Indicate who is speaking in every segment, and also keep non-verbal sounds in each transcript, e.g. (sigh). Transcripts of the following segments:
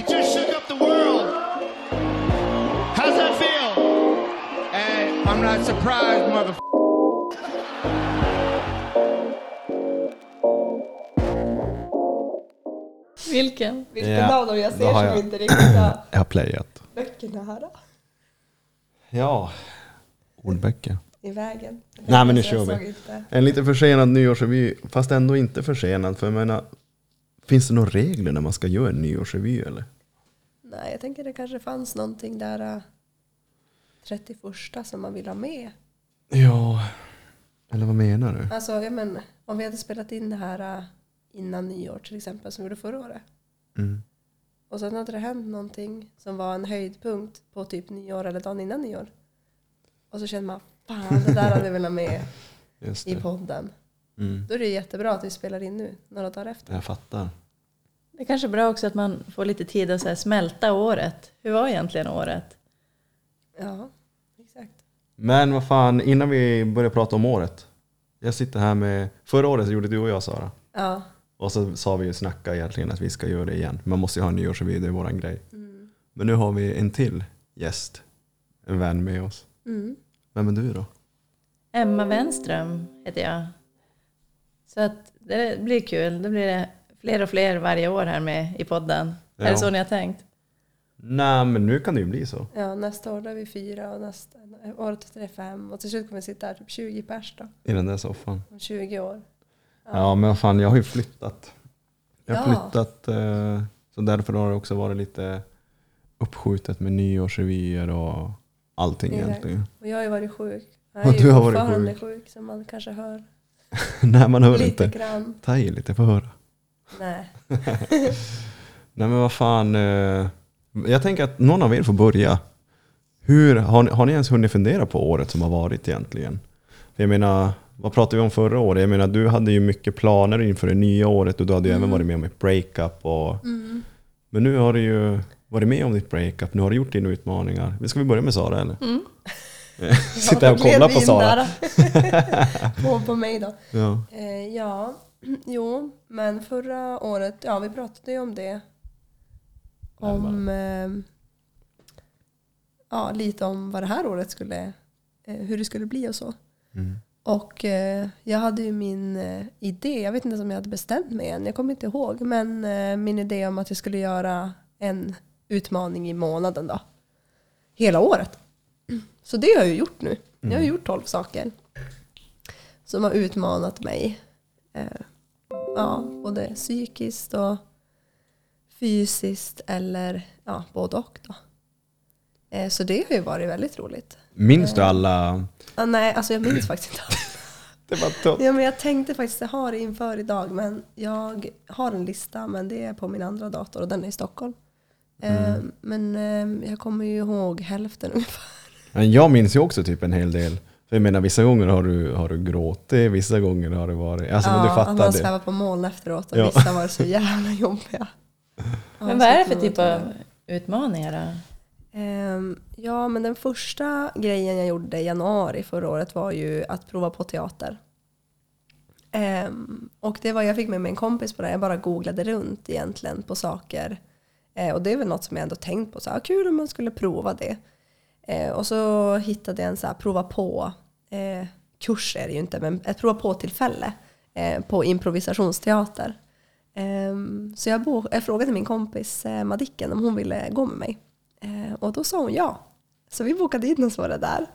Speaker 1: You just shook up the world. How's that feel? And I'm not surprised, mother.
Speaker 2: Vilken?
Speaker 3: Vilken
Speaker 4: Ja,
Speaker 3: av dem jag
Speaker 4: då
Speaker 3: ser
Speaker 4: har
Speaker 3: som
Speaker 4: jag-
Speaker 3: inte riktigt har (clears throat)
Speaker 4: Jag har playat.
Speaker 3: böckerna här då,
Speaker 4: Ja. Ordböcker.
Speaker 3: i vägen.
Speaker 4: Nej, men nu kör vi.
Speaker 3: såg Inte.
Speaker 4: En lite försenad nyårsrevy, fast ändå inte försenad. För jag menar, finns det några regler när man ska göra en nyårsrevy eller?
Speaker 3: Nej, jag tänker det kanske fanns någonting där äh, 31 som man vill ha med.
Speaker 4: Ja, eller vad menar du?
Speaker 3: Alltså, jag men, om vi hade spelat in det här äh, innan nyår till exempel, som vi gjorde förra året.
Speaker 4: Mm.
Speaker 3: Och sen hade det hänt någonting som var en höjdpunkt på typ nyår eller dagen innan nyår. Och så känner man, fan det där hade vi velat ha med (laughs) i podden.
Speaker 4: Mm.
Speaker 3: Då är det jättebra att vi spelar in nu, några dagar efter.
Speaker 4: Jag fattar.
Speaker 2: Det är kanske är bra också att man får lite tid att så här smälta året. Hur var egentligen året?
Speaker 3: Ja, exakt.
Speaker 4: Men vad fan, innan vi börjar prata om året. Jag sitter här med, förra året så gjorde du och jag Sara.
Speaker 3: Ja,
Speaker 4: Och så sa vi ju snacka egentligen att vi ska göra det igen. Man måste ju ha en nyårsrevy, det är våran grej.
Speaker 3: Mm.
Speaker 4: Men nu har vi en till gäst, en vän med oss.
Speaker 3: mm.
Speaker 4: Vem är du då?
Speaker 2: Emma Wenström heter jag. Så att det blir kul. Det blir fler och fler varje år här med i podden.
Speaker 4: Ja.
Speaker 2: Är det så ni har tänkt?
Speaker 4: Nej men nu kan det ju bli så.
Speaker 3: ja nästa år då är vi fyra och nästa året efter är fem. Och till slut kommer vi sitta här typ 20 pers då,
Speaker 4: I den där soffan.
Speaker 3: om 20 år.
Speaker 4: Ja, men vad fan jag har ju flyttat. Jag har
Speaker 3: Ja.
Speaker 4: flyttat eh, så därför har det också varit lite uppskjutet med nyårsrevyer och allting
Speaker 3: Exakt.
Speaker 4: egentligen.
Speaker 3: Och jag har ju varit sjuk. Jag
Speaker 4: Och
Speaker 3: är
Speaker 4: du har varit
Speaker 3: fortfarande sjuk. som man kanske hör. (laughs)
Speaker 4: Nej man hör
Speaker 3: lite
Speaker 4: inte.
Speaker 3: grann.
Speaker 4: Ta i lite, få höra.
Speaker 3: Nej. (laughs)
Speaker 4: Nej men vad fan. Eh, jag tänker att någon av er får börja. Hur, har, ni, har ni ens hunnit fundera på året som har varit egentligen? Jag menar, vad pratade vi om förra året? Jag menar, du hade ju mycket planer inför det nya året och du hade ju även varit med om ett breakup. Och,
Speaker 3: Mm.
Speaker 4: Men nu har du ju varit med om ditt breakup, nu har du gjort dina utmaningar. Ska vi börja med Sara eller?
Speaker 2: Mm.
Speaker 4: Sitta här och kolla på Sara. (laughs)
Speaker 3: på, på mig då.
Speaker 4: Ja.
Speaker 3: Eh, ja, jo, men förra året, ja vi pratade ju om det. Om, eh, ja lite om vad det här året skulle, eh, hur det skulle bli och så.
Speaker 4: Mm.
Speaker 3: Och eh, jag hade ju min eh, idé, jag vet inte om jag hade bestämt mig än, jag kommer inte ihåg, men eh, min idé om att jag skulle göra en utmaning i månaden då. Hela året. (clears throat) Så det har jag ju gjort nu. Jag har gjort 12 saker. Som har utmanat mig. Eh, ja, både psykiskt och fysiskt eller ja, både och då. Eh, så det har ju varit väldigt roligt.
Speaker 4: Minns du alla?
Speaker 3: Ah, nej, alltså jag minns faktiskt inte. (laughs)
Speaker 4: Det var topp.
Speaker 3: Ja, men jag tänkte faktiskt jag har det inför idag, men jag har en lista, men det är på min andra dator och den är i Stockholm. Eh, men eh, jag kommer ju ihåg hälften ungefär.
Speaker 4: Men jag minns ju också typ en hel del. För jag menar vissa gånger har du, har du gråtit, vissa gånger har det varit... Alltså men du
Speaker 3: att
Speaker 4: fattar
Speaker 3: man svävar på moln efteråt och
Speaker 4: Ja.
Speaker 3: vissa var så jävla jobbiga. Ja,
Speaker 2: Men vad är det för typ av utmaningar då?
Speaker 3: Ehm, ja, men den första grejen jag gjorde i januari förra året var ju att prova på teater. Ehm, och det var, jag fick med mig en kompis på det, jag bara googlade runt egentligen på saker. Eh, och det är väl något som jag ändå tänkt på, så här, kul om man skulle prova det. Eh, och så hittade jag en så här, prova på, eh, kurs är det ju inte, men ett prova på tillfälle eh, på improvisationsteater. Ehm, så jag, bo- jag frågade min kompis eh, Madicken om hon ville gå med mig. Eh, och då sa hon ja. Så vi bokade in oss på det där.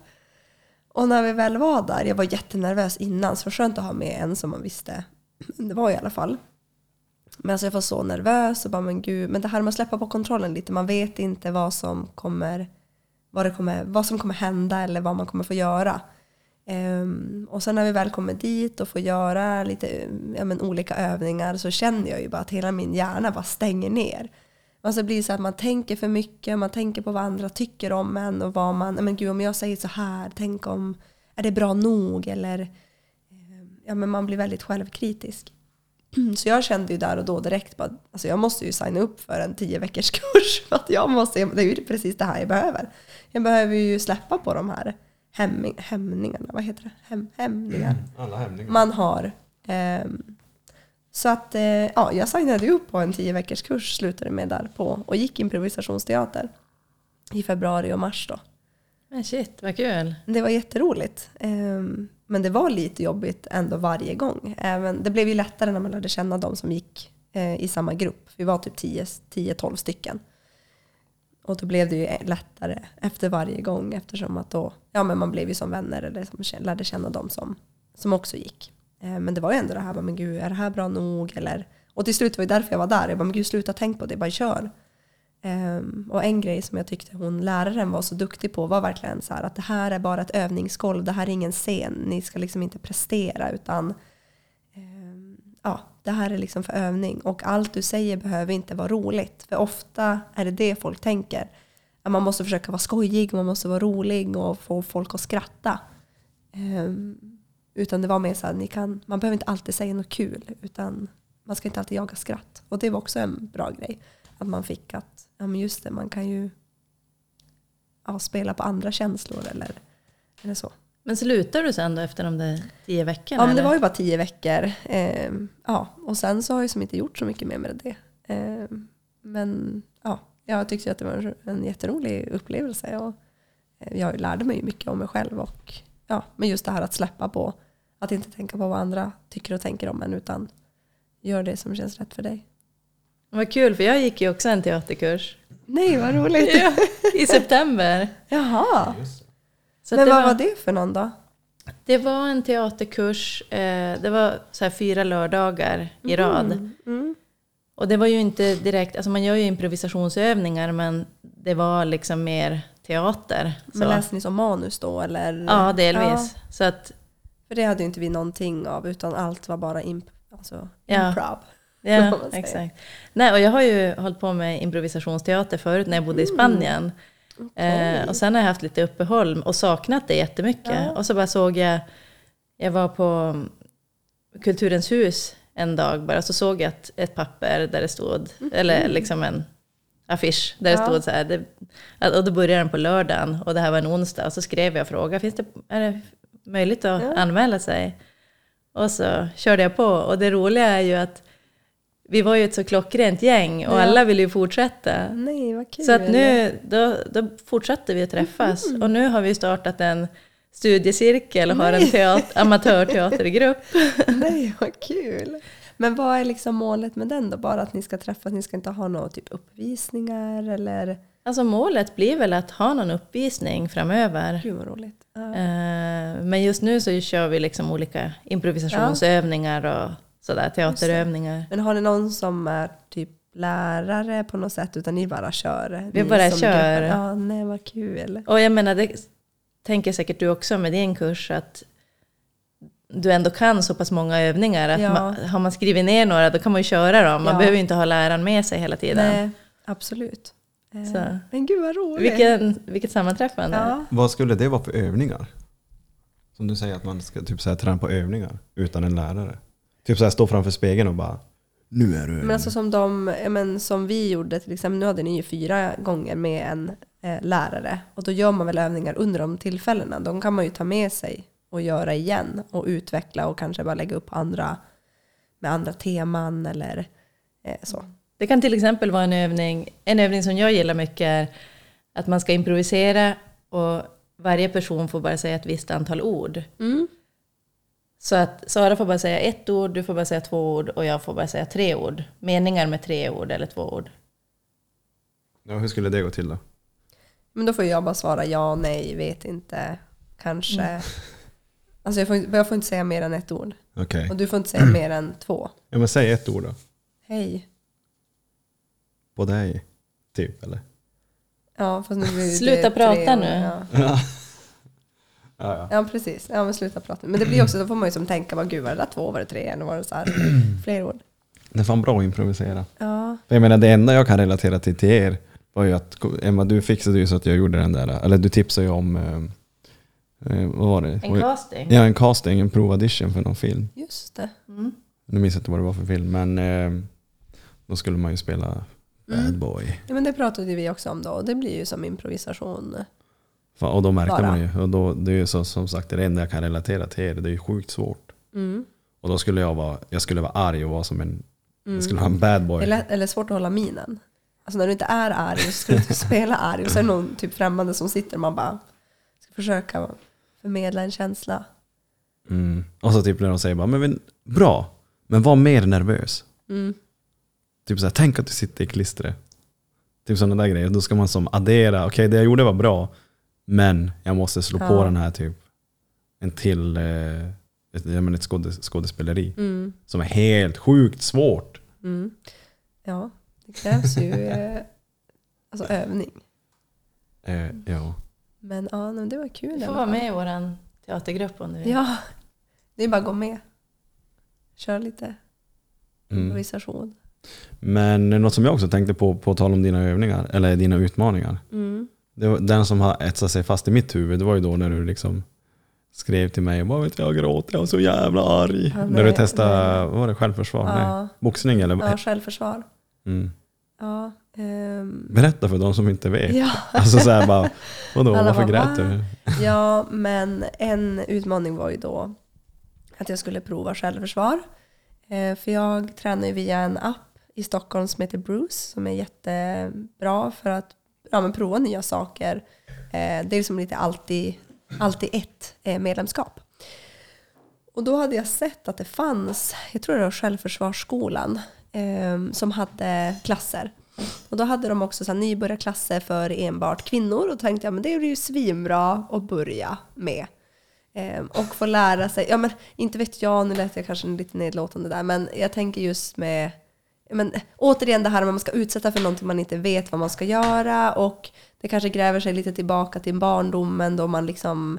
Speaker 3: Och när vi väl var där, jag var jättenervös innan, så det var skönt att ha med en som man visste. Det var i alla fall. Men alltså jag var så nervös och bara, men gud, men det här med att släppa på kontrollen lite, man vet inte vad som kommer, vad det kommer, vad som kommer hända eller vad man kommer få göra. Ehm, och sen när vi väl kommer dit och får göra lite ja, men, olika övningar så känner jag ju bara att hela min hjärna bara stänger ner. Alltså det blir så att man tänker för mycket, man tänker på vad andra tycker om en och vad man, ja, men gud om jag säger så här, tänk om, är det bra nog eller, ehm, ja men man blir väldigt självkritisk. (clears throat) Så jag kände ju där och då direkt bara, alltså jag måste ju signa upp för en tio veckors kurs (laughs) för att jag måste, det är ju precis det här jag behöver. Jag behöver ju släppa på de här hämning, hämningarna, vad heter det? Häm, hämningar
Speaker 4: Alla hämningar.
Speaker 3: man har. Ehm, Så att eh, ja, jag signade upp på en tio veckors kurs, slutade med där på och gick improvisationsteater i februari och mars då.
Speaker 2: Men shit, vad kul.
Speaker 3: Det var jätteroligt. Ehm, Men det var lite jobbigt ändå varje gång. Även, det blev ju lättare när man lärde känna de som gick eh, i samma grupp. Vi var typ 10-12 stycken. Och då blev det ju lättare efter varje gång eftersom att då, ja men man blev ju som vänner eller som lärde känna de som, som också gick. Eh, men det var ju ändå det här, men gud är det här bra nog? Eller, och till slut var det därför jag var där. Jag bara, men gud sluta tänk på det, bara kör. Um, och en grej som jag tyckte hon läraren var så duktig på var verkligen så här att det här är bara ett övningsgolv, det här är ingen scen, ni ska liksom inte prestera utan um, ja, det här är liksom för övning och allt du säger behöver inte vara roligt för ofta är det det folk tänker. Att man måste försöka vara skojig, man måste vara rolig och få folk att skratta. Um, utan det var mer så här, kan, man behöver inte alltid säga något kul utan man ska inte alltid jaga skratt. Och det var också en bra grej. Att man fick att, ja men just det, man kan ju ja, spela på andra känslor eller, eller så.
Speaker 2: Men slutar du sen då efter de där tio veckorna?
Speaker 3: Ja men det
Speaker 2: eller?
Speaker 3: var ju bara tio veckor. Ehm, ja, och sen så har jag som inte gjort så mycket mer med det. Ehm, men ja, jag tyckte att det var en jätterolig upplevelse. Och eh, jag lärde mig mycket om mig själv. Och, ja, men just det här att släppa på, att inte tänka på vad andra tycker och tänker om en utan gör det som känns rätt för dig.
Speaker 2: Vad kul, för jag gick ju också en teaterkurs
Speaker 3: Nej vad roligt! (laughs)
Speaker 2: i september.
Speaker 3: Jaha,
Speaker 2: Så
Speaker 3: men
Speaker 2: det
Speaker 3: vad var det för någon då?
Speaker 2: Det var en teaterkurs, eh, det var så fyra lördagar i rad.
Speaker 3: Mm.
Speaker 2: Och det var ju inte direkt, alltså man gör ju improvisationsövningar men det var liksom mer teater. Så.
Speaker 3: Men läste ni som manus då eller?
Speaker 2: Ja, delvis.
Speaker 3: Ja,
Speaker 2: Så att,
Speaker 3: för det hade ju inte vi någonting av utan allt var bara imp alltså,
Speaker 2: Ja.
Speaker 3: improv.
Speaker 2: ja, (laughs) exakt. Nej, och jag har ju hållit på med improvisationsteater förut när jag bodde i Spanien. Eh, och sen har jag haft lite uppehåll och saknat det jättemycket.
Speaker 3: Ja.
Speaker 2: Och så bara såg jag, jag var på Kulturens hus en dag bara, så såg jag ett, ett papper där det stod, eller liksom en affisch där det
Speaker 3: Ja.
Speaker 2: stod så här, det, och då började den på lördagen och det här var en onsdag. Och så skrev jag och frågade, finns det, är det möjligt att
Speaker 3: Ja.
Speaker 2: anmäla sig? Och så körde jag på. Och det roliga är ju att vi var ju ett så klockrent gäng och
Speaker 3: Ja.
Speaker 2: alla ville ju fortsätta.
Speaker 3: Nej, vad kul.
Speaker 2: Så att nu, då, då fortsatte vi att träffas.
Speaker 3: Mm.
Speaker 2: Och nu har vi startat en studiecirkel och har en teat- amatörteatergrupp. (laughs)
Speaker 3: Nej, vad kul. Men vad är liksom målet med den då? Bara att ni ska träffas, ni ska inte ha några typ uppvisningar eller?
Speaker 2: Alltså målet blir väl att ha någon uppvisning framöver.
Speaker 3: Gud vad roligt. Ja.
Speaker 2: Eh, Men just nu så kör vi liksom olika improvisationsövningar och sådär, teaterövningar.
Speaker 3: Men har ni någon som är typ lärare på något sätt utan ni bara kör?
Speaker 2: Vi
Speaker 3: ni
Speaker 2: bara kör.
Speaker 3: grupp? Ja, nej vad kul.
Speaker 2: Och jag menar, det tänker säkert du också med din kurs, att du ändå kan så pass många övningar. Att
Speaker 3: Ja.
Speaker 2: man, har man skrivit ner några, då kan man ju köra dem. Man
Speaker 3: Ja.
Speaker 2: behöver ju inte ha läraren med sig hela tiden.
Speaker 3: Nej, absolut. Eh,
Speaker 2: Så.
Speaker 3: Men gud vad roligt.
Speaker 2: Vilken, vilket sammanträffande.
Speaker 3: ja.
Speaker 4: Vad skulle det vara för övningar? Som du säger att man ska typ så här, träna på övningar utan en lärare. Typ så här, stå framför spegeln och bara Nu är du
Speaker 3: Men alltså som, de, men som vi gjorde till exempel, nu hade ni ju fyra gånger med en eh, lärare. Och då gör man väl övningar under de tillfällena. De kan man ju ta med sig och göra igen och utveckla och kanske bara lägga upp andra med andra teman eller eh, så.
Speaker 2: Det kan till exempel vara en övning, en övning som jag gillar mycket är att man ska improvisera och varje person får bara säga ett visst antal ord.
Speaker 3: Mm.
Speaker 2: Så att Sara får bara säga ett ord, du får bara säga två ord och jag får bara säga tre ord. Meningar med tre ord eller två ord.
Speaker 4: Ja, hur skulle det gå till då?
Speaker 3: Men då får jag bara svara ja, nej, vet inte, kanske. (laughs) Alltså jag får, inte- jag får inte säga mer än ett ord.
Speaker 4: Okej.
Speaker 3: Och du får inte säga mer än två. (clears throat)
Speaker 4: Ja men säg ett ord då.
Speaker 3: Hej.
Speaker 4: På dig. Typ eller?
Speaker 3: Ja, fast nu blir det
Speaker 2: Sluta prata
Speaker 3: ord,
Speaker 2: nu.
Speaker 3: Ja. (laughs) (laughs)
Speaker 4: Ja. ja, ja.
Speaker 3: Precis, ja men sluta prata. Men det blir också, då får man ju som tänka, vad gud var det där två, var det tre, eller var det så här, (clears throat) fler ord?
Speaker 4: Det är fan bra att improvisera.
Speaker 3: Ja,
Speaker 4: För jag menar det enda jag kan relatera till till er var ju att Emma du fixade ju så att jag gjorde den där, eller du tipsade ju om, eh, eh, vad var det?
Speaker 2: En casting.
Speaker 4: Ja en casting, en provaudition för någon film.
Speaker 3: just det.
Speaker 2: Mm.
Speaker 4: Nu minns jag inte vad det var för film men eh, då skulle man ju spela bad
Speaker 3: Mm.
Speaker 4: boy.
Speaker 3: Ja men det pratade vi också om då, och det blir ju som improvisation.
Speaker 4: Och då märkte
Speaker 3: Bara.
Speaker 4: man ju, och då, det är ju så, som sagt det enda jag kan relatera till er, det är ju sjukt svårt.
Speaker 3: Mm.
Speaker 4: Och då skulle jag vara, jag skulle vara arg och vara som en, jag skulle vara en bad boy.
Speaker 3: lätt, eller svårt att hålla minen. Alltså när du inte är arg så ska du inte (laughs) spela arg och så är det någon typ främmande som sitter och man bara ska försöka förmedla en känsla.
Speaker 4: Mm. Och så typ när de säger bara, men, bra, men var mer nervös.
Speaker 3: Mm.
Speaker 4: Typ såhär, tänk att du sitter i klistret. Typ sådana där grejer. Då ska man som addera, okej det jag gjorde var bra, men jag måste slå på
Speaker 3: Ja.
Speaker 4: den här typ, en till, eh, ett, ett skådes, skådespeleri.
Speaker 3: Mm.
Speaker 4: Som är helt sjukt svårt.
Speaker 3: Mm. Ja, det krävs ju eh, alltså övning.
Speaker 4: Eh, ja.
Speaker 3: Men ja, men det var kul.
Speaker 2: Du får vara med i vår teatergrupp om du vill.
Speaker 3: Ja, det är bara att gå med. Kör lite
Speaker 4: Mm.
Speaker 3: improvisation.
Speaker 4: Men något som jag också tänkte på, på tal om dina övningar, eller dina utmaningar.
Speaker 3: Mm.
Speaker 4: Det den som har etsat sig fast i mitt huvud, det var ju då när du liksom skrev till mig och bara vet jag, gråter, jag var så jävla arg.
Speaker 3: Ja,
Speaker 4: när du
Speaker 3: nej,
Speaker 4: testade,
Speaker 3: nej.
Speaker 4: vad var det, självförsvar? Nej.
Speaker 3: Ja,
Speaker 4: Boxning eller?
Speaker 3: ja, självförsvar.
Speaker 4: Mm.
Speaker 3: Ja, ehm,
Speaker 4: Berätta för de som inte vet.
Speaker 3: ja. (laughs)
Speaker 4: Alltså såhär bara, vadå,
Speaker 3: Alla
Speaker 4: varför
Speaker 3: bara,
Speaker 4: grät du?
Speaker 3: ja, men en utmaning var ju då att jag skulle prova självförsvar. Eh, för jag tränar ju via en app i Stockholm som heter Bruce som är jättebra för att ja, men prova nya saker. Eh, det är liksom lite alltid, alltid ett eh, medlemskap. Och då hade jag sett att det fanns, jag tror det var Självförsvarsskolan, eh, som hade klasser. Och då hade de också så här nybörjarklasser för enbart kvinnor och då tänkte jag men det blir ju svinbra att börja med. Eh, och få lära sig, ja men inte vet jag, nu lät jag kanske lite nedlåtande där, men jag tänker just med men, återigen det här med att man ska utsätta för någonting man inte vet vad man ska göra och det kanske gräver sig lite tillbaka till barndomen då man liksom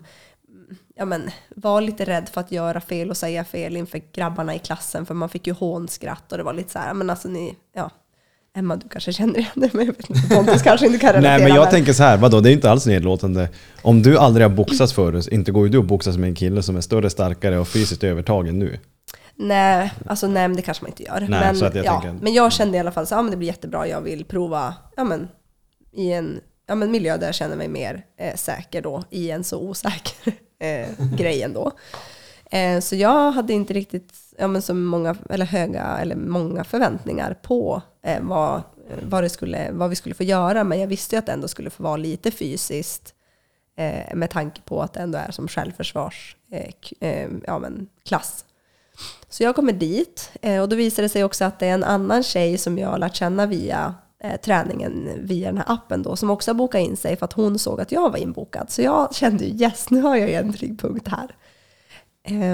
Speaker 3: ja, men, var lite rädd för att göra fel och säga fel inför grabbarna i klassen för man fick ju hånskratt och det var lite så här, men alltså ni, ja, Emma du kanske känner igen det men jag vet inte, Pontus kanske inte kan (laughs) relatera.
Speaker 4: Nej men jag tänker så här, vadå, det är inte alls nedlåtande. Om du aldrig har boxats förut, inte går ju du och boxas med en kille som är större, starkare och fysiskt övertagen nu.
Speaker 3: Nej, alltså nej men det kanske man inte gör. men,
Speaker 4: så att jag
Speaker 3: ja,
Speaker 4: tänker-
Speaker 3: men jag kände i alla fall så ja, men det blir jättebra, jag vill prova ja, men, i en ja, men miljö där jag känner mig mer eh, säker då, i en så osäker (laughs) eh, grej ändå. Eh, så jag hade inte riktigt ja, men så många, eller höga, eller många förväntningar på eh, vad, eh, vad, det skulle, vad vi skulle få göra, men jag visste ju att det ändå skulle få vara lite fysiskt eh, med tanke på att det ändå är som självförsvars k- eh, ja, men, klass. Så jag kommer dit eh, och då visar det sig också att det är en annan tjej som jag har lärt känna via eh, träningen via den här appen då som också har bokat in sig för att hon såg att jag var inbokad. Så jag kände ju yes, nu har jag ju en trygg punkt här.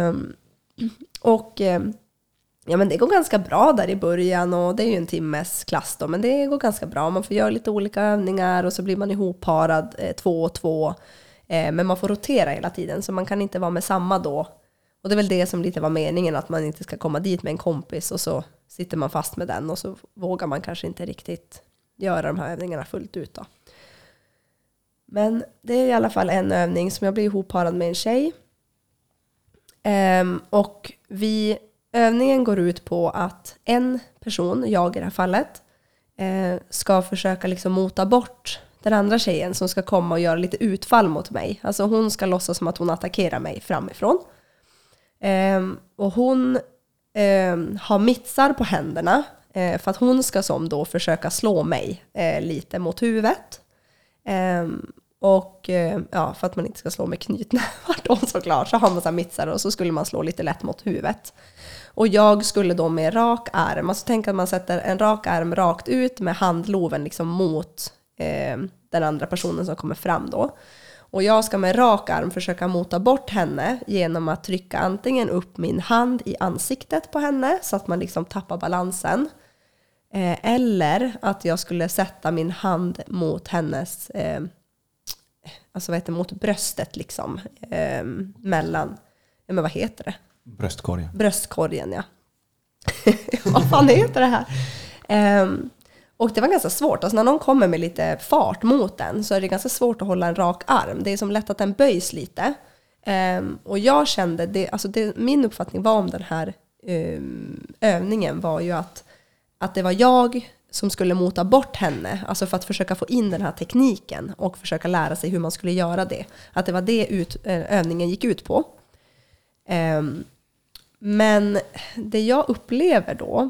Speaker 3: Um, och um, ja, men det går ganska bra där i början och det är ju en timmes klass då, men det går ganska bra. Man får göra lite olika övningar och så blir man ihopparad eh, två och två. Eh, men man får rotera hela tiden så man kan inte vara med samma då. Och det är väl det som lite var meningen, att man inte ska komma dit med en kompis och så sitter man fast med den och så vågar man kanske inte riktigt göra de här övningarna fullt ut då. Men det är i alla fall en övning som jag blir ihopparad med en tjej. Um, och vi, övningen går ut på att en person, jag i det här fallet, uh, ska försöka liksom mota bort den andra tjejen som ska komma och göra lite utfall mot mig. Alltså hon ska låtsas som att hon attackerar mig framifrån. Ehm, och hon ehm, har mittsar på händerna eh, för att hon ska som då försöka slå mig eh, lite mot huvudet. Ehm, och eh, ja, för att man inte ska slå med knytnävar då (laughs) såklart så har man så här mittsar och så skulle man slå lite lätt mot huvudet. Och jag skulle då med rak arm, alltså tänk att man sätter en rak arm rakt ut med handloven liksom mot eh, den andra personen som kommer fram då. Och jag ska med rak arm försöka mota bort henne genom att trycka antingen upp min hand i ansiktet på henne så att man liksom tappar balansen. Eh, eller att jag skulle sätta min hand mot hennes, eh, alltså vad heter mot bröstet liksom. Eh, mellan, ja men vad heter det?
Speaker 4: Bröstkorgen.
Speaker 3: Bröstkorgen ja. (laughs) Vad fan heter det här? Och det var ganska svårt. Alltså när någon kommer med lite fart mot den så är det ganska svårt att hålla en rak arm. Det är som lätt att den böjs lite. Um, och jag kände, det, alltså det, min uppfattning var om den här um, övningen var ju att, att det var jag som skulle mota bort henne, alltså för att försöka få in den här tekniken och försöka lära sig hur man skulle göra det. Att det var det ut, eh, övningen gick ut på. Um, Men det jag upplever då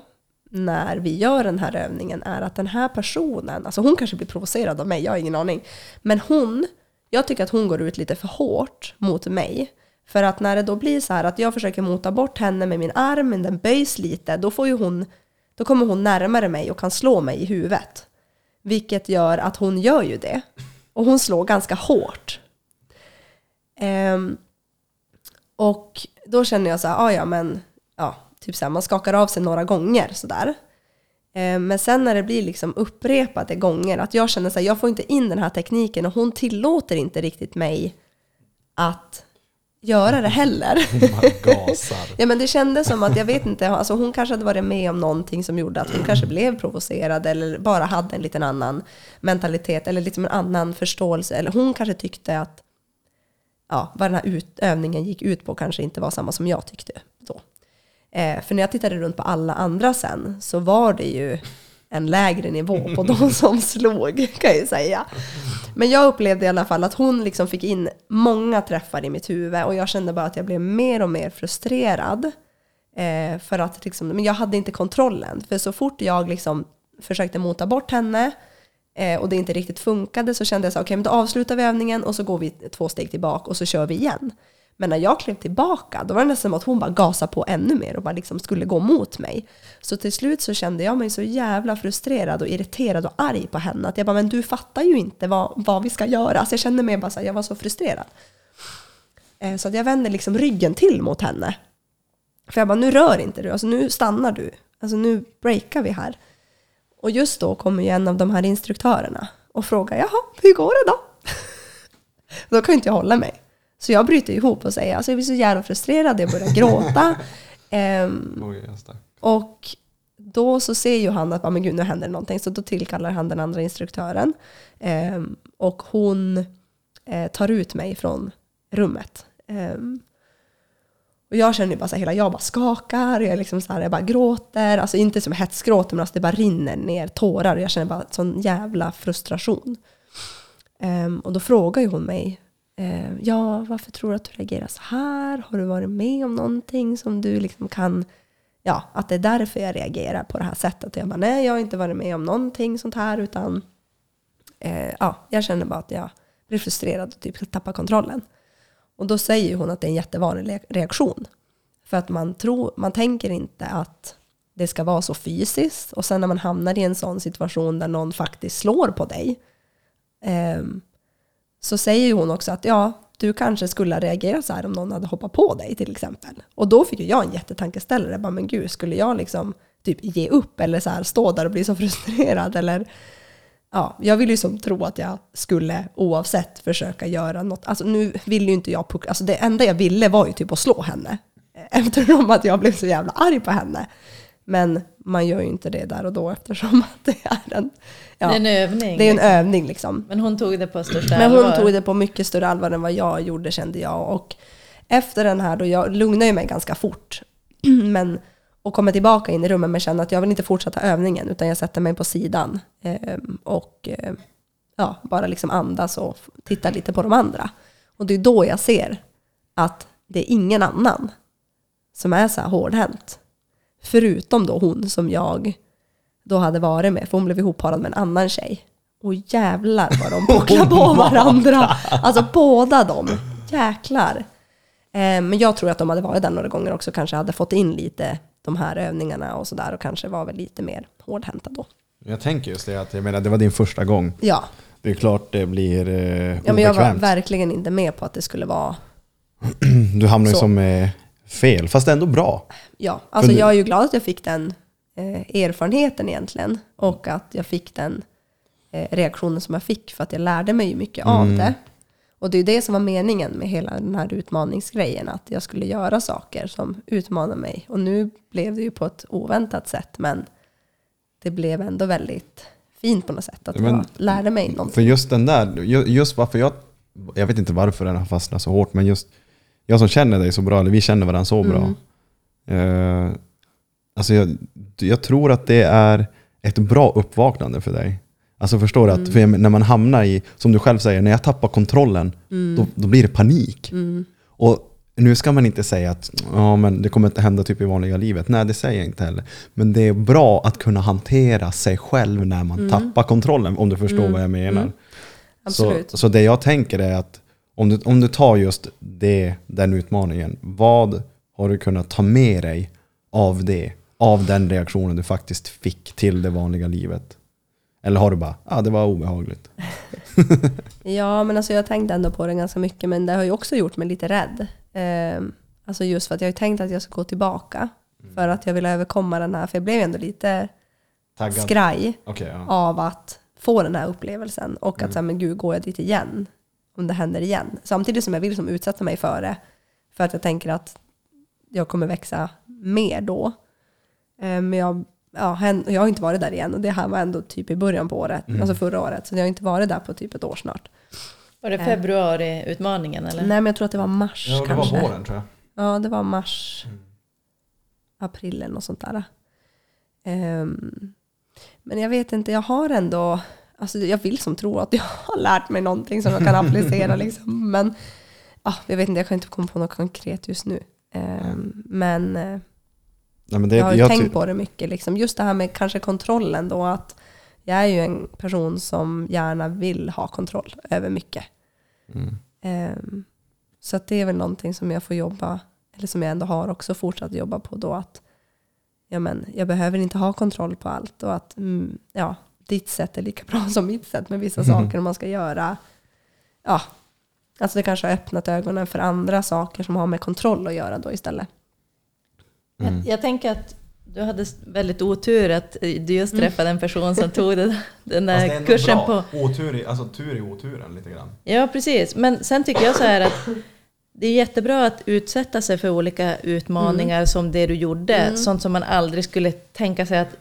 Speaker 3: när vi gör den här övningen är att den här personen, alltså hon kanske blir provocerad av mig, jag har ingen aning. Men hon, jag tycker att hon går ut lite för hårt mot mig. För att när det då blir så här att jag försöker mota bort henne med min arm, men den böjs lite, då får ju hon, då kommer hon närmare mig och kan slå mig i huvudet. Vilket gör att hon gör ju det. Och hon slår ganska hårt. Um, och då känner jag så här, ah, ja men, ja, typ så här, man skakar av sig några gånger sådär. Ehm, men sen när det blir liksom upprepade gånger, att jag känner här, jag får inte in den här tekniken och hon tillåter inte riktigt mig att göra det heller. (laughs)
Speaker 4: Gasar.
Speaker 3: Ja men det kändes som att, jag vet inte, alltså hon kanske hade varit med om någonting som gjorde att hon kanske blev provocerad eller bara hade en liten annan mentalitet eller liksom en annan förståelse. Eller hon kanske tyckte att ja, vad den här ut, övningen gick ut på kanske inte var samma som jag tyckte. Eh, för när jag tittade runt på alla andra sen så var det ju en lägre nivå på de (laughs) som slog kan jag ju säga. Men jag upplevde i alla fall att hon liksom fick in många träffar i mitt huvud och jag kände bara att jag blev mer och mer frustrerad. Eh, för att liksom, men jag hade inte kontrollen. För så fort jag liksom försökte mota bort henne eh, och det inte riktigt funkade så kände jag så okej okay, men då avslutar vi övningen och så går vi två steg tillbaka och så kör vi igen. Men när jag klev tillbaka, då var det nästan som att hon bara gasade på ännu mer och bara liksom skulle gå mot mig. Så till slut så kände jag mig så jävla frustrerad och irriterad och arg på henne. Att jag bara, men du fattar ju inte vad, vad vi ska göra. Så jag kände mig bara så här, jag var så frustrerad. Eh, så att jag vände liksom ryggen till mot henne. För jag bara, nu rör inte du, alltså nu stannar du. Alltså nu breakar vi här. Och just då kommer ju en av de här instruktörerna och frågar, jaha, hur går det då? (laughs) då kan ju inte jag hålla mig. Så jag bryter ihop och säger, alltså jag blir så jävla frustrerad, jag börjar gråta. (laughs) Ehm,
Speaker 4: Oj,
Speaker 3: och då så ser ju han att, ah, men gud, nu händer någonting. Så då tillkallar han den andra instruktören. Ehm, och hon eh, tar ut mig från rummet. Ehm, och jag känner ju bara så här, hela jag bara skakar, jag, liksom så här, jag bara gråter. Alltså inte som hetsgråter, men alltså det bara rinner ner tårar. Och jag känner bara sån jävla frustration. Ehm, och då frågar ju hon mig, eh, ja, varför tror du att du reagerar så här? Har du varit med om någonting som du liksom kan, ja, att det är därför jag reagerar på det här sättet. Jag bara, nej, jag har inte varit med om någonting sånt här, utan eh, ja, jag känner bara att jag blir frustrerad och typ tappar kontrollen. Och då säger hon att det är en jättevanlig reaktion. För att man, tror, man tänker inte att det ska vara så fysiskt. Och sen när man hamnar i en sån situation där någon faktiskt slår på dig, ehm, så säger hon också att ja, du kanske skulle ha reagerat så här om någon hade hoppat på dig till exempel. Och då fick ju jag en jättetankeställare. Bara, men gud, skulle jag liksom typ ge upp eller så här stå där och bli så (laughs) frustrerad? Eller, ja, jag vill ju som tro att jag skulle oavsett försöka göra något. Alltså nu vill ju inte jag puckla. Alltså det enda jag ville var ju typ att slå henne. Eftersom att jag blev så jävla arg på henne. Men man gör ju inte det där och då eftersom att det är en, ja,
Speaker 2: Det är en övning.
Speaker 3: det är en
Speaker 2: liksom.
Speaker 3: övning liksom.
Speaker 2: Men hon tog det på största
Speaker 3: Men hon
Speaker 2: allvar.
Speaker 3: tog det på mycket större allvar än vad jag gjorde kände jag. Och efter den här då, jag lugnade mig ganska fort. (clears throat) Men, och kommer tillbaka in i rummet men känner att jag vill inte fortsätta övningen utan jag sätter mig på sidan. ehm, och eh, ja, bara liksom andas och tittar lite på de andra. Och det är då jag ser att det är ingen annan som är så här hårdhänt. Förutom då hon som jag då hade varit med, för hon blev ihopparad med en annan tjej. Och jävlar vad de (laughs) pucklar på varandra. Alltså båda de. Jäklar. Eh, men jag tror att de hade varit där några gånger också, kanske hade fått in lite de här övningarna och sådär och kanske var väl lite mer hårdhänta då.
Speaker 4: Jag tänker just det, att jag menar, det var din första gång.
Speaker 3: Ja,
Speaker 4: Det är klart det blir eh,
Speaker 3: ja men jag var
Speaker 4: obekvämt.
Speaker 3: verkligen inte med på att det skulle vara (clears throat)
Speaker 4: Du hamnar ju som eh, fel, fast ändå bra.
Speaker 3: Ja, alltså
Speaker 4: För
Speaker 3: jag är ju glad att jag fick den eh, erfarenheten egentligen. Och att jag fick den eh, reaktionen som jag fick. För att jag lärde mig mycket av det. Och det är ju det som var meningen med hela den här utmaningsgrejen. Att jag skulle göra saker som utmanar mig. Och nu blev det ju på ett oväntat sätt. Men det blev ändå väldigt fint på något sätt. Att
Speaker 4: Men-
Speaker 3: jag lärde mig någonting.
Speaker 4: För just den där, ju- just varför jag, jag vet inte varför den har fastnat så hårt, men just jag som känner dig så bra, eller vi känner varandra så bra. Eh, alltså jag, jag tror att det är ett bra uppvaknande för dig. Alltså förstår du? Att, jag, när man hamnar i, som du själv säger, när jag tappar kontrollen, då, då blir det panik. Och nu ska man inte säga att ja, men det kommer inte hända typ i vanliga livet. Nej, det säger jag inte heller. Men det är bra att kunna hantera sig själv när man tappar kontrollen, om du förstår vad jag menar.
Speaker 3: Absolut.
Speaker 4: Så, så det jag tänker är att om du, om du tar just det, den utmaningen, vad har du kunnat ta med dig av det? Av den reaktionen du faktiskt fick till det vanliga livet? Eller har du bara, ja ah, det var obehagligt? (laughs)
Speaker 3: Ja, men alltså jag tänkte ändå på det ganska mycket, men det har ju också gjort mig lite rädd. Eh, alltså just för att jag har tänkt att jag ska gå tillbaka. För att jag vill överkomma den här, för jag blev ändå lite
Speaker 4: Taggad?
Speaker 3: skraj
Speaker 4: Okej, ja.
Speaker 3: av att få den här upplevelsen. Och att säga, men gud, går jag dit igen? Om det händer igen. Samtidigt som jag vill som utsätta mig för det. För att jag tänker att jag kommer växa mer då. Eh, Men jag, ja, jag har inte varit där igen och det här var ändå typ i början på året, alltså förra året. Så jag har inte varit där på typ ett år snart.
Speaker 2: Var det februari-utmaningen eller?
Speaker 3: Nej men jag tror att det var mars
Speaker 4: Ja, det
Speaker 3: kanske.
Speaker 4: var våren tror jag.
Speaker 3: Ja, det var mars, april eller något sånt där. Ehm, men jag vet inte, jag har ändå, alltså jag vill som tro att jag har lärt mig någonting som jag kan applicera liksom. Men ah, jag vet inte, jag kan inte komma på något konkret just nu. Ehm, men eh,
Speaker 4: Nej, men det,
Speaker 3: jag har ju
Speaker 4: jag
Speaker 3: tänkt på det mycket. Liksom. Just det här med kanske kontrollen då. Att jag är ju en person som gärna vill ha kontroll över mycket.
Speaker 4: Mm.
Speaker 3: Ehm, så det är väl någonting som jag får jobba, eller som jag ändå har också fortsatt jobba på då. Att ja, men, jag behöver inte ha kontroll på allt. Och att mm, ja, ditt sätt är lika bra (laughs) som mitt sätt med vissa saker man ska göra. Ja, alltså det kanske har öppnat ögonen för andra saker som har med kontroll att göra då istället.
Speaker 4: Mm.
Speaker 2: Jag, jag tänker att du hade väldigt otur att du just träffade en person som tog den, (laughs) den där
Speaker 4: ändå
Speaker 2: kursen
Speaker 4: bra.
Speaker 2: på...
Speaker 4: Otur i, alltså tur i oturen lite grann.
Speaker 2: Ja, precis. Men sen tycker jag så här att det är jättebra att utsätta sig för olika utmaningar som det du gjorde. Sånt som man aldrig skulle tänka sig att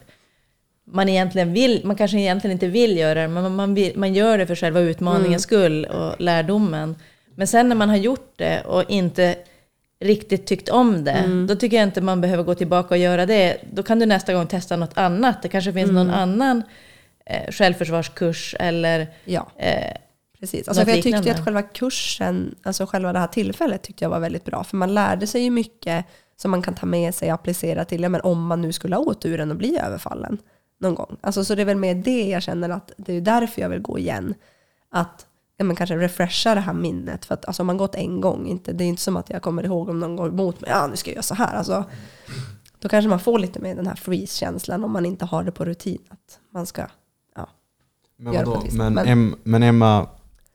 Speaker 2: man egentligen vill, man kanske egentligen inte vill göra det, men man, vill, man gör det för själva utmaningens skull och lärdomen. Men sen när man har gjort det och inte riktigt tyckt om det, då tycker jag inte man behöver gå tillbaka och göra det. Då kan du nästa gång testa något annat. Det kanske finns någon annan eh, självförsvarskurs eller
Speaker 3: Ja.
Speaker 2: eh,
Speaker 3: Precis. Alltså jag tyckte att själva kursen, alltså själva det här tillfället tyckte jag var väldigt bra. För man lärde sig ju mycket som man kan ta med sig och applicera till, ja, men om man nu skulle ha oturen och bli överfallen någon gång. Alltså, så det är väl med det jag känner att det är därför jag vill gå igen. Att ja, men kanske refresha det här minnet. För att alltså, om man gått en gång, inte, det är inte som att jag kommer ihåg om någon går emot mig, ja nu ska jag göra så här. Alltså, då kanske man får lite mer den här freeze-känslan om man inte har det på rutin. Att man ska, ja.
Speaker 4: Men,
Speaker 3: Gör
Speaker 4: vadå?
Speaker 3: på
Speaker 4: men. Em, men Emma,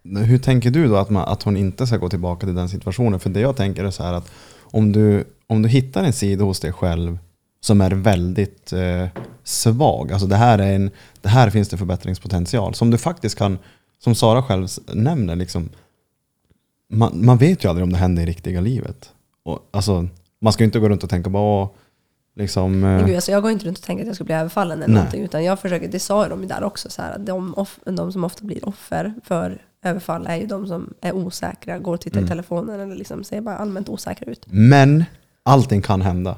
Speaker 4: hur tänker du då att, man, att hon inte ska gå tillbaka till den situationen? För det jag tänker är så här att om du, om du hittar en sida hos dig själv som är väldigt eh, svag, alltså det här, är en, det här finns det förbättringspotential, som du faktiskt kan, som Sara själv nämner, liksom, man, man vet ju aldrig om det händer i riktiga livet. Och, alltså, man ska ju inte gå runt och tänka bara, åh, liksom, eh,
Speaker 3: Men gud, alltså jag går inte runt och tänker att jag ska bli överfallen eller
Speaker 4: Nej.
Speaker 3: någonting. Utan jag försöker, det sa ju de ju där också, så här, att de, off, de som ofta blir offer för överfall är ju de som är osäkra, går och tittar
Speaker 4: Mm.
Speaker 3: i telefonen eller liksom ser bara allmänt osäkra ut.
Speaker 4: Men allting kan hända.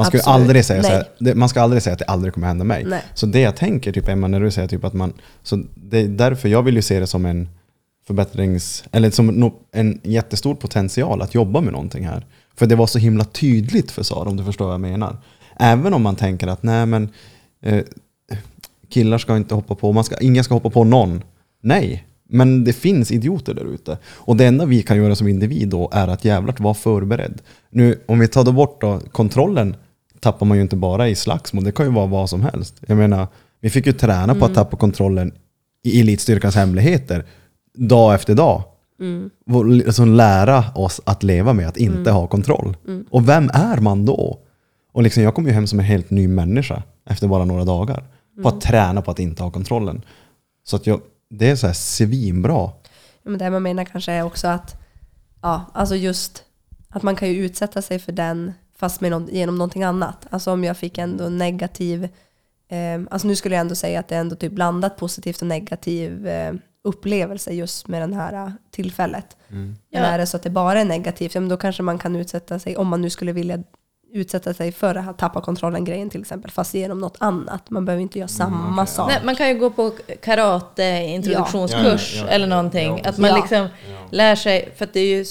Speaker 4: Man ska,
Speaker 3: Absolut.
Speaker 4: aldrig säga så här, man ska aldrig säga att det aldrig kommer hända mig.
Speaker 3: Nej.
Speaker 4: Så det jag tänker, typ Emma, när du säger typ att man... Så det är därför jag vill ju se det som en förbättrings... Eller som en jättestor potential att jobba med någonting här. För det var så himla tydligt för Sara, om du förstår vad jag menar. Även om man tänker att nej men eh, killar ska inte hoppa på, man ska, ingen ska hoppa på någon. Nej, men det finns idioter där ute. Och det enda vi kan göra som individ då är att jävlar vara förberedd. Nu, om vi tar då bort då, kontrollen tappar man ju inte bara i slagsmål, det kan ju vara vad som helst. Jag menar, vi fick ju träna på att tappa kontrollen i elitstyrkans hemligheter dag efter dag. Vår- Alltså lära oss att leva med att inte ha kontroll. Och vem är man då? Och liksom, jag kom ju hem som en helt ny människa efter bara några dagar. På att träna på att inte ha kontrollen. Så att jag, det är så här svinbra.
Speaker 3: Men det man menar kanske är också att, ja, alltså just att man kan ju utsätta sig för den fast med någon, genom någonting annat. Alltså om jag fick ändå negativ, eh, alltså nu skulle jag ändå säga att det är ändå typ blandat positivt och negativ eh, upplevelse just med det här eh, tillfället. Men
Speaker 2: Ja.
Speaker 3: är det så att det bara är negativt, ja, men då kanske man kan utsätta sig, om man nu skulle vilja utsätta sig för här tappa kontrollen-grejen till exempel, fast genom något annat. Man behöver inte göra samma sak.
Speaker 2: Nej, man kan ju gå på karate introduktionskurs
Speaker 4: Ja. Ja, ja, ja.
Speaker 2: eller någonting.
Speaker 4: Ja,
Speaker 2: att man
Speaker 3: Ja.
Speaker 2: liksom lär sig, för att det är ju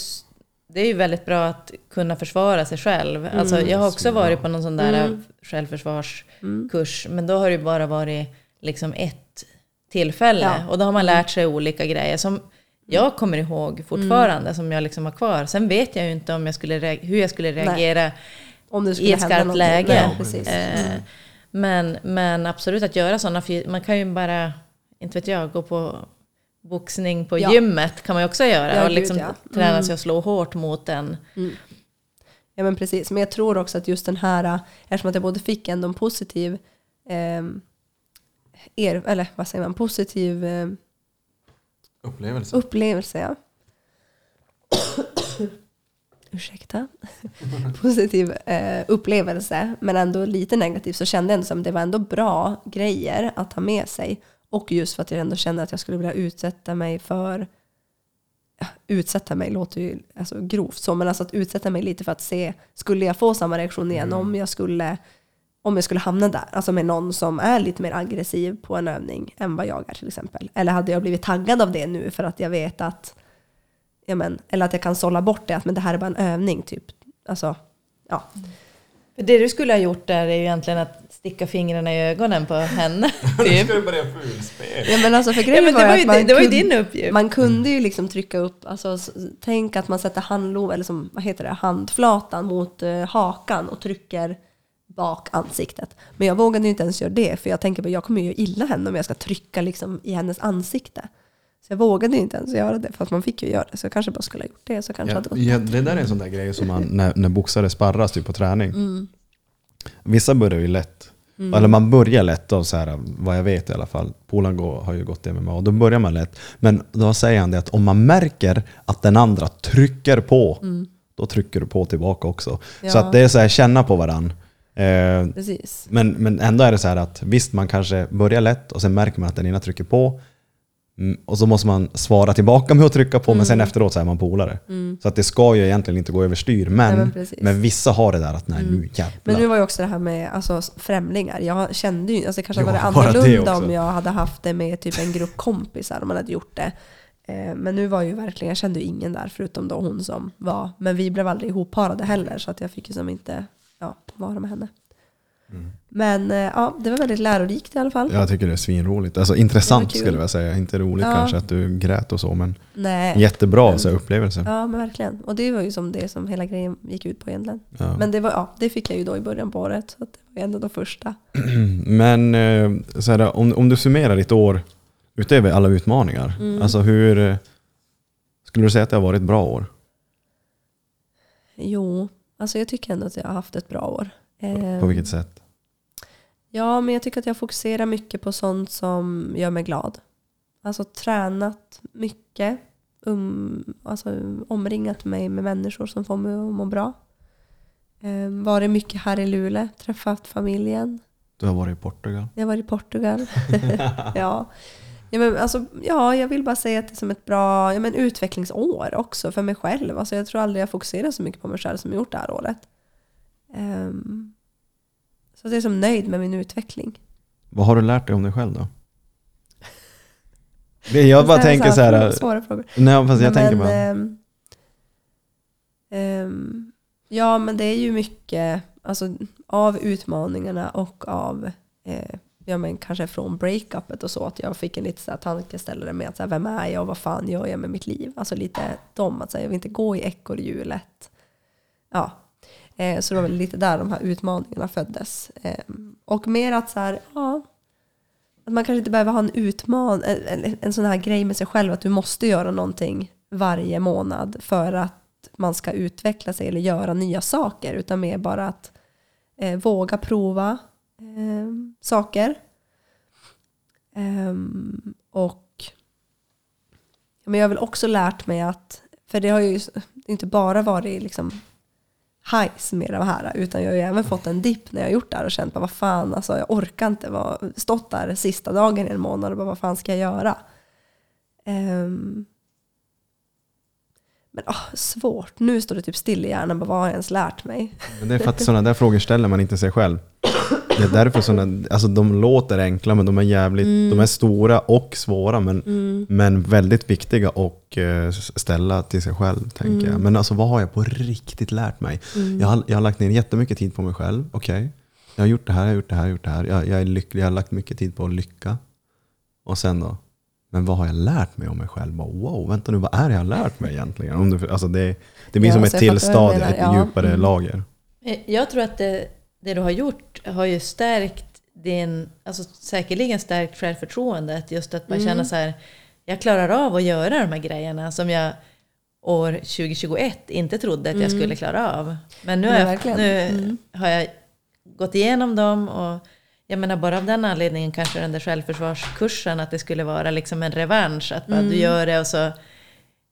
Speaker 2: det är ju väldigt bra att kunna försvara sig själv. Alltså, jag har också varit på någon sån där
Speaker 3: Mm.
Speaker 2: självförsvarskurs, men då har det ju bara varit liksom ett tillfälle.
Speaker 3: Ja.
Speaker 2: Och då har man lärt sig olika grejer som jag kommer ihåg fortfarande, som jag liksom har kvar. Sen vet jag ju inte om jag skulle hur jag skulle reagera
Speaker 3: Om det
Speaker 2: i
Speaker 3: skulle
Speaker 2: ett
Speaker 3: hända
Speaker 2: skarpt läge.
Speaker 3: Nej.
Speaker 2: Eh, men, men absolut att göra sådana, man kan ju bara, inte vet jag, gå på boxning på
Speaker 3: Ja.
Speaker 2: gymmet kan man ju också göra.
Speaker 3: Ja,
Speaker 2: och
Speaker 3: gud,
Speaker 2: liksom
Speaker 3: ja.
Speaker 2: träna
Speaker 3: Mm.
Speaker 2: sig att slå hårt mot en.
Speaker 3: Ja men precis, men jag tror också att just den här, eftersom att jag både fick ändå en positiv, eh, er, eller vad säger man, positiv eh,
Speaker 4: Upplevelse.
Speaker 3: upplevelse. Ja. Ursäkta. positiv eh, upplevelse, men ändå lite negativ, så kände jag ändå som det var ändå bra grejer att ha med sig. Och just för att jag ändå kände att jag skulle vilja utsätta mig för utsätta mig låter ju alltså, grovt så, men alltså att utsätta mig lite för att se, skulle jag få samma reaktion igen om jag skulle om jag skulle hamna där, alltså med någon som är lite mer aggressiv på en övning än vad jag är till exempel. Eller hade jag blivit taggad av det nu för att jag vet att, ja men, eller att jag kan sålla bort det, att men det här är bara en övning typ. Alltså, ja.
Speaker 2: För det du skulle ha gjort där är ju egentligen att sticka fingrarna i ögonen på henne. (laughs) Typ.
Speaker 4: du börja fulspel?
Speaker 3: ja men alltså för
Speaker 2: Ja,
Speaker 3: grejen
Speaker 2: men
Speaker 3: var
Speaker 2: det
Speaker 3: ju
Speaker 2: var
Speaker 3: att
Speaker 2: ju,
Speaker 3: man
Speaker 2: det, det var ju din uppgift.
Speaker 3: Man kunde ju liksom trycka upp, alltså tänk att man sätter handlov, eller som, vad heter det, handflatan mot eh, hakan och trycker bak ansiktet. Men jag vågade ju inte ens göra det, för jag tänker att jag kommer ju göra illa henne om jag ska trycka liksom i hennes ansikte. Så jag vågade ju inte ens göra det, fast man fick ju göra det. Så jag kanske bara skulle ha gjort det, så kanske
Speaker 4: Ja,
Speaker 3: hade
Speaker 4: ja, det där är en sån där grej som man, när, när boxare sparras typ på träning. Vissa börjar ju lätt. Eller man börjar lätt av så här, vad jag vet i alla fall. Polan har ju gått MMA och då börjar man lätt. Men då säger han det att om man märker att den andra trycker på, då trycker du på tillbaka också. Så
Speaker 3: Ja.
Speaker 4: att det är så här, känna på varandra. Eh, men, men ändå är det så här att visst, man kanske börjar lätt och sen märker man att den ena trycker på. Mm, Och så måste man svara tillbaka med att trycka på, men sen efteråt så är man polare. Så att det ska ju egentligen inte gå överstyr. Men,
Speaker 3: Mm. Nej, men
Speaker 4: men.
Speaker 3: Mm.
Speaker 4: vissa har det där att nej nu jävlar.
Speaker 3: Men nu var ju också det här med alltså, främlingar. Jag kände ju, alltså kanske hade varit
Speaker 4: det
Speaker 3: annorlunda om jag hade haft det med typ en grupp kompisar om man hade gjort det. Eh, Men nu var ju verkligen, jag kände ju ingen där förutom då hon som var. Men vi blev aldrig ihopparade heller så att jag fick ju som inte ja, vara med henne.
Speaker 4: Mm.
Speaker 3: Men eh, ja, det var väldigt lärorikt i alla fall.
Speaker 4: Jag tycker det är svinroligt. Alltså intressant
Speaker 3: kul.
Speaker 4: skulle jag säga. Inte roligt
Speaker 3: Ja.
Speaker 4: kanske att du grät och så, men
Speaker 3: Nej.
Speaker 4: jättebra så här, upplevelse.
Speaker 3: Ja men verkligen. Och det var ju som det som hela grejen gick ut på egentligen.
Speaker 4: Ja.
Speaker 3: Men det, var, ja, det fick jag ju då i början på året. Så att det var ändå det första. (clears throat)
Speaker 4: Men eh, så här, om, om du summerar ditt år utöver alla utmaningar,
Speaker 3: Mm.
Speaker 4: alltså hur eh, skulle du säga att det har varit ett bra år?
Speaker 3: Jo, alltså jag tycker ändå att jag har haft ett bra år.
Speaker 4: På vilket sätt?
Speaker 3: Ja, men jag tycker att jag fokuserar mycket på sånt som gör mig glad. Alltså tränat mycket. Um, alltså omringat mig med människor som får mig att må bra. Eh, varit mycket här i Luleå, träffat familjen.
Speaker 4: Du har varit i Portugal.
Speaker 3: Jag har varit i Portugal. (laughs) ja. Ja, men alltså, ja, jag vill bara säga att det är som ett bra ja, men utvecklingsår också för mig själv. Alltså, jag tror aldrig jag fokuserar så mycket på mig själv som jag gjort det här året. Ehm, så jag är som nöjd med min utveckling.
Speaker 4: Vad har du lärt dig om dig själv då? Det- (laughs) Jag bara tänker så här,
Speaker 3: Svåra frågor.
Speaker 4: nej fast jag
Speaker 3: Nej,
Speaker 4: tänker
Speaker 3: men,
Speaker 4: bara,
Speaker 3: ehm, ehm, ja, men det är ju mycket alltså, av utmaningarna och av eh, ja, men kanske från breakupet och så, att jag fick en lite så här tankeställare med att så här, vem är jag och vad fan gör jag med mitt liv? Alltså lite de, att säga, jag vill inte gå i ekorrhjulet. Ja, eh, så det var väl lite där de här utmaningarna föddes. Eh, och mer att så här, ja, att man kanske inte behöver ha en utman en, en, en sån här grej med sig själv att du måste göra någonting varje månad för att man ska utveckla sig eller göra nya saker utan mer bara att eh, våga prova eh, saker. Ehm, och men jag har väl också lärt mig att, för det har ju inte bara varit liksom highs med det här utan jag har ju även fått en dipp när jag har gjort det här och känt bara vad fan, alltså jag orkar inte vara, stått där sista dagen i en månad och bara vad fan ska jag göra? Ehm, men ah, svårt, nu står det typ still i hjärnan, bara vad har jag ens lärt mig?
Speaker 4: men det är för att sådana där frågor ställer man inte sig själv. (coughs) det är därför såna, alltså de låter enkla men de är jävligt,
Speaker 3: Mm.
Speaker 4: de är stora och svåra men, men väldigt viktiga att eh, ställa till sig själv tänker
Speaker 3: Mm.
Speaker 4: jag. Men alltså vad har jag på riktigt lärt mig? Jag, har, jag har lagt ner jättemycket tid på mig själv, okej. Jag har gjort det här, jag har gjort det här, jag har gjort det här. Jag, jag är lycklig, jag har lagt mycket tid på att lycka. Och sen då? Men vad har jag lärt mig om mig själv? Bara, wow, vänta nu, vad är det jag har lärt mig egentligen? Om du, alltså det, det blir
Speaker 3: Ja,
Speaker 4: som ett till stadie, ett
Speaker 3: ja.
Speaker 4: djupare
Speaker 3: Mm.
Speaker 4: lager.
Speaker 2: Eh, Jag tror att det, det du har gjort har ju stärkt din, alltså säkerligen stärkt självförtroendet. Just att man
Speaker 3: Mm.
Speaker 2: känner så här, jag klarar av att göra de här grejerna som jag år 2021 inte trodde att jag skulle klara av. Men nu,
Speaker 3: Mm. Ja,
Speaker 2: har, jag, nu
Speaker 3: Mm.
Speaker 2: har jag gått igenom dem och jag menar bara av den anledningen kanske den där självförsvarskursen, att det skulle vara liksom en revansch. Att bara, du
Speaker 3: Mm.
Speaker 2: gör det och så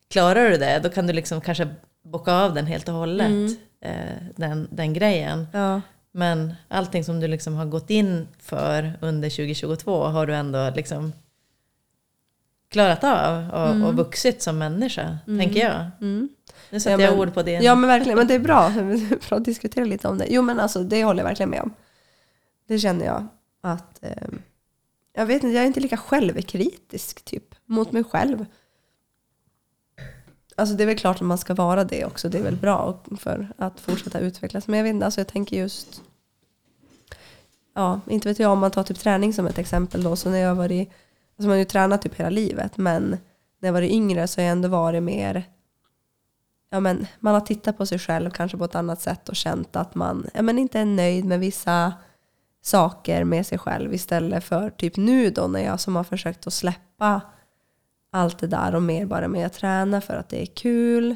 Speaker 2: klarar du det, då kan du liksom kanske bocka av den helt och hållet.
Speaker 3: Mm.
Speaker 2: Eh, den, den grejen.
Speaker 3: Ja.
Speaker 2: Men allting som du liksom har gått in för under 2022 har du ändå liksom klarat av och, och vuxit som människa, tänker jag.
Speaker 3: Mm.
Speaker 2: Nu sätter
Speaker 3: Ja,
Speaker 2: jag
Speaker 3: men-
Speaker 2: ord på det.
Speaker 3: Ja men verkligen, men det är bra. (laughs) bra att diskutera lite om det. Jo men alltså det håller jag verkligen med om. Det känner jag att, eh, jag vet inte, jag är inte lika självkritisk typ mot mig själv. Alltså det är väl klart att man ska vara det också, det är väl bra för att fortsätta utvecklas. Men jag vet inte, alltså jag tänker just, ja inte vet jag om man tar typ träning som ett exempel då. Så när jag varit, alltså man har ju tränat typ hela livet men när jag var yngre så har jag ändå varit mer ja, men man har tittat på sig själv kanske på ett annat sätt och känt att man ja, men inte är nöjd med vissa saker med sig själv istället för typ nu då när jag som har försökt att släppa allt det där och mer bara med att träna för att det är kul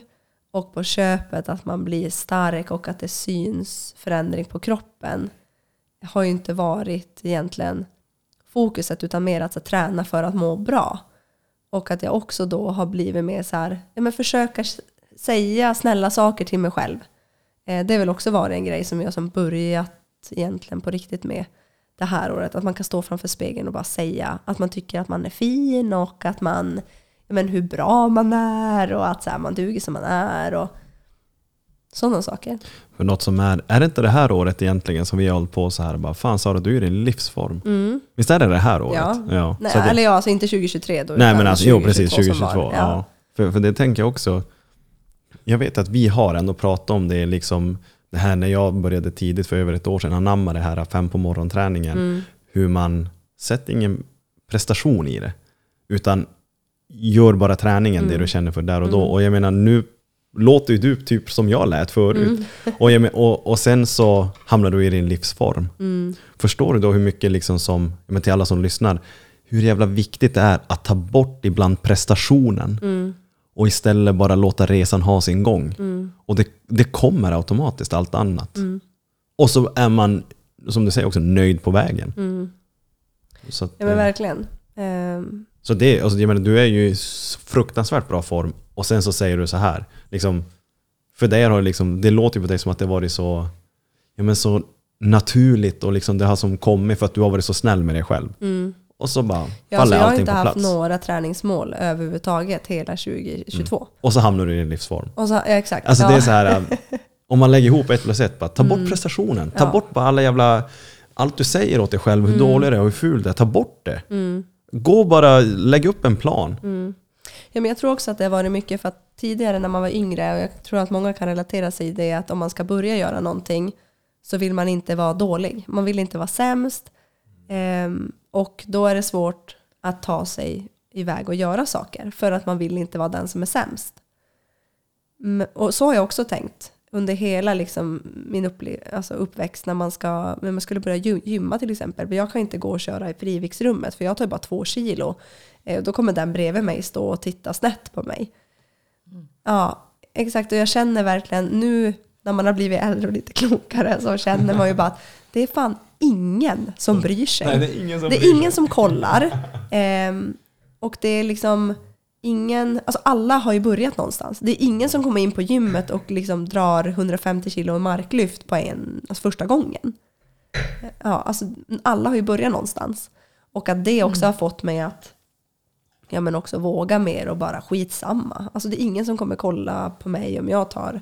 Speaker 3: och på köpet att man blir stark och att det syns förändring på kroppen har ju inte varit egentligen fokuset utan mer att så, träna för att må bra. Och att jag också då har blivit mer så här, ja men försöka säga snälla saker till mig själv. Eh, det har väl också varit en grej som jag som börjat egentligen på riktigt med det här året. Att man kan stå framför spegeln och bara säga att man tycker att man är fin och att man, ja men hur bra man är och att så här, man duger som man är och sådana saker.
Speaker 4: För något som är, är det inte det här året egentligen som vi har hållit på så här, bara fan Sara du är i din livsform. Visst är det det här året?
Speaker 3: Ja. Nej,
Speaker 4: så att det-
Speaker 3: eller ja, alltså inte 2023 då.
Speaker 4: Nej men alltså, jo
Speaker 3: 2022
Speaker 4: precis,
Speaker 3: som
Speaker 4: 2022.
Speaker 3: var.
Speaker 4: Ja. För, för det tänker jag också. Jag vet att vi har ändå pratat om det, liksom, det här när jag började tidigt för över ett år sedan, anamma det här fem på morgonträningen.
Speaker 3: Mm.
Speaker 4: Hur man sätter ingen prestation i det. Utan gör bara träningen
Speaker 3: Mm.
Speaker 4: det du känner för där och då. Och jag menar nu låter ju du typ som jag lät förut.
Speaker 3: Mm.
Speaker 4: Och, jag och, och sen så hamnar du i din livsform.
Speaker 3: Mm.
Speaker 4: Förstår du då hur mycket, liksom som, men till alla som lyssnar, hur jävla viktigt det är att ta bort ibland prestationen
Speaker 3: Mm.
Speaker 4: och istället bara låta resan ha sin gång. Och det, det kommer automatiskt, allt annat.
Speaker 3: Mm.
Speaker 4: Och så är man, som du säger, också nöjd på vägen. Så, att,
Speaker 3: Mm. Ja men
Speaker 4: eh,
Speaker 3: verkligen. Ehm,
Speaker 4: så det, alltså, jag menar, du är ju i fruktansvärt bra form och sen så säger du så här. Liksom, för det, har liksom, det låter ju på dig som att det varit så, ja, men så naturligt och liksom det har som kommit för att du har varit så snäll med dig själv. Och så bara
Speaker 3: ja,
Speaker 4: faller
Speaker 3: alltså jag har
Speaker 4: allting
Speaker 3: inte
Speaker 4: på
Speaker 3: haft
Speaker 4: plats.
Speaker 3: några träningsmål överhuvudtaget hela 2022.
Speaker 4: Och så hamnar du i din livsform.
Speaker 3: Och så, ja, exakt.
Speaker 4: Alltså
Speaker 3: ja.
Speaker 4: det är så här, äh, om man lägger ihop ett plus ett, bara, ta bort prestationen. Ta
Speaker 3: Mm. Ja.
Speaker 4: bort bara alla jävla, allt du säger åt dig själv, hur dålig det är och hur ful det är. Ta bort det.
Speaker 3: Mm.
Speaker 4: Gå bara, lägg upp en plan. Mm.
Speaker 3: Ja, men jag tror också att det har varit mycket för att tidigare när man var yngre, och jag tror att många kan relatera sig i det, att om man ska börja göra någonting så vill man inte vara dålig. Man vill inte vara sämst. Ehm, och då är det svårt att ta sig iväg och göra saker för att man vill inte vara den som är sämst. Mm, Och så har jag också tänkt under hela liksom min upple- alltså uppväxt när man, ska, när man skulle börja gy- gymma till exempel. För jag kan inte gå och köra i friviktsrummet för jag tar ju bara två kilo. Eh, och Då kommer den bredvid mig stå och titta snett på mig. Ja, exakt. Och jag känner verkligen nu när man har blivit äldre och lite klokare så känner man ju bara att det är fan ingen som bryr sig.
Speaker 4: Nej, det är ingen som
Speaker 3: det är ingen som kollar. (laughs) Ehm, och det är liksom ingen, alltså alla har ju börjat någonstans. Det är ingen som kommer in på gymmet och liksom drar 150 kilo marklyft på en, alltså första gången. Ja, alltså alla har ju börjat någonstans. Och att det också har fått mig att ja, men också våga mer och bara skitsamma. Alltså det är ingen som kommer kolla på mig om jag tar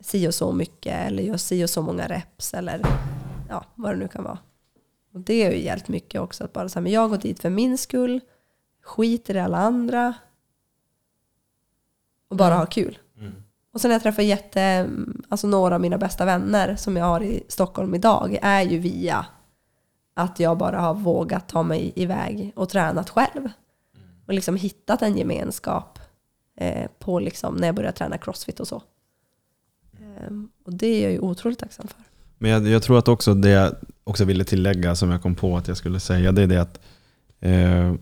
Speaker 3: si och så mycket eller gör si och så många reps eller ja, vad det nu kan vara. Och det har ju hjälpt mycket också. Att bara så här, men jag går dit för min skull, skiter i alla andra och bara
Speaker 2: Mm.
Speaker 3: ha kul. Och sen när jag träffar jätte, alltså några av mina bästa vänner som jag har i Stockholm idag är ju via att jag bara har vågat ta mig iväg och tränat själv. Och liksom hittat en gemenskap eh, på liksom när jag började träna crossfit och så. Ehm, och det är jag ju otroligt tacksam för.
Speaker 4: Men jag, jag tror att också det jag också ville tillägga som jag kom på att jag skulle säga det är det att eh,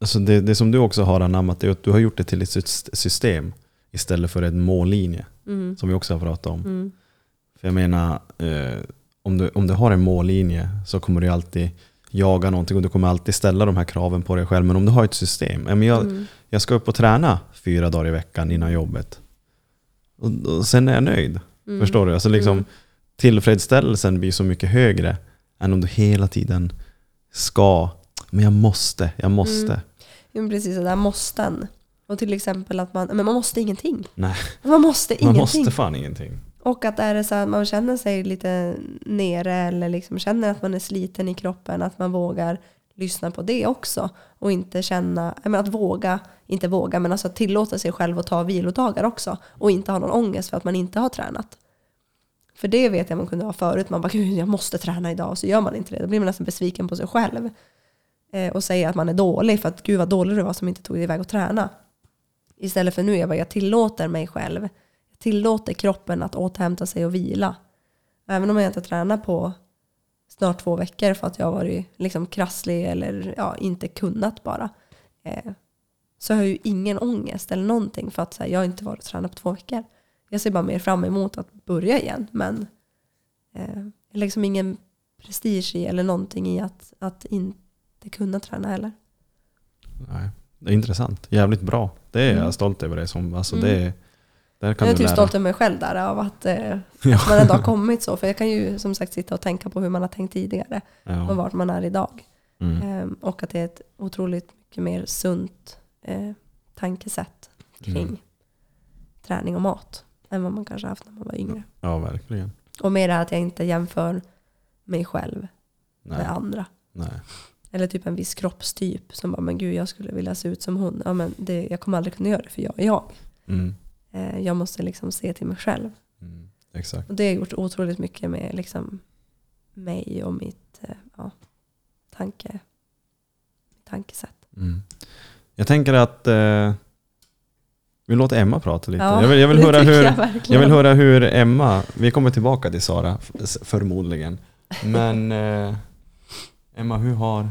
Speaker 4: alltså det, det som du också har anammat är att du har gjort det till ett sys- system istället för en mållinje
Speaker 3: Mm.
Speaker 4: som vi också har pratat om.
Speaker 3: Mm.
Speaker 4: För jag menar, eh, om, du, om du har en mållinje så kommer du alltid jaga någonting och du kommer alltid ställa de här kraven på dig själv. Men om du har ett system, men jag,
Speaker 3: Mm.
Speaker 4: jag ska upp och träna fyra dagar i veckan innan jobbet. Och, och sen är jag nöjd.
Speaker 3: Mm.
Speaker 4: Förstår du? Alltså liksom, Tillfredsställelsen blir så mycket högre än om du hela tiden ska, men jag måste, jag måste.
Speaker 3: Men precis, det där måsten. Och till exempel att man, men man måste ingenting.
Speaker 4: Nej,
Speaker 3: Man måste
Speaker 4: man
Speaker 3: ingenting.
Speaker 4: måste fan ingenting.
Speaker 3: Och att är det så att man känner sig lite nere eller liksom känner att man är sliten i kroppen, att man vågar lyssna på det också. Och inte känna, menar att våga, inte våga, men alltså att tillåta sig själv att ta vilodagar också. Och inte ha någon ångest för att man inte har tränat. För det vet jag man kunde ha förut. Man bara, gud jag måste träna idag. Och så gör man inte det. Då blir man nästan besviken på sig själv. Eh, och säga att man är dålig för att gud vad dålig du var som inte tog dig iväg och träna. Istället för nu, jag bara, jag tillåter mig själv. Jag tillåter kroppen att återhämta sig och vila. Även om jag inte tränar på snart två veckor för att jag har varit liksom krasslig eller ja, inte kunnat bara. Eh, så har jag ju ingen ångest eller någonting för att så här, jag har inte varit och tränat på två veckor. Jag ser bara mer fram emot att börja igen. Men eh, liksom ingen prestige i eller någonting i att, att inte kunna träna heller.
Speaker 4: Nej, det är intressant. Jävligt bra. Det är
Speaker 3: Mm.
Speaker 4: jag stolt över dig som. Alltså
Speaker 3: Mm.
Speaker 4: det, där kan
Speaker 3: jag är typ
Speaker 4: lära.
Speaker 3: stolt över mig själv där av att eh, (laughs)
Speaker 4: Ja.
Speaker 3: man ändå har kommit så. För jag kan ju som sagt sitta och tänka på hur man har tänkt tidigare och
Speaker 4: Ja.
Speaker 3: vart man är idag.
Speaker 4: Mm.
Speaker 3: Ehm, och att det är ett otroligt mycket mer sunt eh, tankesätt kring
Speaker 4: Mm.
Speaker 3: träning och mat än vad man kanske haft när man var yngre.
Speaker 4: ja, verkligen.
Speaker 3: Och mer att jag inte jämför mig själv
Speaker 4: Nej,
Speaker 3: med andra.
Speaker 4: nej.
Speaker 3: Eller typ en viss kroppstyp som bara, men gud jag skulle vilja se ut som hon. Ja, men det, jag kommer aldrig kunna göra det för jag är jag.
Speaker 4: Mm.
Speaker 3: Eh, jag måste liksom se till mig själv.
Speaker 4: Mm. Exakt.
Speaker 3: Och det har gjort otroligt mycket med liksom mig och mitt eh, ja, tanke, tankesätt.
Speaker 4: Mm. Jag tänker att eh, vi låter Emma prata lite.
Speaker 3: Ja,
Speaker 4: jag, vill, jag, vill höra hur,
Speaker 3: jag
Speaker 4: jag, vill höra hur Emma, vi kommer tillbaka till Sara förmodligen. Men eh, Emma, hur har,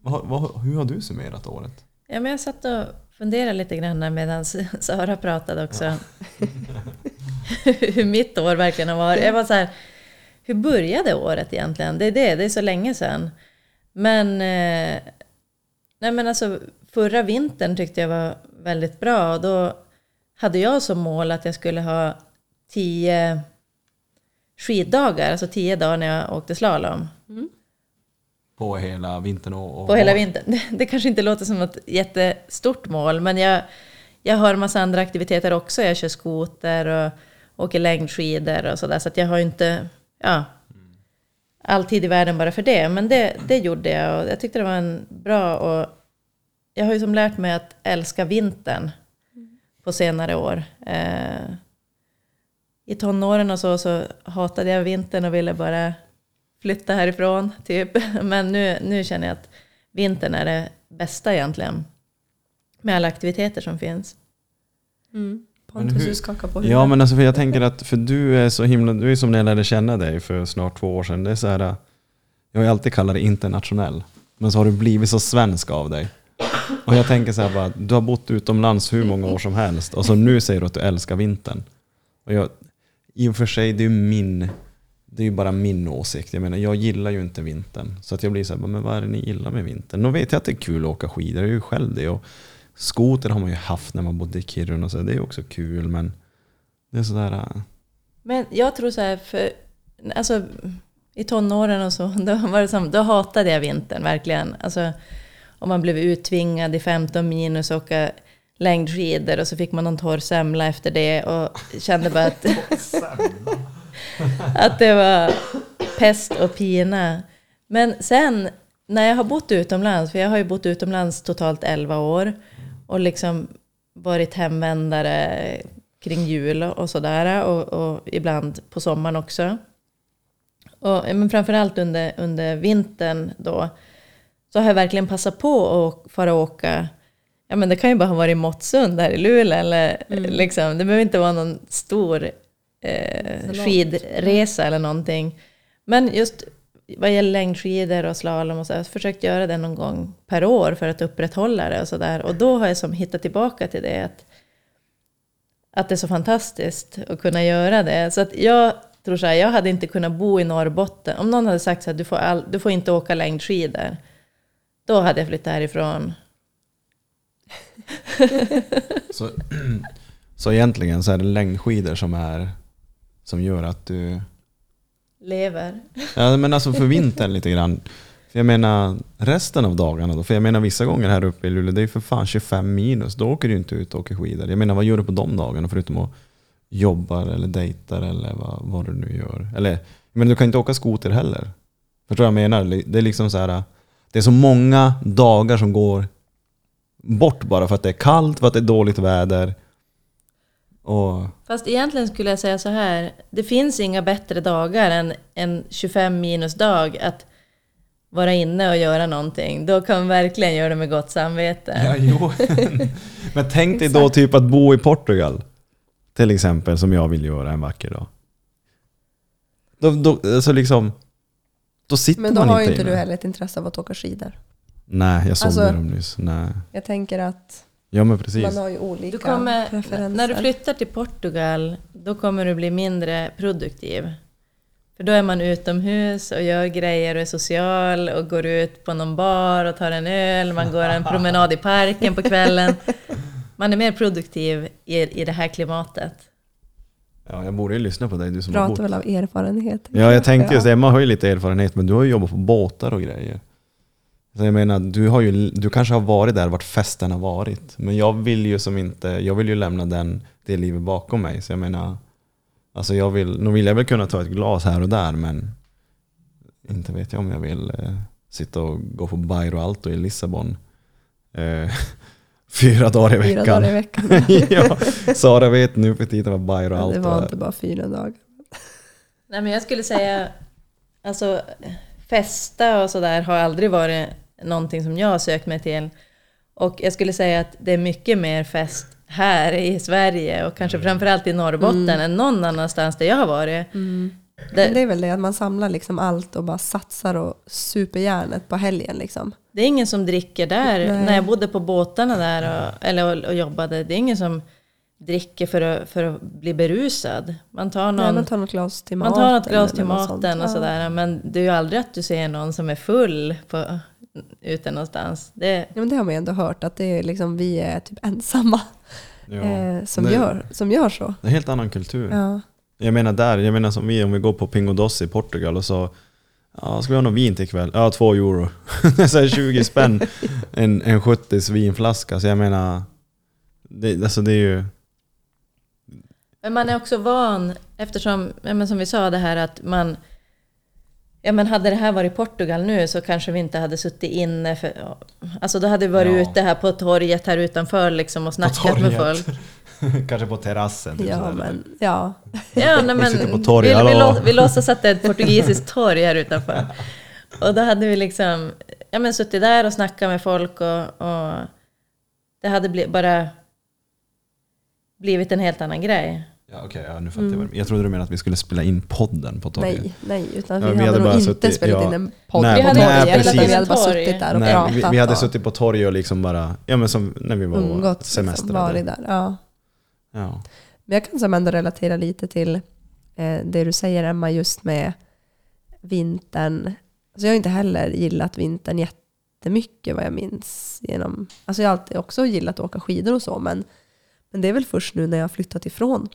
Speaker 4: vad, vad, hur har du summerat året?
Speaker 2: Ja, men jag satt och funderade lite grann medan (laughs) Sara pratade också. (laughs) hur mitt år verkligen har varit. Jag var så här, hur började året egentligen? Det är det, det är så länge sedan. Men, eh, nej men alltså, förra vintern tyckte jag var väldigt bra. Och då hade jag som mål att jag skulle ha tio skiddagar, alltså tio dagar när jag åkte slalom.
Speaker 4: På hela vintern och, och
Speaker 2: På hela vintern. Det, (laughs) det kanske inte låter som ett jättestort mål, men jag, jag har en massa andra aktiviteter också. Jag kör skoter och åker längdskidor och sådär, så att jag har inte ja, all tid i världen bara för det. Men det, det gjorde jag och jag tyckte det var en bra och jag har ju som lärt mig att älska vintern på senare år. Eh, I tonåren och så, så hatade jag vintern och ville bara flytta härifrån, typ. (laughs) Men nu, nu känner jag att vintern är det bästa egentligen. Med alla aktiviteter som finns.
Speaker 3: Mm. Pontus, du skakar på huvudet.
Speaker 4: Ja men alltså för jag tänker att för du är så himla, du är som när jag lärde känna dig för snart två år sedan. Det är så här, jag har ju alltid kallat dig internationell. Men så har du blivit så svensk av dig. Och jag tänker så här bara, du har bott utomlands hur många år som helst och så nu säger du att du älskar vintern. Och jag, I och för sig, det är ju min, det är ju bara min åsikt. Jag menar, jag gillar ju inte vintern. Så att jag blir så här, men vad är det ni gillar med vintern? Då vet jag att det är kul att åka skidor, jag är ju själv det. Och skoter har man ju haft när man bodde i Kiruna, så det är också kul. Men det är sådär... äh,
Speaker 2: Men jag tror så här, för alltså, i tonåren och så, (laughs) då, var det som, då hatade jag vintern verkligen. Alltså, om man blev uttvingad i 15 minus och åka längdskidor och så fick man någon torr semla efter det och kände bara att, (laughs) (laughs) att det var pest och pina. Men sen när jag har bott utomlands, för jag har ju bott utomlands totalt 11 år och liksom varit hemvändare kring jul och sådär och, och ibland på sommaren också. Och, men framförallt under, under vintern då så har jag verkligen passat på att fara och åka Ja men det kan ju bara ha varit Måttsund där i Luleå eller liksom, det behöver inte vara någon stor eh,
Speaker 3: Så
Speaker 2: skidresa eller någonting. Men just vad gäller längdskidor och slalom och så, jag har försökt göra det någon gång per år för att upprätthålla det och sådär. Och då har jag som hittat tillbaka till det att, att det är så fantastiskt att kunna göra det. Så att jag tror så här, jag hade inte kunnat bo i Norrbotten. Om någon hade sagt så här, du får, all, du får inte åka längdskidor. Då hade jag flyttat härifrån. (laughs)
Speaker 4: Så, så egentligen så är det längdskidor som är som gör att du...
Speaker 2: Lever.
Speaker 4: Ja men alltså för vintern lite grann. För jag menar resten av dagarna då. För jag menar vissa gånger här uppe i Luleå det är för fan 25 minus. Då åker du inte ut och åker skidor. Jag menar vad gör du på de dagarna förutom att jobba eller dejtar eller vad, vad du nu gör. Eller men du kan inte åka skoter heller. Förstår du vad jag menar? Det är liksom så här. Det är så många dagar som går bort bara för att det är kallt, för att det är dåligt väder. Och
Speaker 2: Fast egentligen skulle jag säga så här. Det finns inga bättre dagar än en 25 minusdag att vara inne och göra någonting. Då kan man verkligen göra det med gott samvete.
Speaker 4: Ja, jo. (laughs) Men tänk dig då typ att bo i Portugal. Till exempel, som jag vill göra en vacker dag. Då, då, alltså liksom, då sitter
Speaker 3: Men då
Speaker 4: man
Speaker 3: har ju
Speaker 4: inte
Speaker 3: inte du heller ett intresse av att åka skidor.
Speaker 4: Nej, jag sålde
Speaker 3: Alltså-
Speaker 4: dem nyss. Nej.
Speaker 3: Jag tänker att
Speaker 4: Ja men precis.
Speaker 3: man har ju olika
Speaker 2: Du kommer,
Speaker 3: preferenser.
Speaker 2: när du flyttar till Portugal, då kommer du bli mindre produktiv. För då är man utomhus och gör grejer och är social och går ut på någon bar och tar en öl, man går en promenad i parken på kvällen. (laughs) Man är mer produktiv i, i det här klimatet.
Speaker 4: Ja, jag borde ju lyssna på dig, du som har
Speaker 3: pratar
Speaker 4: bott.
Speaker 3: väl av erfarenhet.
Speaker 4: Ja, jag tänkte just det. Emma har ju lite erfarenhet, men du har ju jobbat på båtar och grejer. Så jag menar, du, har ju, du kanske har varit där vart festen har varit. Men jag vill ju som inte, jag vill ju lämna den, det livet bakom mig. Så jag menar, alltså jag vill, nu vill jag väl kunna ta ett glas här och där, men inte vet jag om jag vill eh, sitta och gå på Bairro Alto i Lissabon. Eh, (laughs) fyra dagar i
Speaker 3: Fyra
Speaker 4: veckan.
Speaker 3: dagar i veckan. (laughs)
Speaker 4: ja, Sara vet nu för tiden vad Bairro
Speaker 3: Ja,
Speaker 4: Alto
Speaker 3: det var
Speaker 4: är.
Speaker 3: inte bara fyra dagar.
Speaker 2: Nej men jag skulle säga, alltså festa och sådär har aldrig varit någonting som jag har sökt mig till. Och jag skulle säga att det är mycket mer fest här i Sverige och kanske framförallt i Norrbotten än någon annanstans där jag har varit.
Speaker 3: Men
Speaker 2: Det,
Speaker 3: det är väl det att man samlar liksom allt och bara satsar och super järnet på helgen liksom.
Speaker 2: det är ingen som dricker där.
Speaker 3: Nej.
Speaker 2: När jag bodde på båtarna där och, eller, och, och jobbade, det är ingen som dricker för att, för att bli berusad. Man tar
Speaker 3: Nej,
Speaker 2: någon...
Speaker 3: man tar något glas till
Speaker 2: Man
Speaker 3: maten.
Speaker 2: tar något glas till maten och
Speaker 3: Ja.
Speaker 2: sådär, men det är ju aldrig att du ser någon som är full på, ute någonstans. Det,
Speaker 3: Ja, men det har man ju ändå hört att det är liksom, vi är typ ensamma
Speaker 4: Ja.
Speaker 3: eh, som,
Speaker 4: Det-
Speaker 3: gör, som gör så.
Speaker 4: Det är en helt annan kultur.
Speaker 3: Ja.
Speaker 4: Jag menar där, jag menar som vi om vi går på Pingo Doss i Portugal och så Ja, ska vi ha något vin till ikväll? Ja, två euro. (laughs) så här 20 spänn (laughs) en, en 70 vinflaska. Så jag menar, det, alltså det är ju...
Speaker 2: men man är också van, eftersom, ja, men som vi sa det här att man... Ja men hade det här varit Portugal nu så kanske vi inte hade suttit inne för... Alltså då hade vi varit
Speaker 4: Ja.
Speaker 2: ute här på torget här utanför liksom och snackat med folk. (laughs)
Speaker 4: Kanske på terrassen. typ
Speaker 3: Ja, men ja.
Speaker 2: Ja, nej, men
Speaker 4: sitter på
Speaker 2: vi,
Speaker 4: torg,
Speaker 2: vi,
Speaker 4: hallå.
Speaker 2: lå- vi låtsas att det är ett (laughs) portugisiskt torg här utanför. Och då hade vi liksom ja, men suttit där och snackat med folk och, och det hade bli, bara blivit en helt annan grej.
Speaker 4: Ja, okej, ja, nu fattar jag. vad du- Jag trodde du menade att vi skulle spela in podden på torget.
Speaker 3: Nej, nej, utan
Speaker 4: Ja,
Speaker 3: vi,
Speaker 4: vi
Speaker 3: hade,
Speaker 4: hade
Speaker 3: nog inte
Speaker 4: suttit-
Speaker 3: spelat
Speaker 4: ja.
Speaker 3: in en podd
Speaker 4: Nej,
Speaker 3: på
Speaker 2: Vi hade
Speaker 3: torget,
Speaker 4: nej, precis.
Speaker 3: vi hade bara suttit där och
Speaker 4: Nej, vi,
Speaker 3: pratat.
Speaker 4: vi hade
Speaker 3: och
Speaker 4: suttit på torget och liksom bara, ja men som när vi var
Speaker 3: umgåtts, liksom,
Speaker 4: semestrade.
Speaker 3: varit där. Ja.
Speaker 4: Ja.
Speaker 3: Men jag kan som ändå relatera lite till eh, det du säger Emma, just med vintern. Alltså jag har inte heller gillat vintern jättemycket vad jag minns. Genom, alltså jag har alltid också gillat att åka skidor och så, men, men det är väl först nu när jag har flyttat ifrån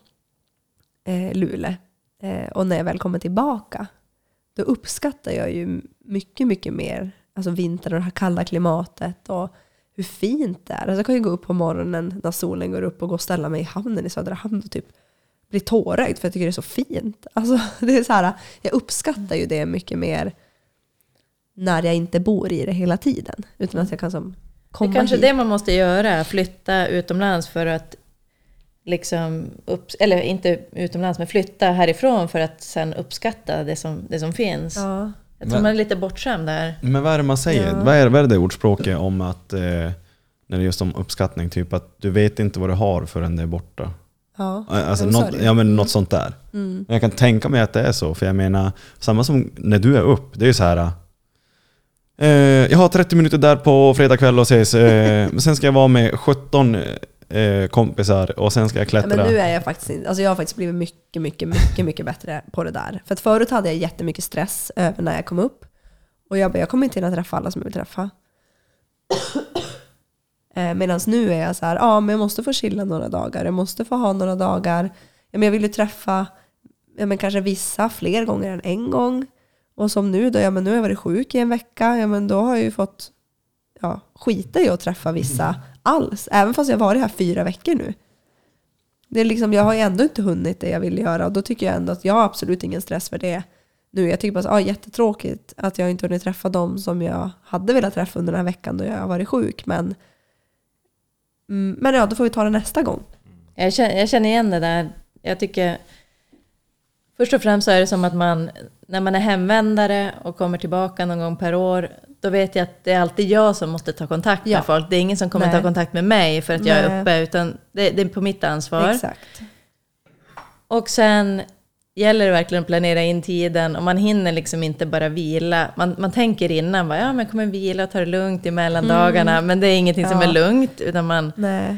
Speaker 3: eh, Luleå eh, och när jag väl kommer tillbaka, då uppskattar jag ju mycket, mycket mer alltså vintern och det här kalla klimatet och hur fint det är. Alltså jag kan ju gå upp på morgonen när solen går upp och gå och ställa mig i hamnen i Södra hamn och typ blir tårögd för jag tycker det är så fint. Alltså, (laughs) det är så här, jag uppskattar ju det mycket mer när jag inte bor i det hela tiden. Utan att jag kan som
Speaker 2: Det
Speaker 3: komma
Speaker 2: är kanske
Speaker 3: hit.
Speaker 2: det man måste göra, flytta utomlands för att liksom, upp, eller inte utomlands, men flytta härifrån för att sen uppskatta det som, det som finns.
Speaker 3: Ja.
Speaker 2: Jag tror man är lite bortskämd där.
Speaker 4: Men vad är det man säger?
Speaker 3: Ja.
Speaker 4: Vad, är, vad är det ordspråket om att, eh, när det är just om uppskattning, typ att du vet inte vad du har förrän det är borta?
Speaker 3: Ja.
Speaker 4: Alltså något, ja, men något sånt där.
Speaker 3: Mm.
Speaker 4: Men Jag kan tänka mig att det är så, för jag menar, samma som när du är upp, det är ju så här. Eh, jag har 30 minuter där på fredag kväll och ses, eh, men sen ska jag vara med 17 eh, kompisar och sen ska jag
Speaker 3: Ja,
Speaker 4: klättra.
Speaker 3: Men nu är jag faktiskt inte, alltså jag har faktiskt blivit mycket, mycket, mycket, mycket bättre på det där. För att förut hade jag jättemycket stress över när jag kom upp. Och jag bara, jag kommer inte hinna träffa alla som jag vill träffa. eh, Medan nu är jag så här, ja men jag måste få chilla några dagar, jag måste få ha några dagar. Ja, men jag vill ju träffa ja, men kanske vissa fler gånger än en gång. Och som nu då, ja men nu har jag varit sjuk i en vecka, ja men då har jag ju fått ja, skita i att träffa vissa alls. Även fast jag har varit här fyra veckor nu. Det är liksom, jag har ju ändå inte hunnit det jag vill göra och då tycker jag ändå att jag har absolut ingen stress för det nu. Jag tycker bara att ah, jättetråkigt att jag inte hunnit träffa dem som jag hade velat träffa under den här veckan då jag har varit sjuk. Men, mm, men ja, då får vi ta det nästa gång.
Speaker 2: Jag känner, jag känner igen det där. Jag tycker... Först och främst så är det som att man, när man är hemvändare och kommer tillbaka någon gång per år, då vet jag att det är alltid jag som måste ta kontakt med
Speaker 3: Ja.
Speaker 2: folk. Det är ingen som kommer
Speaker 3: Nej.
Speaker 2: ta kontakt med mig för att jag är
Speaker 3: Nej.
Speaker 2: uppe, utan det, det är på mitt ansvar.
Speaker 3: Exakt.
Speaker 2: Och sen gäller det verkligen att planera in tiden och man hinner liksom inte bara vila. Man, man tänker innan, bara, ja men jag kommer vila och ta det lugnt i mellandagarna, men det är ingenting som
Speaker 3: Mm. Ja.
Speaker 2: är lugnt, utan man
Speaker 3: Nej.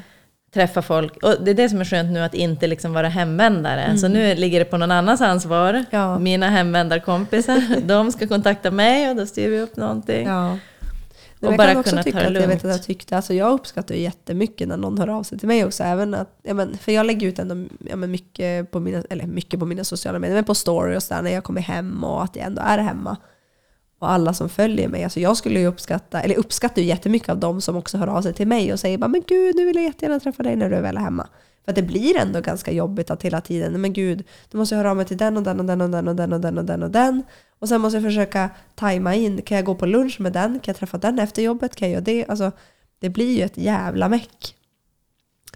Speaker 2: Träffa folk. Och det är det som är skönt nu, att inte liksom vara hemvändare. Så nu ligger det på någon annans ansvar.
Speaker 3: Mm. Ja.
Speaker 2: Mina hemvändarkompisar, (laughs) de ska kontakta mig och då styr vi upp någonting.
Speaker 3: Ja.
Speaker 2: Och
Speaker 3: Men
Speaker 2: bara
Speaker 3: kan också
Speaker 2: kunna ta
Speaker 3: tycka
Speaker 2: det
Speaker 3: att jag vet
Speaker 2: lugnt.
Speaker 3: att jag tyckte, alltså jag uppskattar ju jättemycket när någon hör av sig till mig också. Även att, ja men, för jag lägger ut ändå ja men mycket, på mina, eller mycket på mina sociala medier, men på story och sådär när jag kommer hem och att jag ändå är hemma. Och alla som följer mig, alltså jag skulle ju uppskatta, eller uppskattar ju jättemycket av dem som också hör av sig till mig och säger bara men gud nu vill jag jättegärna träffa dig när du är väl är hemma. För att det blir ändå ganska jobbigt att hela tiden, men gud, då måste jag höra av mig till den och den och den och den och den och den och den och den. Och sen måste jag försöka tajma in, kan jag gå på lunch med den? Kan jag träffa den efter jobbet? Kan jag göra det? Alltså, det blir ju ett jävla meck.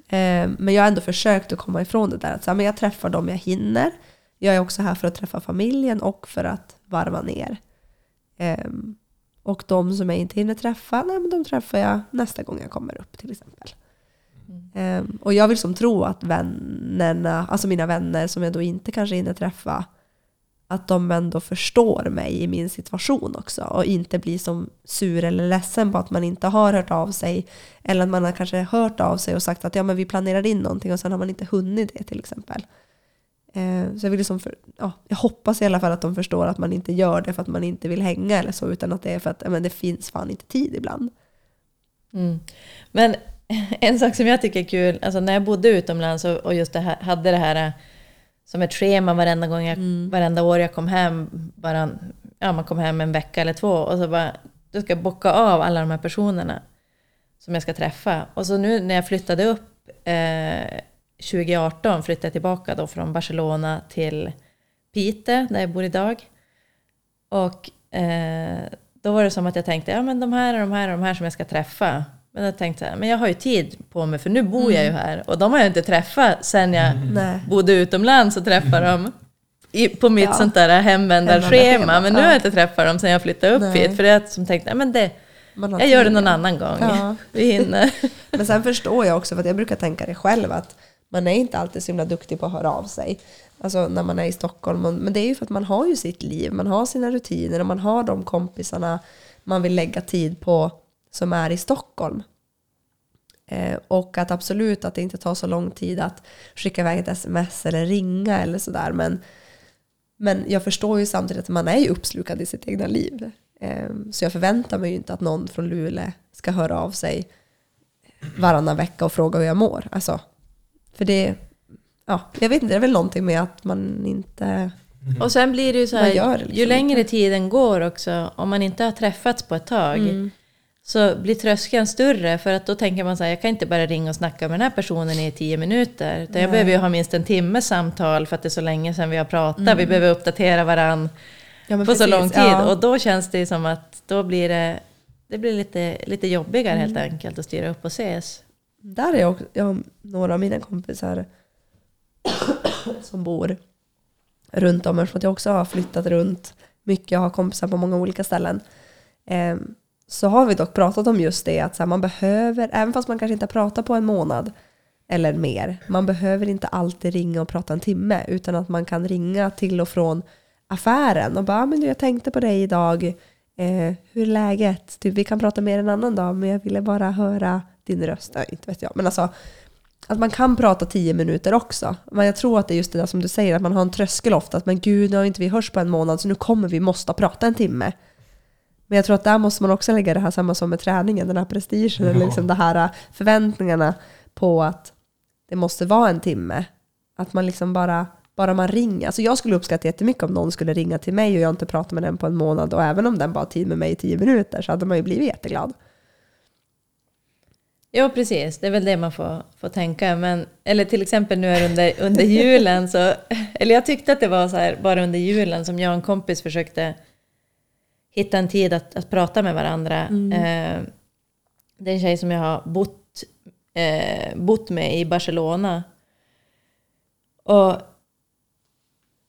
Speaker 3: Eh, men jag har ändå försökt att komma ifrån det där. Att så här, men jag träffar dem jag hinner. Jag är också här för att träffa familjen och för att varva ner. Ehm, och de som jag inte hinner träffa, nej, men de träffar jag nästa gång jag kommer upp till exempel. Ehm, och jag vill som tro att vännerna, alltså mina vänner som jag då inte kanske hinner träffa, att de ändå förstår mig i min situation också och inte blir som sur eller ledsen på att man inte har hört av sig eller att man har kanske hört av sig och sagt att ja, men vi planerar in någonting och sen har man inte hunnit det till exempel. Eh, Så jag, vill liksom för, ja, jag hoppas i alla fall att de förstår att man inte gör det för att man inte vill hänga eller så utan att det är för att men det finns fan inte tid ibland.
Speaker 2: Mm. Men (laughs) en sak som jag tycker är kul, alltså när jag bodde utomlands och, och just det här, hade det här eh, som ett schema varenda, gång jag, varenda år jag kom hem, bara, ja, man kom hem en vecka eller två och så bara, då ska bocka av alla de här personerna som jag ska träffa. Och så nu när jag flyttade upp eh, 2018 flyttade jag tillbaka då från Barcelona till Piteå, där jag bor idag. Och eh, då var det som att jag tänkte, ja men de här och de här och de här som jag ska träffa. Men jag tänkte, så här, men jag har ju tid på mig för nu bor jag ju här. Och de har jag inte träffat sen jag
Speaker 3: Nej.
Speaker 2: bodde utomlands och träffade dem i, på mitt
Speaker 3: Ja.
Speaker 2: sånt där hemvändarschema. Men nu har
Speaker 3: ja.
Speaker 2: jag inte träffat dem sen jag flyttade upp
Speaker 3: Nej.
Speaker 2: hit. För jag som tänkte, ja, men det, jag gör det någon annan gång.
Speaker 3: Ja.
Speaker 2: Vi hinner. (laughs)
Speaker 3: Men sen förstår jag också, för att jag brukar tänka det själv, att man är inte alltid så himla duktig på att höra av sig. Alltså när man är i Stockholm. Men det är ju för att man har ju sitt liv, man har sina rutiner och man har de kompisarna man vill lägga tid på som är i Stockholm. Eh, och att absolut att det inte tar så lång tid att skicka iväg ett sms eller ringa eller sådär. Men, men jag förstår ju samtidigt att man är ju uppslukad i sitt egna liv. Eh, så jag förväntar mig ju inte att någon från Luleå ska höra av sig varannan vecka och fråga hur jag mår. Alltså, för det, ja, jag vet inte, det är väl någonting med att man inte...
Speaker 2: Och sen blir det ju så här,
Speaker 3: gör liksom
Speaker 2: ju längre tiden går också, om man inte har träffats på ett tag,
Speaker 3: Mm.
Speaker 2: så blir tröskeln större för att då tänker man så här, jag kan inte bara ringa och snacka med den här personen i tio minuter. Utan jag behöver ju ha minst en timmes samtal för att det är så länge sedan vi har pratat. Vi behöver uppdatera varandra
Speaker 3: Ja,
Speaker 2: på så
Speaker 3: precis,
Speaker 2: lång tid.
Speaker 3: ja.
Speaker 2: Och då känns det som att då blir det, det blir lite, lite jobbigare helt
Speaker 3: Mm.
Speaker 2: enkelt att styra upp och ses.
Speaker 3: Där är jag, också, jag har några av mina kompisar (coughs) som bor runt om eftersom jag också har flyttat runt mycket och har kompisar på många olika ställen. Ehm, så har vi dock pratat om just det att man behöver, även fast man kanske inte har pratat på en månad eller mer, man behöver inte alltid ringa och prata en timme utan att man kan ringa till och från affären och bara ah, men du, jag tänkte på dig idag, eh, hur är läget? Typ, vi kan prata mer en annan dag men jag ville bara höra din röst. Nej, inte vet jag. Men alltså, att man kan prata tio minuter också. Men jag tror att det är just det där som du säger, att man har en tröskel ofta. Att men gud, nu har inte vi hörts på en månad så nu kommer vi måste prata en timme. Men jag tror att där måste man också lägga det här samma som med träningen, den här prestigen, eller liksom det här förväntningarna på att det måste vara en timme. Att man liksom bara, bara man ringer. Alltså jag skulle uppskatta jättemycket om någon skulle ringa till mig och jag inte pratat med den på en månad och även om den bara har tid med mig i tio minuter så hade man ju blivit jätteglad.
Speaker 2: Ja, precis. Det är väl det man får, får tänka. Men, eller till exempel nu är under, under julen så... (laughs) Eller jag tyckte att det var så här, bara under julen som jag och en kompis försökte hitta en tid att, att prata med varandra. Eh, det är en tjej som jag har bott, eh, bott med i Barcelona. Och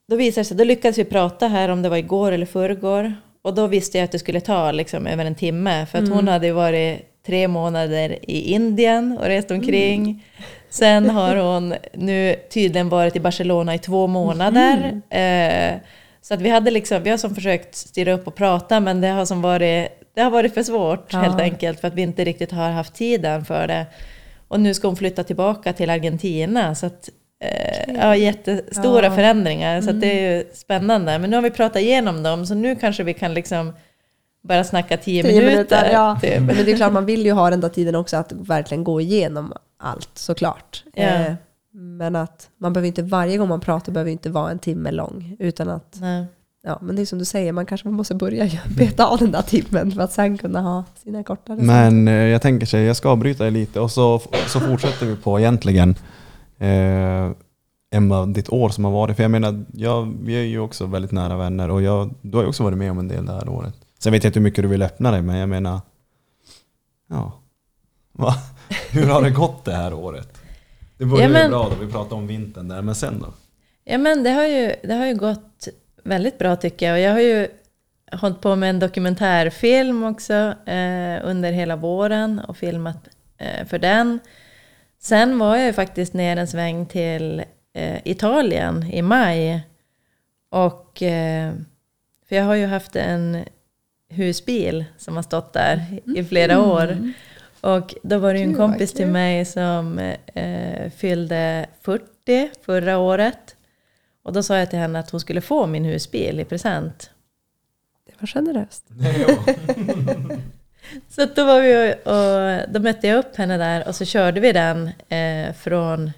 Speaker 2: då visade sig, då lyckades vi prata här om det var igår eller förrgår. Och då visste jag att det skulle ta liksom över en timme. För att hon hade ju varit tre månader i Indien och rest omkring. Sen har hon nu tydligen varit i Barcelona i två månader. Eh, så att vi, hade liksom, vi har som försökt styra upp och prata men det har, som varit, det har varit för svårt
Speaker 3: Ja.
Speaker 2: helt enkelt för att vi inte riktigt har haft tiden för det. Och nu ska hon flytta tillbaka till Argentina. Så att, eh, ja, jättestora
Speaker 3: Ja.
Speaker 2: förändringar. Så att det är ju spännande. Men nu har vi pratat igenom dem så nu kanske vi kan liksom bara snacka tio,
Speaker 3: Tio
Speaker 2: minuter.
Speaker 3: minuter, ja. (laughs)
Speaker 2: typ.
Speaker 3: Men det är klart, man vill ju ha den där tiden också att verkligen gå igenom allt såklart.
Speaker 2: Ja.
Speaker 3: Eh, Men att man behöver inte, varje gång man pratar behöver inte vara en timme lång. Utan att,
Speaker 2: Nej.
Speaker 3: ja men det är som du säger, man kanske måste börja (laughs) beta av den där timmen för att sen kunna ha sina kortare
Speaker 4: Men eh, jag tänker sig, jag ska avbryta dig lite och så, så fortsätter vi på egentligen eh, Emma, ditt år som har varit. För jag menar, jag, vi är ju också väldigt nära vänner och jag, du har ju också varit med om en del det här året. Sen vet jag inte hur mycket du vill öppna dig men jag menar, ja. Va? (laughs) Hur har det gått det här året? Det började
Speaker 2: Ja, men-
Speaker 4: ju bra då, vi pratade om vintern där, men sen då?
Speaker 2: Ja, men det har, ju, det har ju gått väldigt bra tycker jag. Och jag har ju hållit på med en dokumentärfilm också eh, under hela våren och filmat eh, för den. Sen var jag ju faktiskt ner en sväng till eh, Italien i maj. Och, eh, för jag har ju haft en husbil som har stått där i flera år. Och då var det ju en kompis till mig som eh, fyllde 40 förra året. Och då sa jag till henne att hon skulle få min husbil i present.
Speaker 3: Det var generöst. (laughs) (laughs)
Speaker 2: Så då var vi och, och då mötte jag upp henne där och så körde vi den eh, från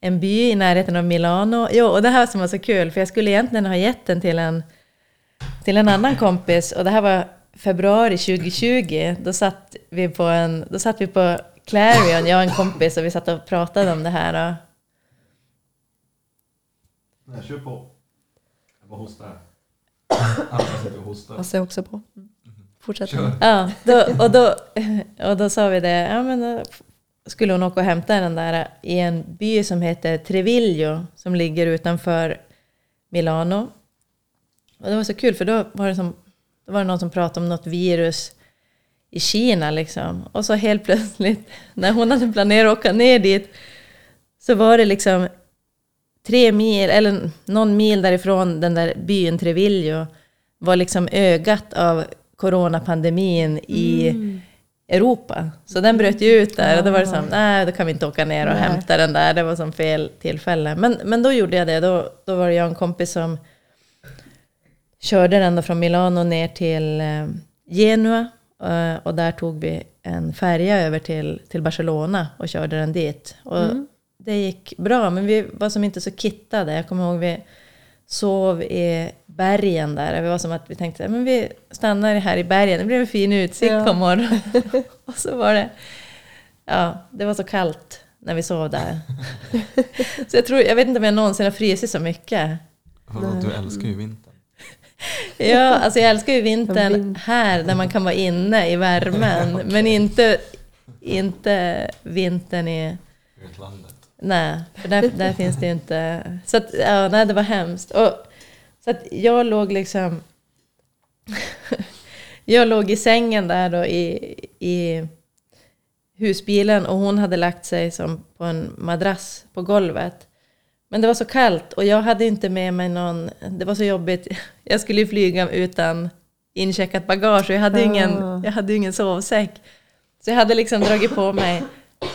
Speaker 2: en by i närheten av Milano. Jo, och det här som var så kul, för jag skulle egentligen ha gett den till en, till en annan kompis och det här var februari 2020. Då satt vi på, en, då satt vi på Clarion, jag och en kompis, och vi satt och pratade om det här. Och,
Speaker 4: Nej, kör på. Jag bara hostar. Alla sitter och hostar.
Speaker 3: Jag också på. Fortsätt.
Speaker 2: Ja, då, och, då, och då sa vi det, ja men då skulle hon åka och hämta den där i en by som heter Treviglio som ligger utanför Milano. Och det var så kul för då var det, som, då var det någon som pratade om något virus i Kina liksom. Och så helt plötsligt (laughs) när hon hade planerat att åka ner dit så var det liksom tre mil, eller någon mil därifrån den där byn Treviglio var liksom ögat av coronapandemin i Europa. Så den bröt ju ut där och då var det som, nej då kan vi inte åka ner och
Speaker 3: Nej.
Speaker 2: hämta den där, det var som fel tillfälle. Men, men då gjorde jag det, då, då var det jag och en kompis som körde den då från Milano ner till eh, Genua eh, och där tog vi en färja över till, till Barcelona och körde den dit. Och Det gick bra, men vi var som inte så kittade. Jag kommer ihåg vi sov i bergen där. Det var som att vi tänkte men vi stannar här i bergen, det blir en fin utsikt
Speaker 3: Ja.
Speaker 2: på morgonen. (laughs) och så var det, ja, det var så kallt när vi sov där. (laughs) så jag, tror, jag vet inte om jag någonsin har frusit så mycket.
Speaker 4: Vadå, du älskar ju vintern. (laughs)
Speaker 2: Ja, alltså jag älskar ju vintern
Speaker 3: Vin-
Speaker 2: här där man kan vara inne i värmen. (laughs) Men inte, inte vintern i...
Speaker 4: Utlandet.
Speaker 2: Nej, för där, där (laughs) finns det ju inte... Så att, ja, nej, det var hemskt. Och, så att jag låg liksom... jag låg i sängen där då i, i husbilen och hon hade lagt sig som på en madrass på golvet. Men det var så kallt och jag hade inte med mig någon... Det var så jobbigt. (laughs) Jag skulle ju flyga utan incheckat bagage och jag hade ju ingen,
Speaker 3: Ah.
Speaker 2: jag hade ingen sovsäck. Så jag hade liksom dragit på mig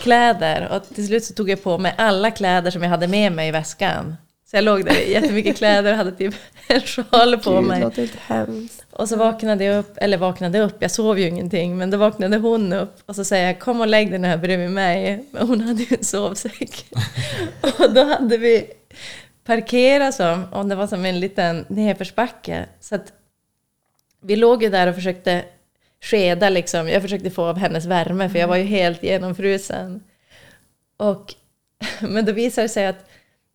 Speaker 2: kläder och till slut så tog jag på mig alla kläder som jag hade med mig i väskan. Så jag låg där i jättemycket kläder och hade typ (laughs) en sjal på
Speaker 3: Gud,
Speaker 2: mig.
Speaker 3: låter hemskt.
Speaker 2: Och så vaknade jag upp, eller vaknade upp, jag sov ju ingenting, men då vaknade hon upp och så säger jag kom och lägg dig nu här bredvid mig. Men hon hade ju en sovsäck. (laughs) och då hade vi parkerat som, och det var som en liten nedförsbacke. Så att vi låg ju där och försökte skeda liksom, jag försökte få av hennes värme för jag var ju helt genomfrusen. Och, (laughs) men då visade det sig att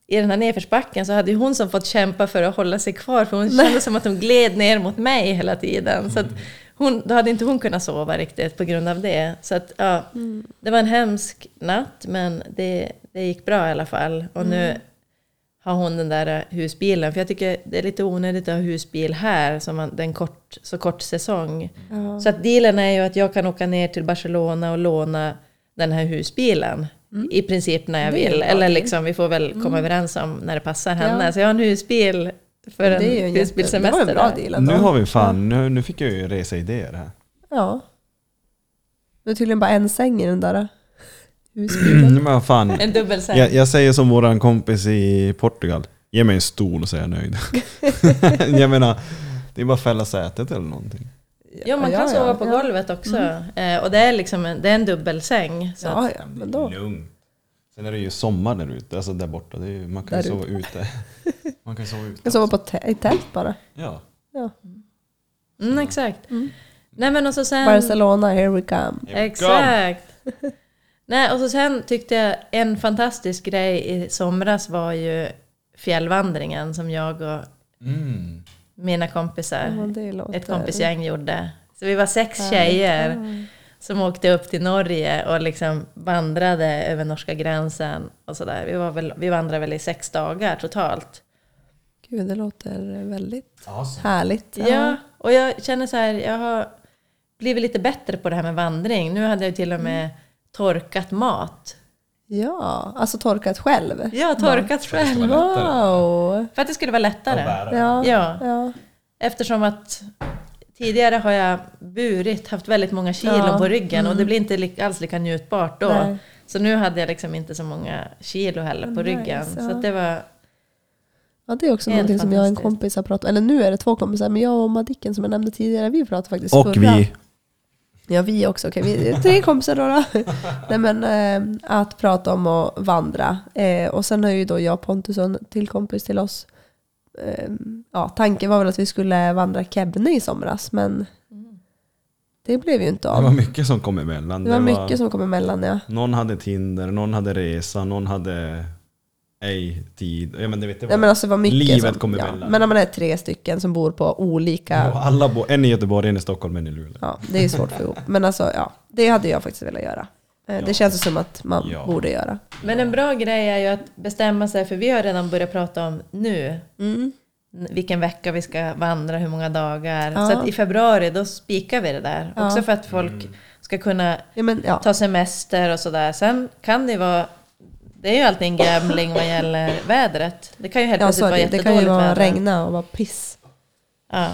Speaker 2: i den här nedförsbacken så hade ju hon som fått kämpa för att hålla sig kvar för hon kände som att hon gled ner mot mig hela tiden. Så att hon, då hade inte hon kunnat sova riktigt på grund av det. Så att, ja, det var en hemsk natt men det, det gick bra i alla fall. Och nu har hon den där husbilen. För jag tycker det är lite onödigt att ha husbil här som man, det är en kort, så kort säsong. Så att dealen är ju att jag kan åka ner till Barcelona och låna den här husbilen. I princip när jag vill.
Speaker 3: bra
Speaker 2: Eller liksom, vi får väl komma överens om när det passar henne.
Speaker 3: Ja.
Speaker 2: Så jag har en husbil för en,
Speaker 3: det är ju en jätte, det var
Speaker 2: husbilsemester.
Speaker 3: en bra deal.
Speaker 4: Nu har vi fan, nu, nu fick jag ju reseidéer här.
Speaker 3: Ja. Det är tydligen bara en säng i den där
Speaker 4: Mm,
Speaker 3: husbilen.
Speaker 4: men vad fan.
Speaker 2: En dubbelsäng.
Speaker 4: Jag, jag säger som våran kompis i Portugal. Ge mig en stol så är jag nöjd. (laughs) (laughs) jag menar, det är bara att fälla sätet eller någonting.
Speaker 2: Ja, man kan
Speaker 3: Ja, ja,
Speaker 2: sova på
Speaker 3: ja.
Speaker 2: golvet också. Eh, och det är liksom en, det är en dubbelsäng. Så
Speaker 3: Ja,
Speaker 2: att,
Speaker 3: ja, men då.
Speaker 4: Lugn. Sen är det ju sommar där ute, alltså där borta. Det är, ju- man kan ju sova ute. Man kan sova ute.
Speaker 3: Jag sover på tä- i tält bara.
Speaker 4: Ja.
Speaker 3: Ja.
Speaker 2: mm, exakt. Nej men och så sen...
Speaker 3: Barcelona, here we come.
Speaker 2: Exakt. (laughs) Nej, och så sen tyckte jag en fantastisk grej i somras var ju fjällvandringen som jag och
Speaker 4: Mm.
Speaker 2: Mina kompisar,
Speaker 3: Ja,
Speaker 2: ett kompisgäng gjorde. Så vi var sex tjejer som åkte upp till Norge och liksom vandrade över norska gränsen och sådär. Vi, var väl, vi vandrade väl i sex dagar totalt.
Speaker 3: Gud, det låter väldigt
Speaker 4: Awesome.
Speaker 3: härligt.
Speaker 2: Ja, och jag känner så här, jag har blivit lite bättre på det här med vandring. Nu hade jag till och med torkat mat.
Speaker 3: Ja, alltså torkat själv.
Speaker 2: Har torkat själv.
Speaker 3: Wow!
Speaker 2: För att det skulle vara lättare.
Speaker 3: Ja.
Speaker 2: Ja,
Speaker 3: ja.
Speaker 2: eftersom att tidigare har jag burit, haft väldigt många kilon
Speaker 3: Ja.
Speaker 2: på ryggen och det blir inte alls lika njutbart då.
Speaker 3: Nej.
Speaker 2: Så nu hade jag liksom inte så många kilo heller på
Speaker 3: Nice,
Speaker 2: ryggen.
Speaker 3: ja.
Speaker 2: Så att det var,
Speaker 3: Ja, det är också
Speaker 2: Helt
Speaker 3: någonting som jag och en kompis har pratat Eller nu är det två kompisar, men jag och Madicken som jag nämnde tidigare, vi pratade faktiskt
Speaker 4: Och
Speaker 3: förra.
Speaker 4: vi.
Speaker 3: Ja, vi också. Okej, vi tre kompisar då. då. Nej, men eh, att prata om att vandra. Eh, och sen har ju då jag Pontus och en till kompis till oss. Eh, ja, tanken var väl att vi skulle vandra Kebne i somras, men det blev ju inte
Speaker 4: Det var
Speaker 3: av.
Speaker 4: mycket som kom emellan.
Speaker 3: Det var mycket som kom emellan, ja.
Speaker 4: Någon hade Tinder, någon hade resa, någon hade ej tid. Ja, men det vet jag
Speaker 3: Nej, men alltså var mycket
Speaker 4: Livet
Speaker 3: som,
Speaker 4: kom
Speaker 3: ja.
Speaker 4: emellan.
Speaker 3: Men när man är tre stycken som bor på olika
Speaker 4: Ja, alla bo, en i Göteborg, en i Stockholm, en i Luleå.
Speaker 3: Ja, det är svårt få ihop. Men alltså, ja, det hade jag faktiskt velat göra. Eh,
Speaker 4: Ja.
Speaker 3: Det känns som att man
Speaker 4: Ja.
Speaker 3: borde göra.
Speaker 2: men en bra grej är ju att bestämma sig, för vi har redan börjat prata om nu,
Speaker 3: Mm.
Speaker 2: vilken vecka vi ska vandra, hur många dagar.
Speaker 3: Ja.
Speaker 2: Så att i februari då spikar vi det där.
Speaker 3: Ja.
Speaker 2: Också för att folk ska kunna
Speaker 3: Ja, men, ja.
Speaker 2: ta semester och sådär. Sen kan det vara, det är ju alltid en gambling vad gäller vädret. Det kan ju helt
Speaker 3: Ja,
Speaker 2: plötsligt vara
Speaker 3: det. det
Speaker 2: jättedåligt
Speaker 3: kan ju vara
Speaker 2: väder.
Speaker 3: regna och vara piss.
Speaker 2: Ja.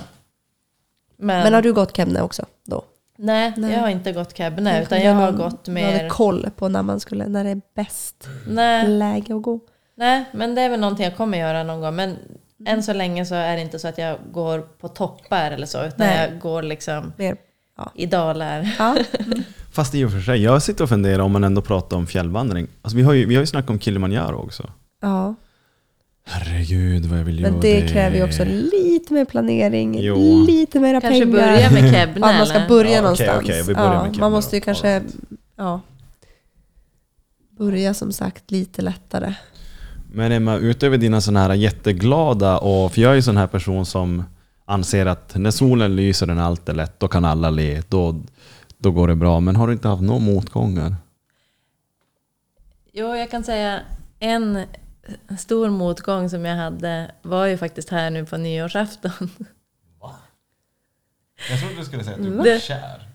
Speaker 2: Men,
Speaker 3: Men har du gått Kebne också då?
Speaker 2: nej,
Speaker 3: Nej.
Speaker 2: jag har inte gått Kebne, utan jag har gått
Speaker 3: Du hade
Speaker 2: mer...
Speaker 3: koll på när man skulle, när det är bäst
Speaker 2: Nej,
Speaker 3: läge att gå.
Speaker 2: nej, men det är väl någonting jag kommer göra någon gång. Men än så länge så är det inte så att jag går på toppar eller så, utan
Speaker 3: Nej.
Speaker 2: jag går liksom
Speaker 3: Mer, ja.
Speaker 2: i dalar.
Speaker 3: Ja. (laughs)
Speaker 4: Fast i och för sig, jag sitter och funderar om man ändå pratar om fjällvandring. Alltså vi har ju, vi har ju snackat om Kilimanjaro också.
Speaker 3: ja.
Speaker 4: Herregud vad jag vill göra
Speaker 3: Men det kräver ju också lite mer planering,
Speaker 4: Jo.
Speaker 3: lite mera
Speaker 2: Kanske
Speaker 3: pengar.
Speaker 2: börja med (laughs) Kebne
Speaker 3: Ja, man ska börja
Speaker 4: Ja,
Speaker 3: någonstans.
Speaker 4: okej, vi börjar
Speaker 3: ja,
Speaker 4: med Kebne
Speaker 3: man måste ju
Speaker 4: då.
Speaker 3: kanske ja, börja som sagt lite lättare.
Speaker 4: Men Emma, utöver dina sådana här jätteglada och, för jag är ju sån här person som anser att när solen lyser och allt är lätt, då kan alla le, då, då går det bra. Men har du inte haft några motgångar?
Speaker 2: Jo, jag kan säga en stor motgång som jag hade var ju faktiskt här nu på nyårsafton.
Speaker 4: Jag trodde du skulle säga att
Speaker 2: du var Det-
Speaker 4: kär.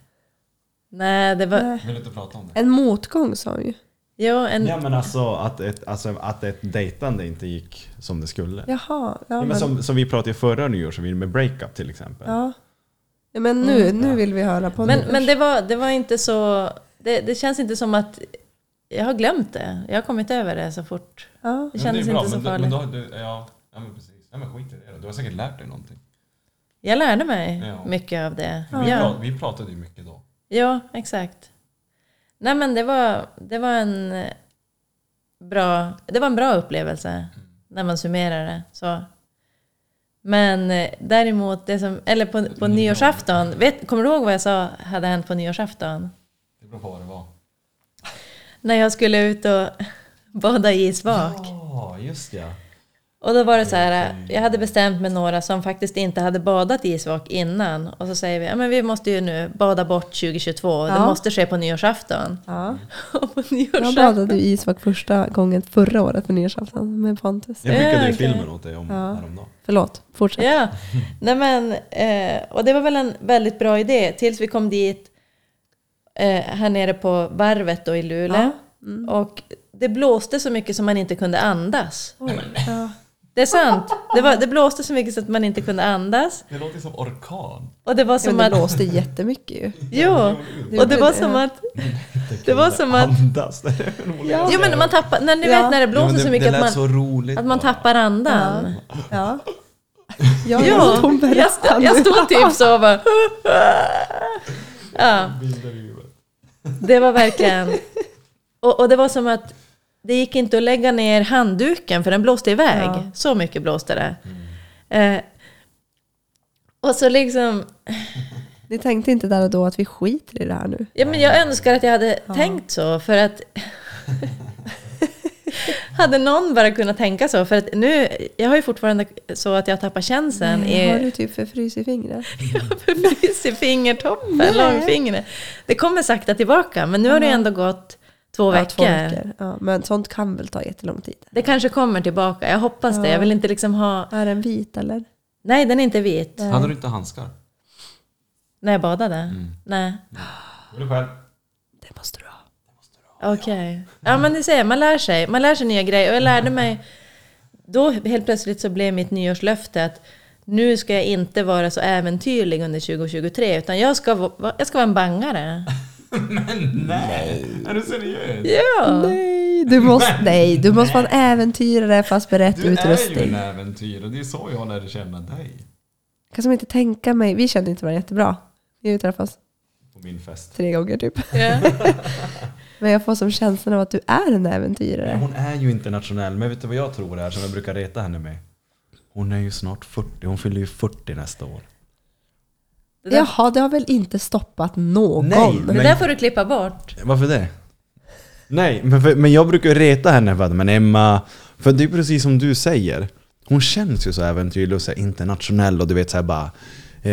Speaker 2: Nej, det var...
Speaker 3: Nej.
Speaker 4: Vill du inte prata om det?
Speaker 3: En motgång sa hon ju.
Speaker 2: Jo, en...
Speaker 4: Ja men alltså att ett, alltså att ett dejtande inte gick som det skulle.
Speaker 3: Jaha, ja,
Speaker 4: Ja, men
Speaker 3: men,
Speaker 4: som, som vi pratade i förra nyårsrevyn med breakup till exempel.
Speaker 3: ja. ja, men nu, nu vill vi höra på
Speaker 2: Men,
Speaker 3: nyårs.
Speaker 2: men det, var, det var inte så... Det, det känns inte som att... Jag har glömt det. Jag har kommit över det så fort.
Speaker 3: ja.
Speaker 2: Det kändes inte så farligt.
Speaker 4: då, du, ja, ja men precis. Ja men skit i det då. Du har säkert lärt dig någonting.
Speaker 2: Jag lärde mig
Speaker 4: Ja.
Speaker 2: mycket av det.
Speaker 4: Vi,
Speaker 2: Ja,
Speaker 4: prat, vi pratade ju mycket då.
Speaker 2: ja exakt. Nej men det var, det var en eh, bra, det var en bra upplevelse när man summerar det. Så. Men eh, däremot, det som, eller på, på nyårsafton, vet, kommer du ihåg vad jag sa hade hänt på nyårsafton?
Speaker 4: Det beror på vad det var.
Speaker 2: När jag skulle ut och (laughs) bada i isvak.
Speaker 4: Ja, just ja.
Speaker 2: Och då var det så här, jag hade bestämt med några som faktiskt inte hade badat i isvak innan. Och så säger vi, ja men vi måste ju nu bada bort 2022, det
Speaker 3: Ja.
Speaker 2: måste ske på nyårsafton.
Speaker 3: Ja. (laughs)
Speaker 2: Och på
Speaker 3: Jag
Speaker 2: nyårsafton...
Speaker 3: badade i isvak första gången förra året på nyårsafton med Pontus.
Speaker 4: Jag skickade ju
Speaker 2: Ja, okej.
Speaker 4: filmen åt dig om
Speaker 3: Ja.
Speaker 4: häromdagen.
Speaker 3: Förlåt, fortsätt.
Speaker 2: Ja, nej men, eh, och det var väl en väldigt bra idé tills vi kom dit eh, här nere på varvet då i Luleå. Och det blåste så mycket som man inte kunde andas.
Speaker 3: Oj, ja.
Speaker 2: Det är sant. Det, var, det blåste så mycket så att man inte kunde andas.
Speaker 4: Det låter som orkan.
Speaker 2: Och det var
Speaker 3: Ja,
Speaker 2: som
Speaker 3: men det
Speaker 2: att...
Speaker 3: blåste jättemycket ju.
Speaker 2: Jo, och det var som att... Det var som att...
Speaker 4: Andas.
Speaker 3: Ja.
Speaker 2: Jo men man tappar, när ni
Speaker 3: Ja.
Speaker 2: vet när det blåser så mycket
Speaker 4: det
Speaker 2: att man,
Speaker 4: så roligt
Speaker 2: att man tappar andan.
Speaker 3: Ja. Ja,
Speaker 2: Ja,
Speaker 3: jag
Speaker 2: jag, jag stod typ så och bara... Ja, det var verkligen... Och, och det var som att det gick inte att lägga ner handduken för den blåste iväg.
Speaker 3: Ja.
Speaker 2: Så mycket blåste det. Eh, och så liksom... (laughs)
Speaker 3: Ni tänkte inte där och då att vi skiter i det här nu?
Speaker 2: Ja, men jag önskar att jag hade tänkt så för att... (laughs) hade någon bara kunnat tänka så? För att nu, jag har ju fortfarande så att jag tappar känseln
Speaker 3: Nej, Har du typ förfrys i fingret? (laughs)
Speaker 2: precis i fingertoppen, långfingret. Det kommer sakta tillbaka, men nu har det ändå gått två
Speaker 3: Ja,
Speaker 2: veckor.
Speaker 3: två veckor. Ja, men sånt kan väl ta jättelång tid?
Speaker 2: Det kanske kommer tillbaka, jag hoppas det. Jag vill inte liksom ha...
Speaker 3: Är den vit eller?
Speaker 2: Nej, den är inte vit.
Speaker 4: Hade du inte handskar?
Speaker 2: När jag badade? Nej.
Speaker 4: Var du själv?
Speaker 3: Det måste du ha.
Speaker 2: Okej. Ja men ni ser, man lär sig. Man lär sig nya grejer. Och jag lärde mig... Då helt plötsligt så blev mitt nyårslöfte att nu ska jag inte vara så äventyrlig under 2023 utan jag ska, jag ska vara en bangare. (laughs)
Speaker 4: Nej! Är du seriös?
Speaker 2: Ja!
Speaker 3: Nej, du (laughs) måste, nej, du måste vara en äventyrare fast med rätt
Speaker 4: Du är ju
Speaker 3: utrustning.
Speaker 4: en äventyrare, det är så jag lärde känna dig.
Speaker 3: Jag kan som inte tänka mig, vi kände inte varandra jättebra. Vi har träffats
Speaker 4: På min fest.
Speaker 3: tre gånger typ.
Speaker 2: ja. (laughs)
Speaker 3: Men jag får som känslan av att du är en
Speaker 4: Men
Speaker 3: äventyrare.
Speaker 4: hon är ju internationell, men vet du vad jag tror det är som jag brukar reta henne med? Hon är ju snart 40, hon fyller ju 40 nästa år.
Speaker 2: Det, där,
Speaker 3: Jaha, det har väl inte stoppat någon?
Speaker 4: Nej,
Speaker 2: det
Speaker 4: men-
Speaker 2: där får du klippa bort.
Speaker 4: Varför det? Nej, men, för, men jag brukar reta henne för att, men Emma, för det är precis som du säger. Hon känns ju så äventyrlig och så här internationell och du vet såhär bara... Eh,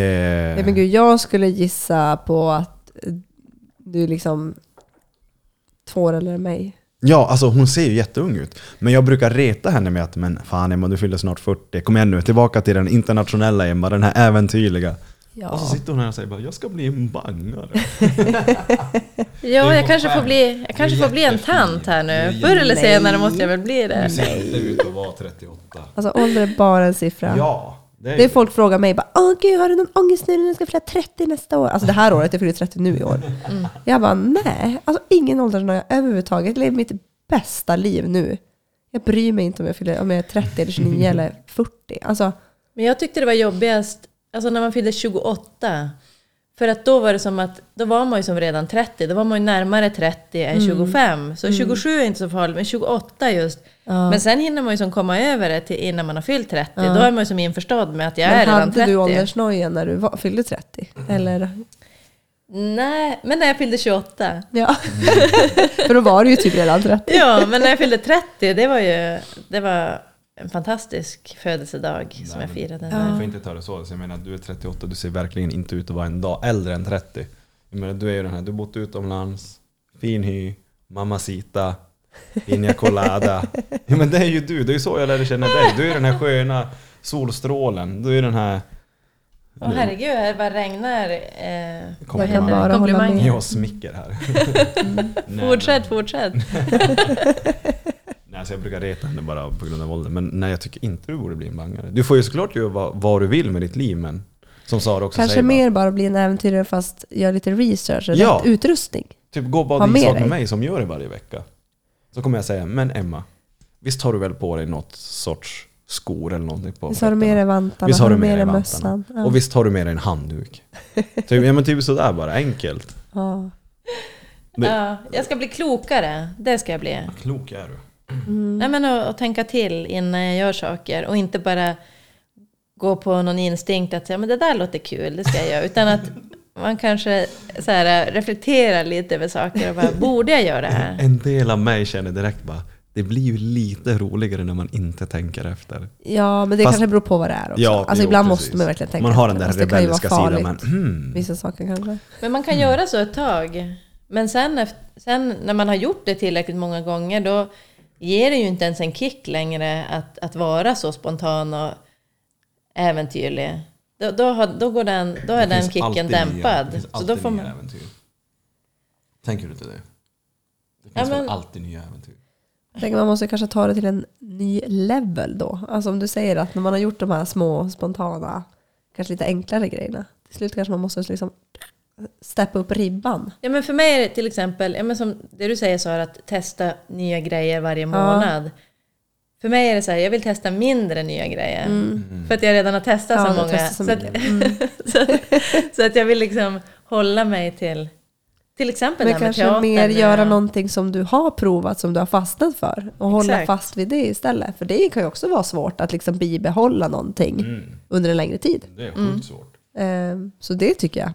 Speaker 3: Nej, men gud, jag skulle gissa på att eh, du liksom två år äldre än mig.
Speaker 4: Ja, alltså hon ser ju jätteung ut. Men jag brukar reta henne med att men fan Emma, du fyller snart 40. Kom igen nu, tillbaka till den internationella Emma, den här äventyrliga.
Speaker 3: Ja.
Speaker 4: Och så sitter hon här och säger bara jag ska bli en bangare.
Speaker 2: Ja, jag kanske får bli, jag kanske får bli en tant här
Speaker 4: Du är
Speaker 2: nu. Förr eller senare måste jag väl bli det.
Speaker 4: ser ut att vara 38.
Speaker 3: Alltså ålder är bara en siffra.
Speaker 4: Ja, det är
Speaker 3: Det är folk frågar mig bara Åh gud, har du någon ångest nu när du ska fylla 30 nästa år? Alltså det här året, jag fyller 30 nu i år. Jag bara nej, alltså ingen åldersnöja överhuvudtaget. Jag lever mitt bästa liv nu. Jag bryr mig inte om jag, fyller, om jag är 30 eller 29 (laughs) eller 40. Alltså,
Speaker 2: Men jag tyckte det var jobbigast alltså när man fyllde 28. För att då var det som att, då var man ju som redan 30, då var man ju närmare 30 än 25. Så 27 är inte så farligt, men 28 just. Men sen hinner man ju som komma över det till innan man har fyllt 30. Då är man ju som införstådd med att jag är
Speaker 3: Men
Speaker 2: redan
Speaker 3: hade
Speaker 2: 30.
Speaker 3: du åldersnoja när du var, fyllde 30? Eller?
Speaker 2: Nej, men när jag fyllde 28.
Speaker 3: Ja. (laughs) För då var du ju typ redan 30.
Speaker 2: Ja, men när jag fyllde 30, det var ju det var en fantastisk födelsedag som jag firade.
Speaker 4: Du får inte ta det så. Så Jag menar, du är 38, du ser verkligen inte ut att vara en dag äldre än 30. Jag menar, du är ju den här, du har bott utomlands, fin hy, mamacita, piña colada. (laughs) Ja, men det är ju du, det är ju så jag lärde känna dig. Du är den här sköna solstrålen, du är den här...
Speaker 2: Åh herregud, det bara regnar eh, komplimanger.
Speaker 4: Ge oss smicker här. (laughs) Nej,
Speaker 2: Fortsätt, fortsätt. (laughs)
Speaker 4: Nej, alltså jag brukar reta henne bara på grund av åldern. Men nej, jag tycker inte du borde bli en bangare. Du får ju såklart göra vad, vad du vill med ditt liv, men som Sara också
Speaker 3: Kanske
Speaker 4: säger.
Speaker 3: mer bara bli en äventyrare fast göra lite research och
Speaker 4: Ja.
Speaker 3: rätt utrustning.
Speaker 4: Typ gå bara
Speaker 3: med
Speaker 4: sak med
Speaker 3: dig.
Speaker 4: mig som gör det varje vecka. Så kommer jag säga, men Emma, visst har du väl på dig något sorts skor eller någonting på
Speaker 3: Visst har du med dig vantarna?
Speaker 4: Visst har du med dig
Speaker 3: mössan? Ja.
Speaker 4: Och visst har du med dig en handduk? typ, ja men typ sådär bara, enkelt.
Speaker 3: Ja.
Speaker 4: Men-
Speaker 2: Ja, jag ska bli klokare, det ska jag bli.
Speaker 4: Klok är du.
Speaker 2: Nej, men att, att tänka till innan jag gör saker och inte bara gå på någon instinkt att säga men det där låter kul, det ska jag göra. Utan att man kanske så här, reflekterar lite över saker och bara, borde jag göra det här?
Speaker 4: En del av mig känner direkt bara, det blir ju lite roligare när man inte tänker efter.
Speaker 3: ja, men det
Speaker 4: Fast-
Speaker 3: kanske beror på vad det är också.
Speaker 4: Ja,
Speaker 3: alltså
Speaker 4: jo,
Speaker 3: ibland
Speaker 4: precis.
Speaker 3: måste man verkligen tänka
Speaker 4: Man har den
Speaker 3: efter.
Speaker 4: där
Speaker 3: Alltså, det kan ju vara
Speaker 4: rebelliska sidan, men hmm.
Speaker 3: Vissa saker kanske.
Speaker 2: Men man kan göra så ett tag. Men sen, efter, sen när man har gjort det tillräckligt många gånger då ger det ju inte ens en kick längre att, att vara så spontan och äventyrlig. Då, då, har, då, går den, då är
Speaker 4: Det
Speaker 2: den kicken dämpad.
Speaker 4: Nya, det finns
Speaker 2: så
Speaker 4: alltid
Speaker 2: då får
Speaker 4: nya
Speaker 2: man,
Speaker 4: äventyr. Tänker du inte det? Det
Speaker 2: Ja,
Speaker 4: finns väl
Speaker 2: men-
Speaker 4: alltid nya äventyr?
Speaker 3: Jag tänker man måste kanske ta det till en ny level då. Alltså om du säger att när man har gjort de här små, spontana, kanske lite enklare grejerna. Till slut kanske man måste liksom steppa upp ribban.
Speaker 2: ja, men för mig är det till exempel, ja, men som det du säger Sara, att testa nya grejer varje månad. För mig är det så här, jag vill testa mindre nya grejer. För att jag redan har testat
Speaker 3: Ja,
Speaker 2: så många.
Speaker 3: testat så
Speaker 2: så, att. (laughs)
Speaker 3: Mm.
Speaker 2: så, så att jag vill liksom hålla mig till till exempel det
Speaker 3: Men
Speaker 2: här med
Speaker 3: kanske
Speaker 2: teatern.
Speaker 3: mer
Speaker 2: nu
Speaker 3: göra
Speaker 2: och-
Speaker 3: någonting som du har provat, som du har fastnat för. Och hålla
Speaker 2: Exakt.
Speaker 3: fast vid det istället. För det kan ju också vara svårt att liksom bibehålla någonting
Speaker 4: Mm.
Speaker 3: under en längre tid.
Speaker 4: Det är sjukt
Speaker 2: Mm.
Speaker 4: svårt.
Speaker 3: Ehm, Så det tycker jag.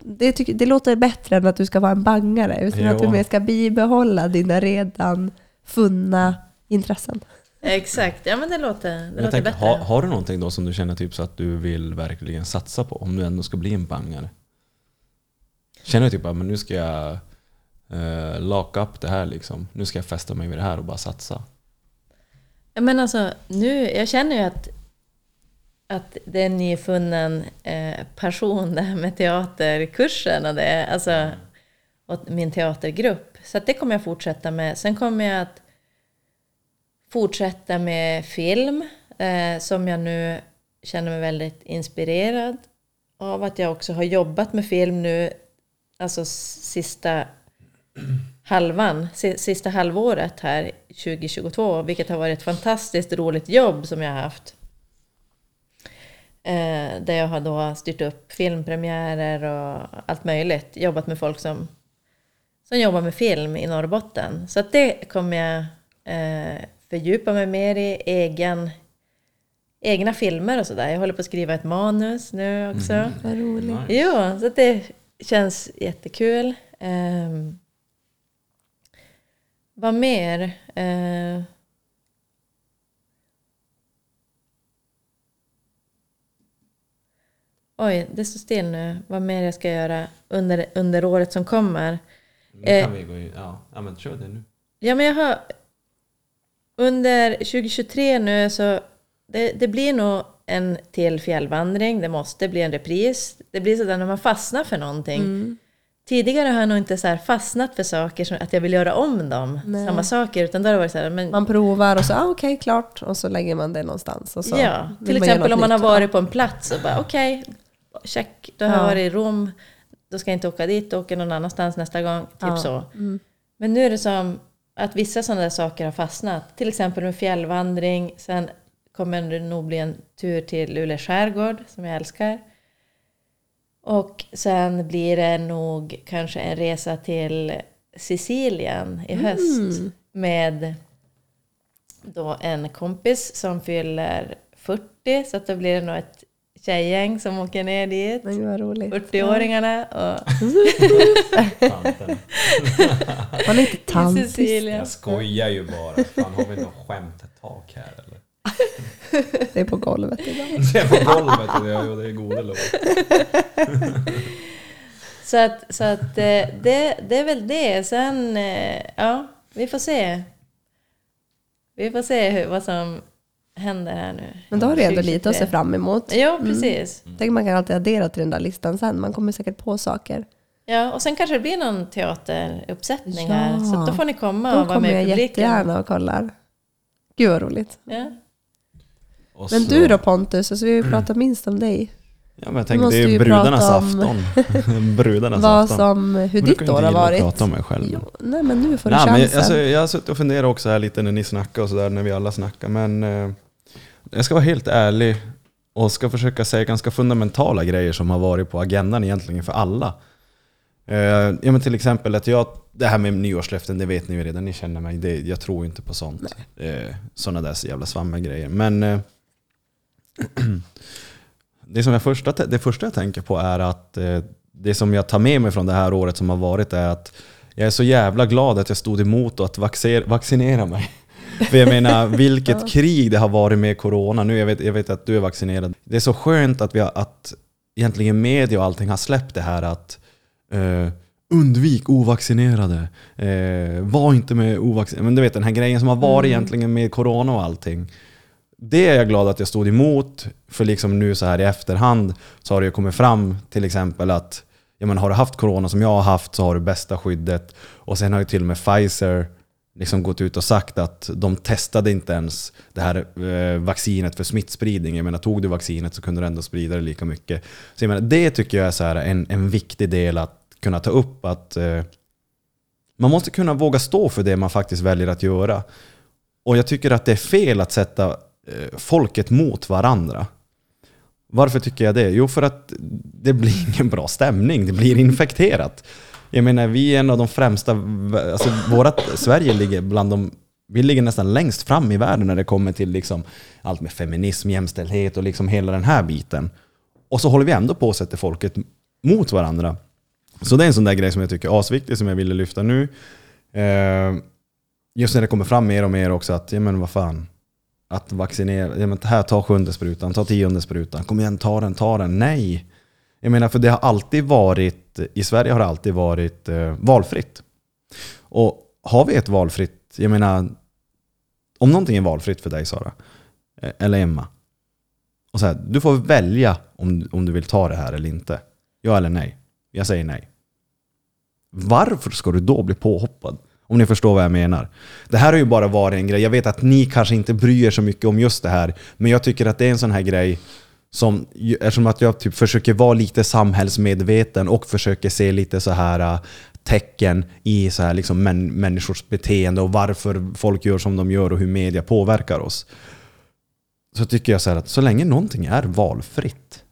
Speaker 3: Det, tycker, det låter bättre än att du ska vara en bangare. Utan att du mer ska bibehålla dina redan funna intressen.
Speaker 2: Exakt, ja men det låter, det låter
Speaker 4: tänker,
Speaker 2: bättre.
Speaker 4: har, har du någonting då som du känner typ så att du vill verkligen satsa på? Om du ändå ska bli en bangare? Känner du typ att men nu ska jag uh, lock up det här liksom? Nu ska jag fästa mig vid det här och bara satsa?
Speaker 2: Ja, Men alltså, nu, jag känner ju att, att det är en nyfunnen eh, passion det här med teaterkursen och det, alltså, och min teatergrupp. Så att det kommer jag fortsätta med. Sen kommer jag att fortsätta med film, eh, som jag nu känner mig väldigt inspirerad av att jag också har jobbat med film nu, alltså sista halvan, sista halvåret här 2022, vilket har varit ett fantastiskt roligt jobb som jag har haft. Eh, där jag har då styrt upp filmpremiärer och allt möjligt. Jobbat med folk som, som jobbar med film i Norrbotten. Så att det kommer jag eh, fördjupa mig mer i, egen, egna filmer och sådär. Jag håller på att skriva ett manus nu också.
Speaker 3: Vad roligt.
Speaker 2: Jo, så att det känns jättekul. Um, vad mer? Eh, oj, det står still nu. Vad mer jag ska göra under, under året som kommer.
Speaker 4: Nu
Speaker 2: Eh.
Speaker 4: kan vi gå in, ja, ja men kör det nu.
Speaker 2: Ja, men jag har... Under 2023 nu så... Det, det blir nog en till fjällvandring. Det måste bli en repris. Det blir sådär när man fastnar för någonting.
Speaker 3: Mm.
Speaker 2: Tidigare har jag nog inte så här fastnat för saker som att jag vill göra om dem.
Speaker 3: Nej.
Speaker 2: Samma saker. Utan då har det varit så här, men,
Speaker 3: Man provar och så, ah, okej, klart. Och så lägger man det någonstans. Och så
Speaker 2: ja, till exempel om man har varit på en plats och bara okej, check, då har jag
Speaker 3: Ja.
Speaker 2: varit i Rom, då ska jag inte åka dit, då åker någon annanstans nästa gång. Typ
Speaker 3: Ja.
Speaker 2: så.
Speaker 3: Mm.
Speaker 2: Men nu är det som att vissa sådana där saker har fastnat. Till exempel med fjällvandring, sen kommer det nog bli en tur till Luleå skärgård som jag älskar. Och sen blir det nog kanske en resa till Sicilien i höst med då en kompis som fyller 40 så att då blir det nog ett tjejgäng som åker ner dit.
Speaker 3: Men vad roligt.
Speaker 2: 40-åringarna och
Speaker 4: Tanten. (laughs)
Speaker 3: Man är inte
Speaker 2: i
Speaker 3: tantis.
Speaker 2: Sicilien.
Speaker 4: Jag skojar ju bara. Fan, har vi något skämt ett tak här eller?
Speaker 3: Det är på golvet idag. (laughs)
Speaker 4: Det är på golvet det är, det är goda lov. (laughs)
Speaker 2: Så att, så att eh, det, det är väl det. Sen, eh, ja, vi får se. Vi får se hur, vad som händer här nu.
Speaker 3: Men då har du ändå lite att se
Speaker 2: 2023.
Speaker 3: fram emot.
Speaker 2: Ja, precis.
Speaker 3: Tänk man kan alltid addera till den där listan sen. Man kommer säkert på saker.
Speaker 2: Ja, och sen kanske det blir någon teateruppsättning
Speaker 3: Ja.
Speaker 2: här. Så då får ni komma
Speaker 3: Då
Speaker 2: och vara
Speaker 3: kommer
Speaker 2: med
Speaker 3: jag
Speaker 2: i publiken.
Speaker 3: jättegärna och kollar. Gud vad roligt.
Speaker 2: Ja.
Speaker 3: Men du då Pontus, alltså vi vill (clears throat) prata minst om dig.
Speaker 4: Ja, men jag
Speaker 3: måste
Speaker 4: det är ju brudarnas afton. (laughs) brudarnas
Speaker 3: Vad
Speaker 4: afton.
Speaker 3: som, hur ditt år har varit.
Speaker 4: prata om mig själv.
Speaker 3: Jo, nej men nu får du
Speaker 4: Nej, men
Speaker 3: chansen.
Speaker 4: jag, alltså, jag har suttit och funderat också här lite när ni snackar och sådär, när vi alla snackar. Men eh, jag ska vara helt ärlig och ska försöka säga ganska fundamentala grejer som har varit på agendan egentligen för alla. Eh, ja, men till exempel att jag, det här med nyårslöften, det vet ni ju redan, ni känner mig. Det, jag tror inte på sånt. Eh, Sådana där så jävla svammiga grejer. Men eh, (clears throat) det, som jag första, det första jag tänker på är att eh, det som jag tar med mig från det här året som har varit är att jag är så jävla glad att jag stod emot att vaccinera mig. (laughs) För jag menar, vilket krig det har varit med corona. Nu jag vet jag vet att du är vaccinerad. Det är så skönt att, vi har, att egentligen media och allting har släppt det här att eh, undvik ovaccinerade. Eh, var inte med ovaccinerade. Men du vet den här grejen som har varit egentligen med corona och allting. Det är jag glad att jag stod emot. För liksom nu så här i efterhand så har det ju kommit fram till exempel att ja, men har du haft corona som jag har haft så har du bästa skyddet. Och sen har ju till och med Pfizer liksom gått ut och sagt att de testade inte ens det här eh, vaccinet för smittspridning. Jag menar, tog du vaccinet så kunde du ändå sprida det lika mycket. Så jag menar, det tycker jag är så här en, en viktig del att kunna ta upp. att eh, Man måste kunna våga stå för det man faktiskt väljer att göra. Och jag tycker att det är fel att sätta Eh, folket mot varandra. Varför tycker jag det? Jo, för att det blir (laughs) ingen bra stämning. Det blir infekterat. Jag menar, vi är en av de främsta... Alltså, vårat, (laughs) Sverige ligger bland de... Vi ligger nästan längst fram i världen när det kommer till liksom allt med feminism, jämställdhet och liksom hela den här biten. Och så håller vi ändå på att sätta folket mot varandra. Så det är en sån där grej som jag tycker är asviktig, som jag ville lyfta nu. Eh, just när det kommer fram mer och mer också att, ja men vad fan. Att vaccinera, ja men här, ta sjunde sprutan, ta tionde sprutan, kom igen, ta den, ta den. Nej! Jag menar, för det har alltid varit, i Sverige har det alltid varit eh, valfritt. Och har vi ett valfritt, jag menar, om någonting är valfritt för dig Sara, eh, eller Emma. Och så här, du får välja om, om du vill ta det här eller inte. Ja eller nej. Jag säger nej. Varför ska du då bli påhoppad? Om ni förstår vad jag menar. Det här har ju bara varit en grej. Jag vet att ni kanske inte bryr er så mycket om just det här. Men jag tycker att det är en sån här grej som, eftersom att jag typ försöker vara lite samhällsmedveten och försöker se lite så här äh, tecken i så här liksom män, människors beteende och varför folk gör som de gör och hur media påverkar oss. Så tycker jag så här att så länge någonting är valfritt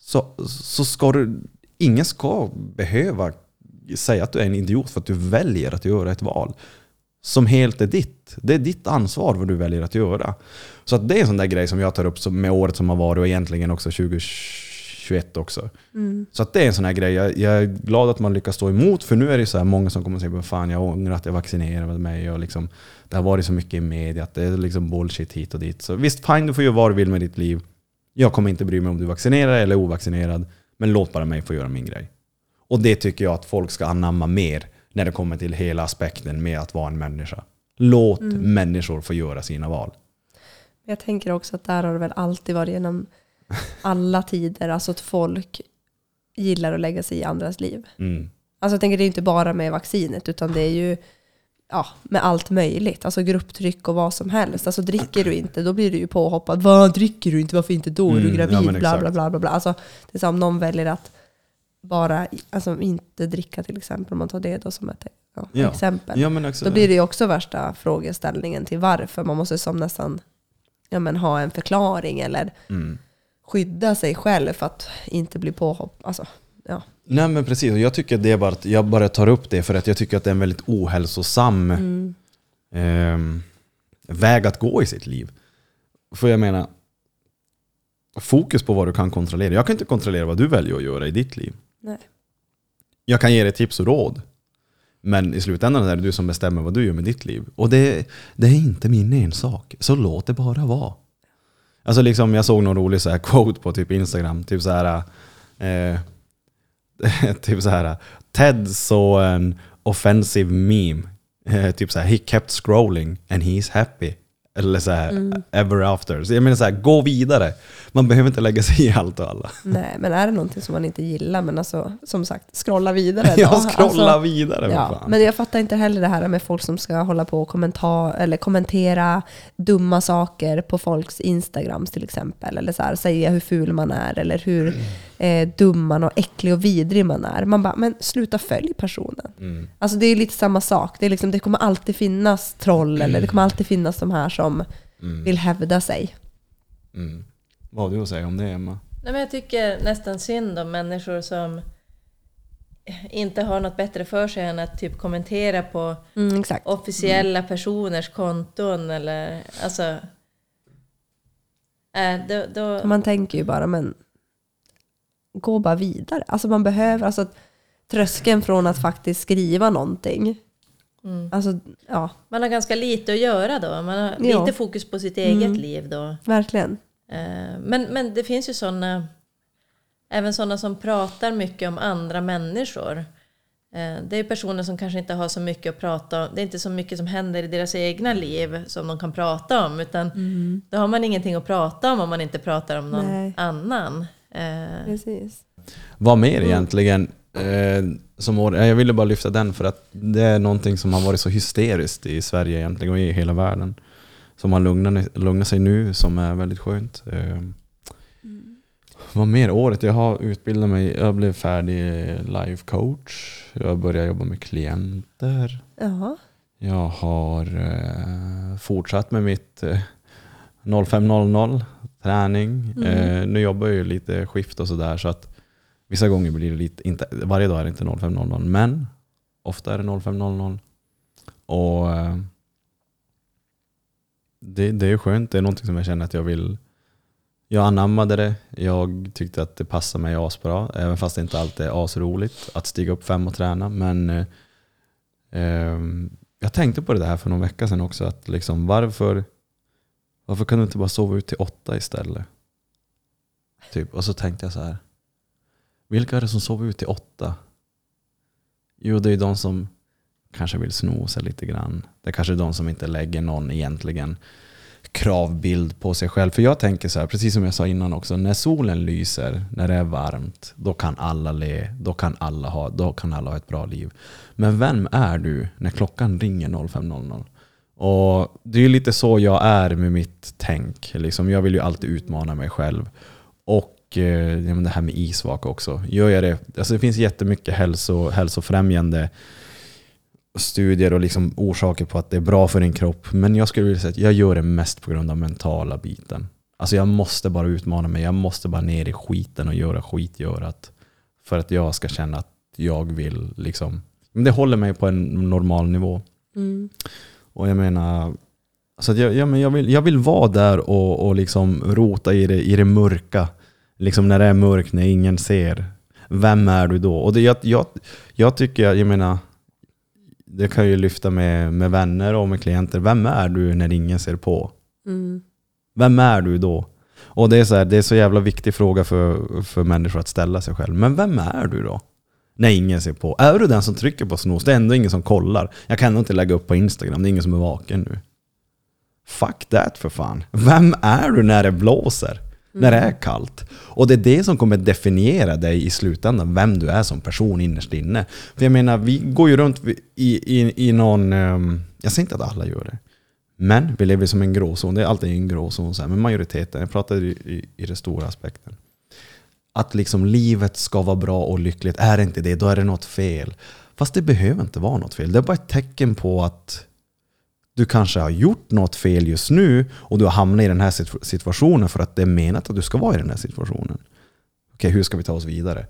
Speaker 4: så, så ska du, ingen ska behöva säga att du är en idiot för att du väljer att göra ett val som helt är ditt. Det är ditt ansvar vad du väljer att göra. Så att det är en sån där grej som jag tar upp med året som har varit och egentligen också 2021 också. Så att det är en sån här grej. Jag, jag är glad att man lyckas stå emot för nu är det så här många som kommer och säger "Vad fan jag ångrar att jag vaccinerade mig och liksom, det har varit så mycket i media att det är liksom bullshit hit och dit. Så visst, fine du får göra vad du vill med ditt liv. Jag kommer inte bry mig om du är vaccinerad eller ovaccinerad. Men låt bara mig få göra min grej. Och det tycker jag att folk ska anamma mer när det kommer till hela aspekten med att vara en människa. Låt människor få göra sina val.
Speaker 3: Jag tänker också att där har det väl alltid varit genom (laughs) alla tider, alltså att folk gillar att lägga sig i andras liv.
Speaker 4: Mm.
Speaker 3: Alltså jag tänker det är inte bara med vaccinet, utan det är ju ja, med allt möjligt. Alltså grupptryck och vad som helst. Alltså dricker du inte, då blir du ju påhoppad. Vad dricker du inte? Varför inte då? Är du
Speaker 4: Mm,
Speaker 3: gravid?
Speaker 4: ja,
Speaker 3: bla, bla, bla, bla, bla. Alltså, det är som om någon väljer att bara alltså, inte dricka till exempel, om man tar det då som ett ja,
Speaker 4: Ja.
Speaker 3: exempel.
Speaker 4: Ja, men också,
Speaker 3: Då blir det ju också värsta frågeställningen till varför. Man måste som nästan ja, men, ha en förklaring eller
Speaker 4: mm.
Speaker 3: skydda sig själv för att inte bli påhopp. Alltså, ja.
Speaker 4: Nej men precis, jag tycker det är bara att jag bara tar upp det för att jag tycker att det är en väldigt ohälsosam ehm, väg att gå i sitt liv. För jag menar, fokus på vad du kan kontrollera. Jag kan inte kontrollera vad du väljer att göra i ditt liv.
Speaker 3: Nej.
Speaker 4: Jag kan ge dig tips och råd. Men i slutändan är det du som bestämmer vad du gör med ditt liv. Och det, det är inte min ensak. Så låt det bara vara. Alltså liksom, jag såg någon rolig så här quote på typ Instagram. Typ så här... Eh, (laughs) typ så här. Ted såg en offensive meme. Eh, typ så här, he kept scrolling and he's happy. Eller så här, ever after. Så jag menar så här, gå vidare. Man behöver inte lägga sig i allt och alla.
Speaker 3: Nej, men är det någonting som man inte gillar, men alltså som sagt, scrolla vidare. (laughs) då.
Speaker 4: Jag scrolla
Speaker 3: Alltså,
Speaker 4: vidare.
Speaker 3: Ja, men jag fattar inte heller det här med folk som ska hålla på och kommenta eller kommentera dumma saker på folks Instagrams till exempel. Eller så här, säga hur ful man är eller hur eh, dum man och äcklig och vidrig man är. Man bara, men sluta följ personen.
Speaker 4: Mm.
Speaker 3: Alltså det är lite samma sak. Det, är liksom, det kommer alltid finnas troll eller det kommer alltid finnas de här som vill hävda sig.
Speaker 4: Mm. Vad har du att säga om det Emma?
Speaker 2: Nej, men jag tycker nästan synd om människor som inte har något bättre för sig än att typ kommentera på
Speaker 3: Mm,
Speaker 2: officiella personers konton eller alltså... Äh, då, då,
Speaker 3: Man tänker ju bara, men gå bara vidare. Alltså man behöver, alltså tröskeln från att faktiskt skriva någonting. Alltså, ja,
Speaker 2: man har ganska lite att göra då. Man har
Speaker 3: Ja.
Speaker 2: lite fokus på sitt eget liv då.
Speaker 3: verkligen.
Speaker 2: Eh, Men, men det finns ju sådana, även sådana som pratar mycket om andra människor. Eh, Det är personer som kanske inte har så mycket att prata om. Det är inte så mycket som händer i deras egna liv som de kan prata om. Utan då har man ingenting att prata om om man inte pratar om någon
Speaker 3: Nej.
Speaker 2: annan. Eh,
Speaker 3: Precis.
Speaker 4: Vad mer egentligen? Eh, som år, jag ville bara lyfta den för att det är någonting som har varit så hysteriskt i Sverige egentligen och i hela världen. Som har lugnat, lugnat sig nu, som är väldigt skönt. Eh, Vad mer? Året jag har utbildat mig, jag blev färdig life coach. Jag började jobba med klienter.
Speaker 3: Ja.
Speaker 4: Jag har eh, fortsatt med mitt eh, 0500 träning. Eh, nu jobbar jag ju lite skift och sådär så att vissa gånger blir det lite, inte, varje dag är det inte 0500 men ofta är det 0500. Och eh, det, det är skönt, det är någonting som jag känner att jag vill jag anammade det, jag tyckte att det passade mig asbra, även fast det inte alltid är asroligt att stiga upp fem och träna. Men eh, Ehm, jag tänkte på det här för någon vecka sedan också. Att liksom, varför, varför kan du inte bara sova ut till åtta istället? Typ. Och så tänkte jag så här. Vilka är det som sover ut till åtta? Jo, det är de som kanske vill sno sig lite grann. Det är kanske är de som inte lägger någon egentligen kravbild på sig själv. För jag tänker så här, precis som jag sa innan också, när solen lyser, när det är varmt, då kan alla le, då kan alla ha, då kan alla ha ett bra liv. Men vem är du när klockan ringer 0500? Och det är ju lite så jag är med mitt tänk. Liksom, jag vill ju alltid utmana mig själv. Och eh, ja, det här med isvak också. Gör jag det, alltså det finns jättemycket hälso, hälsofrämjande studier och liksom orsaker på att det är bra för din kropp. Men jag skulle vilja säga att jag gör det mest på grund av mentala biten. Alltså jag måste bara utmana mig. Jag måste bara ner i skiten och göra skitgörat. För att jag ska känna att jag vill liksom. Men det håller mig på en normal nivå.
Speaker 3: Mm.
Speaker 4: Och jag menar, så jag, ja, men jag, vill, jag vill vara där och, och liksom rota i det, i det mörka. Liksom när det är mörkt, när ingen ser. Vem är du då? Och det, jag, jag, jag tycker, jag menar, det kan jag ju lyfta med, med vänner och med klienter. Vem är du när ingen ser på?
Speaker 3: Mm.
Speaker 4: Vem är du då? Och det är så, här, det är så jävla viktig fråga för, för människor att ställa sig själv. Men vem är du då? När ingen ser på. Är du den som trycker på snooze? Det är ändå ingen som kollar. Jag kan ändå inte lägga upp på Instagram, det är ingen som är vaken nu. Fuck that för fan. Vem är du när det blåser? När det är kallt? Och det är det som kommer definiera dig i slutändan, vem du är som person innerst inne. För jag menar, vi går ju runt i, i, i någon... ehm, Jag säger inte att alla gör det. Men vi lever som en gråzon. Det är alltid en gråzon. Så här. Men majoriteten, jag pratar i, i, i den stora aspekten. Att liksom livet ska vara bra och lyckligt. Är det inte det, då är det något fel. Fast det behöver inte vara något fel. Det är bara ett tecken på att du kanske har gjort något fel just nu och du har hamnat i den här situationen för att det är menat att du ska vara i den här situationen. Okej, hur ska vi ta oss vidare?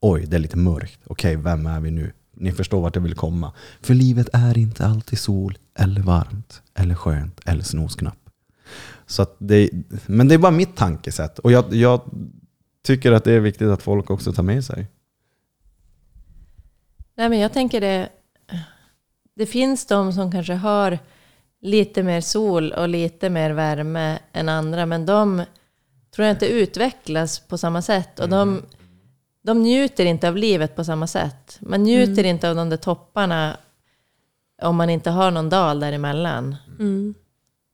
Speaker 4: Oj, det är lite mörkt. Okej, vem är vi nu? Ni förstår vart jag vill komma. För livet är inte alltid sol, eller varmt, eller skönt, eller snosknapp. Så att det, men det är bara mitt tankesätt. Och jag, jag tycker att det är viktigt att folk också tar med sig.
Speaker 2: Nej, men jag tänker det... Det finns de som kanske har lite mer sol och lite mer värme än andra, men de tror jag inte utvecklas på samma sätt. Och de, de njuter inte av livet på samma sätt. Man njuter inte av de där topparna om man inte har någon dal däremellan.
Speaker 3: Mm.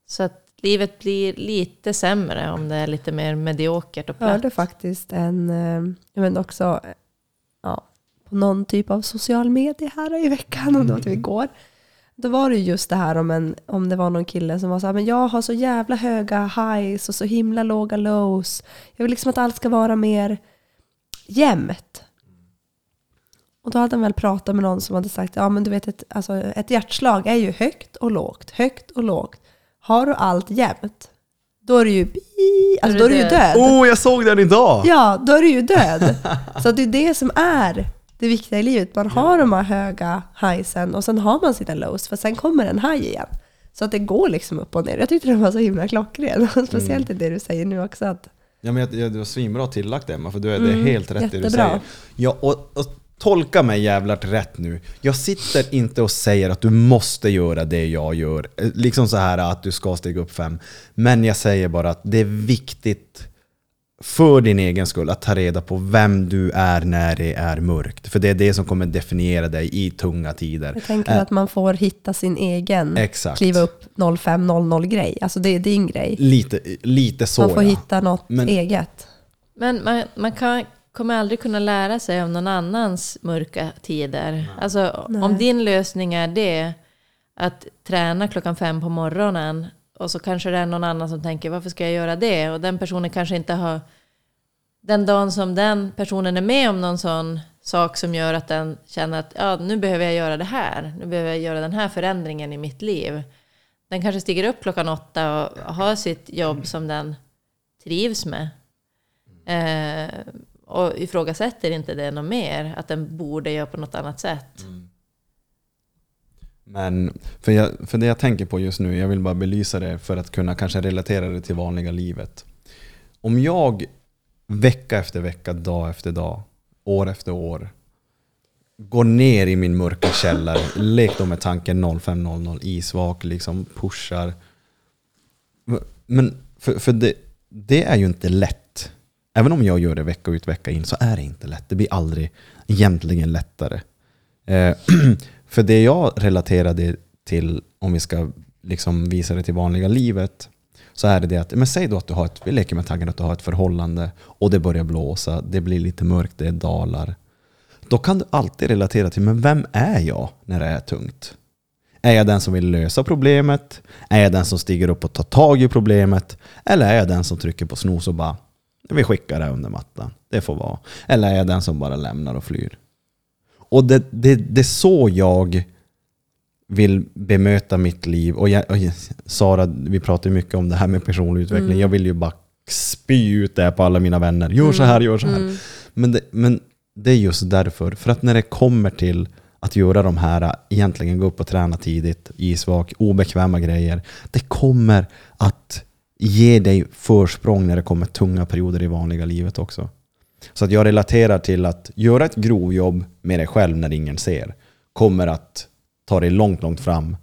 Speaker 2: Så att livet blir lite sämre om det är lite mer mediokert och
Speaker 3: Jag hörde
Speaker 2: platt.
Speaker 3: faktiskt en, eh, jag vet också, ja, på någon typ av social media här i veckan, om det var typ igår. Då var det ju just det här om, en, om det var någon kille som var så här, men jag har så jävla höga highs och så himla låga lows. Jag vill liksom att allt ska vara mer jämnt. Och då hade han väl pratat med någon som hade sagt, ja men du vet ett, alltså, ett hjärtslag är ju högt och lågt, högt och lågt. Har du allt jämnt, då är du ju, bi, alltså,
Speaker 2: Då
Speaker 3: då
Speaker 2: är du
Speaker 3: ju
Speaker 2: död.
Speaker 4: Oh, jag såg den idag!
Speaker 3: Ja, då är du ju död. (laughs) Så det är det som är det viktiga i livet. Man har de här höga highsen och sen har man sina lows, för sen kommer en high igen. Så att det går liksom upp och ner. Jag tyckte det var så himla klockren. (laughs) Speciellt i det du säger nu också. Att,
Speaker 4: Ja, men jag, jag, du har svinbra tillagt Emma, för du är, det är helt rätt det du
Speaker 3: Mm, jättebra.
Speaker 4: säger. Ja, och, och tolka mig jävlar rätt nu. Jag sitter inte och säger att du måste göra det jag gör. Liksom så här att du ska stiga upp fem. Men jag säger bara att det är viktigt för din egen skull att ta reda på vem du är när det är mörkt. För det är det som kommer definiera dig i tunga tider.
Speaker 3: jag tänker
Speaker 4: Eh,
Speaker 3: att man får hitta sin egen
Speaker 4: Exakt.
Speaker 3: kliva upp 0500-grej. Alltså det är din grej.
Speaker 4: Lite, lite så
Speaker 3: Man får
Speaker 4: ja.
Speaker 3: hitta något
Speaker 4: Men-
Speaker 3: eget.
Speaker 2: Men man, man kan, kommer aldrig kunna lära sig av någon annans mörka tider. Alltså
Speaker 3: Nej.
Speaker 2: om din lösning är det, att träna klockan fem på morgonen och så kanske det är någon annan som tänker varför ska jag göra det? Och den personen kanske inte har... Den dagen som den personen är med om någon sån sak som gör att den känner att ja, nu behöver jag göra det här. Nu behöver jag göra den här förändringen i mitt liv. Den kanske stiger upp klockan åtta och har sitt jobb som den trivs med. Eh, och ifrågasätter inte det något mer, att den borde göra på något annat sätt. Mm.
Speaker 4: Men för, jag, för det jag tänker på just nu, jag vill bara belysa det för att kunna kanske relatera det till vanliga livet. Om jag vecka efter vecka, dag efter dag, år efter år går ner i min mörka källare, lek då med tanken 0500, isvak, liksom pushar. Men för, för det, det är ju inte lätt. Även om jag gör det vecka ut vecka in så är det inte lätt. Det blir aldrig egentligen lättare. Eh, (clears throat) för det jag relaterade till, om vi ska liksom visa det till vanliga livet, så är det det att, men säg då att du har ett, vi leker med tanken att du har ett förhållande och det börjar blåsa, det blir lite mörkt, det är dalar. Då kan du alltid relatera till, men vem är jag när det är tungt? Är jag den som vill lösa problemet? Är jag den som stiger upp och tar tag i problemet? Eller är jag den som trycker på snooze och bara, vi skickar det under mattan, det får vara. Eller är jag den som bara lämnar och flyr? Och det, det, det är så jag vill bemöta mitt liv. Och, jag, och Sara, vi pratar ju mycket om det här med personlig utveckling. Jag vill ju bara spy ut det på alla mina vänner. Gör så här, gör så här. Men, det, men det är just därför. För att när det kommer till att göra de här, egentligen gå upp och träna tidigt, isvak, obekväma grejer. Det kommer att ge dig försprång när det kommer tunga perioder i vanliga livet också. Så att jag relaterar till att göra ett grovjobb med dig själv när ingen ser kommer att ta dig långt, långt fram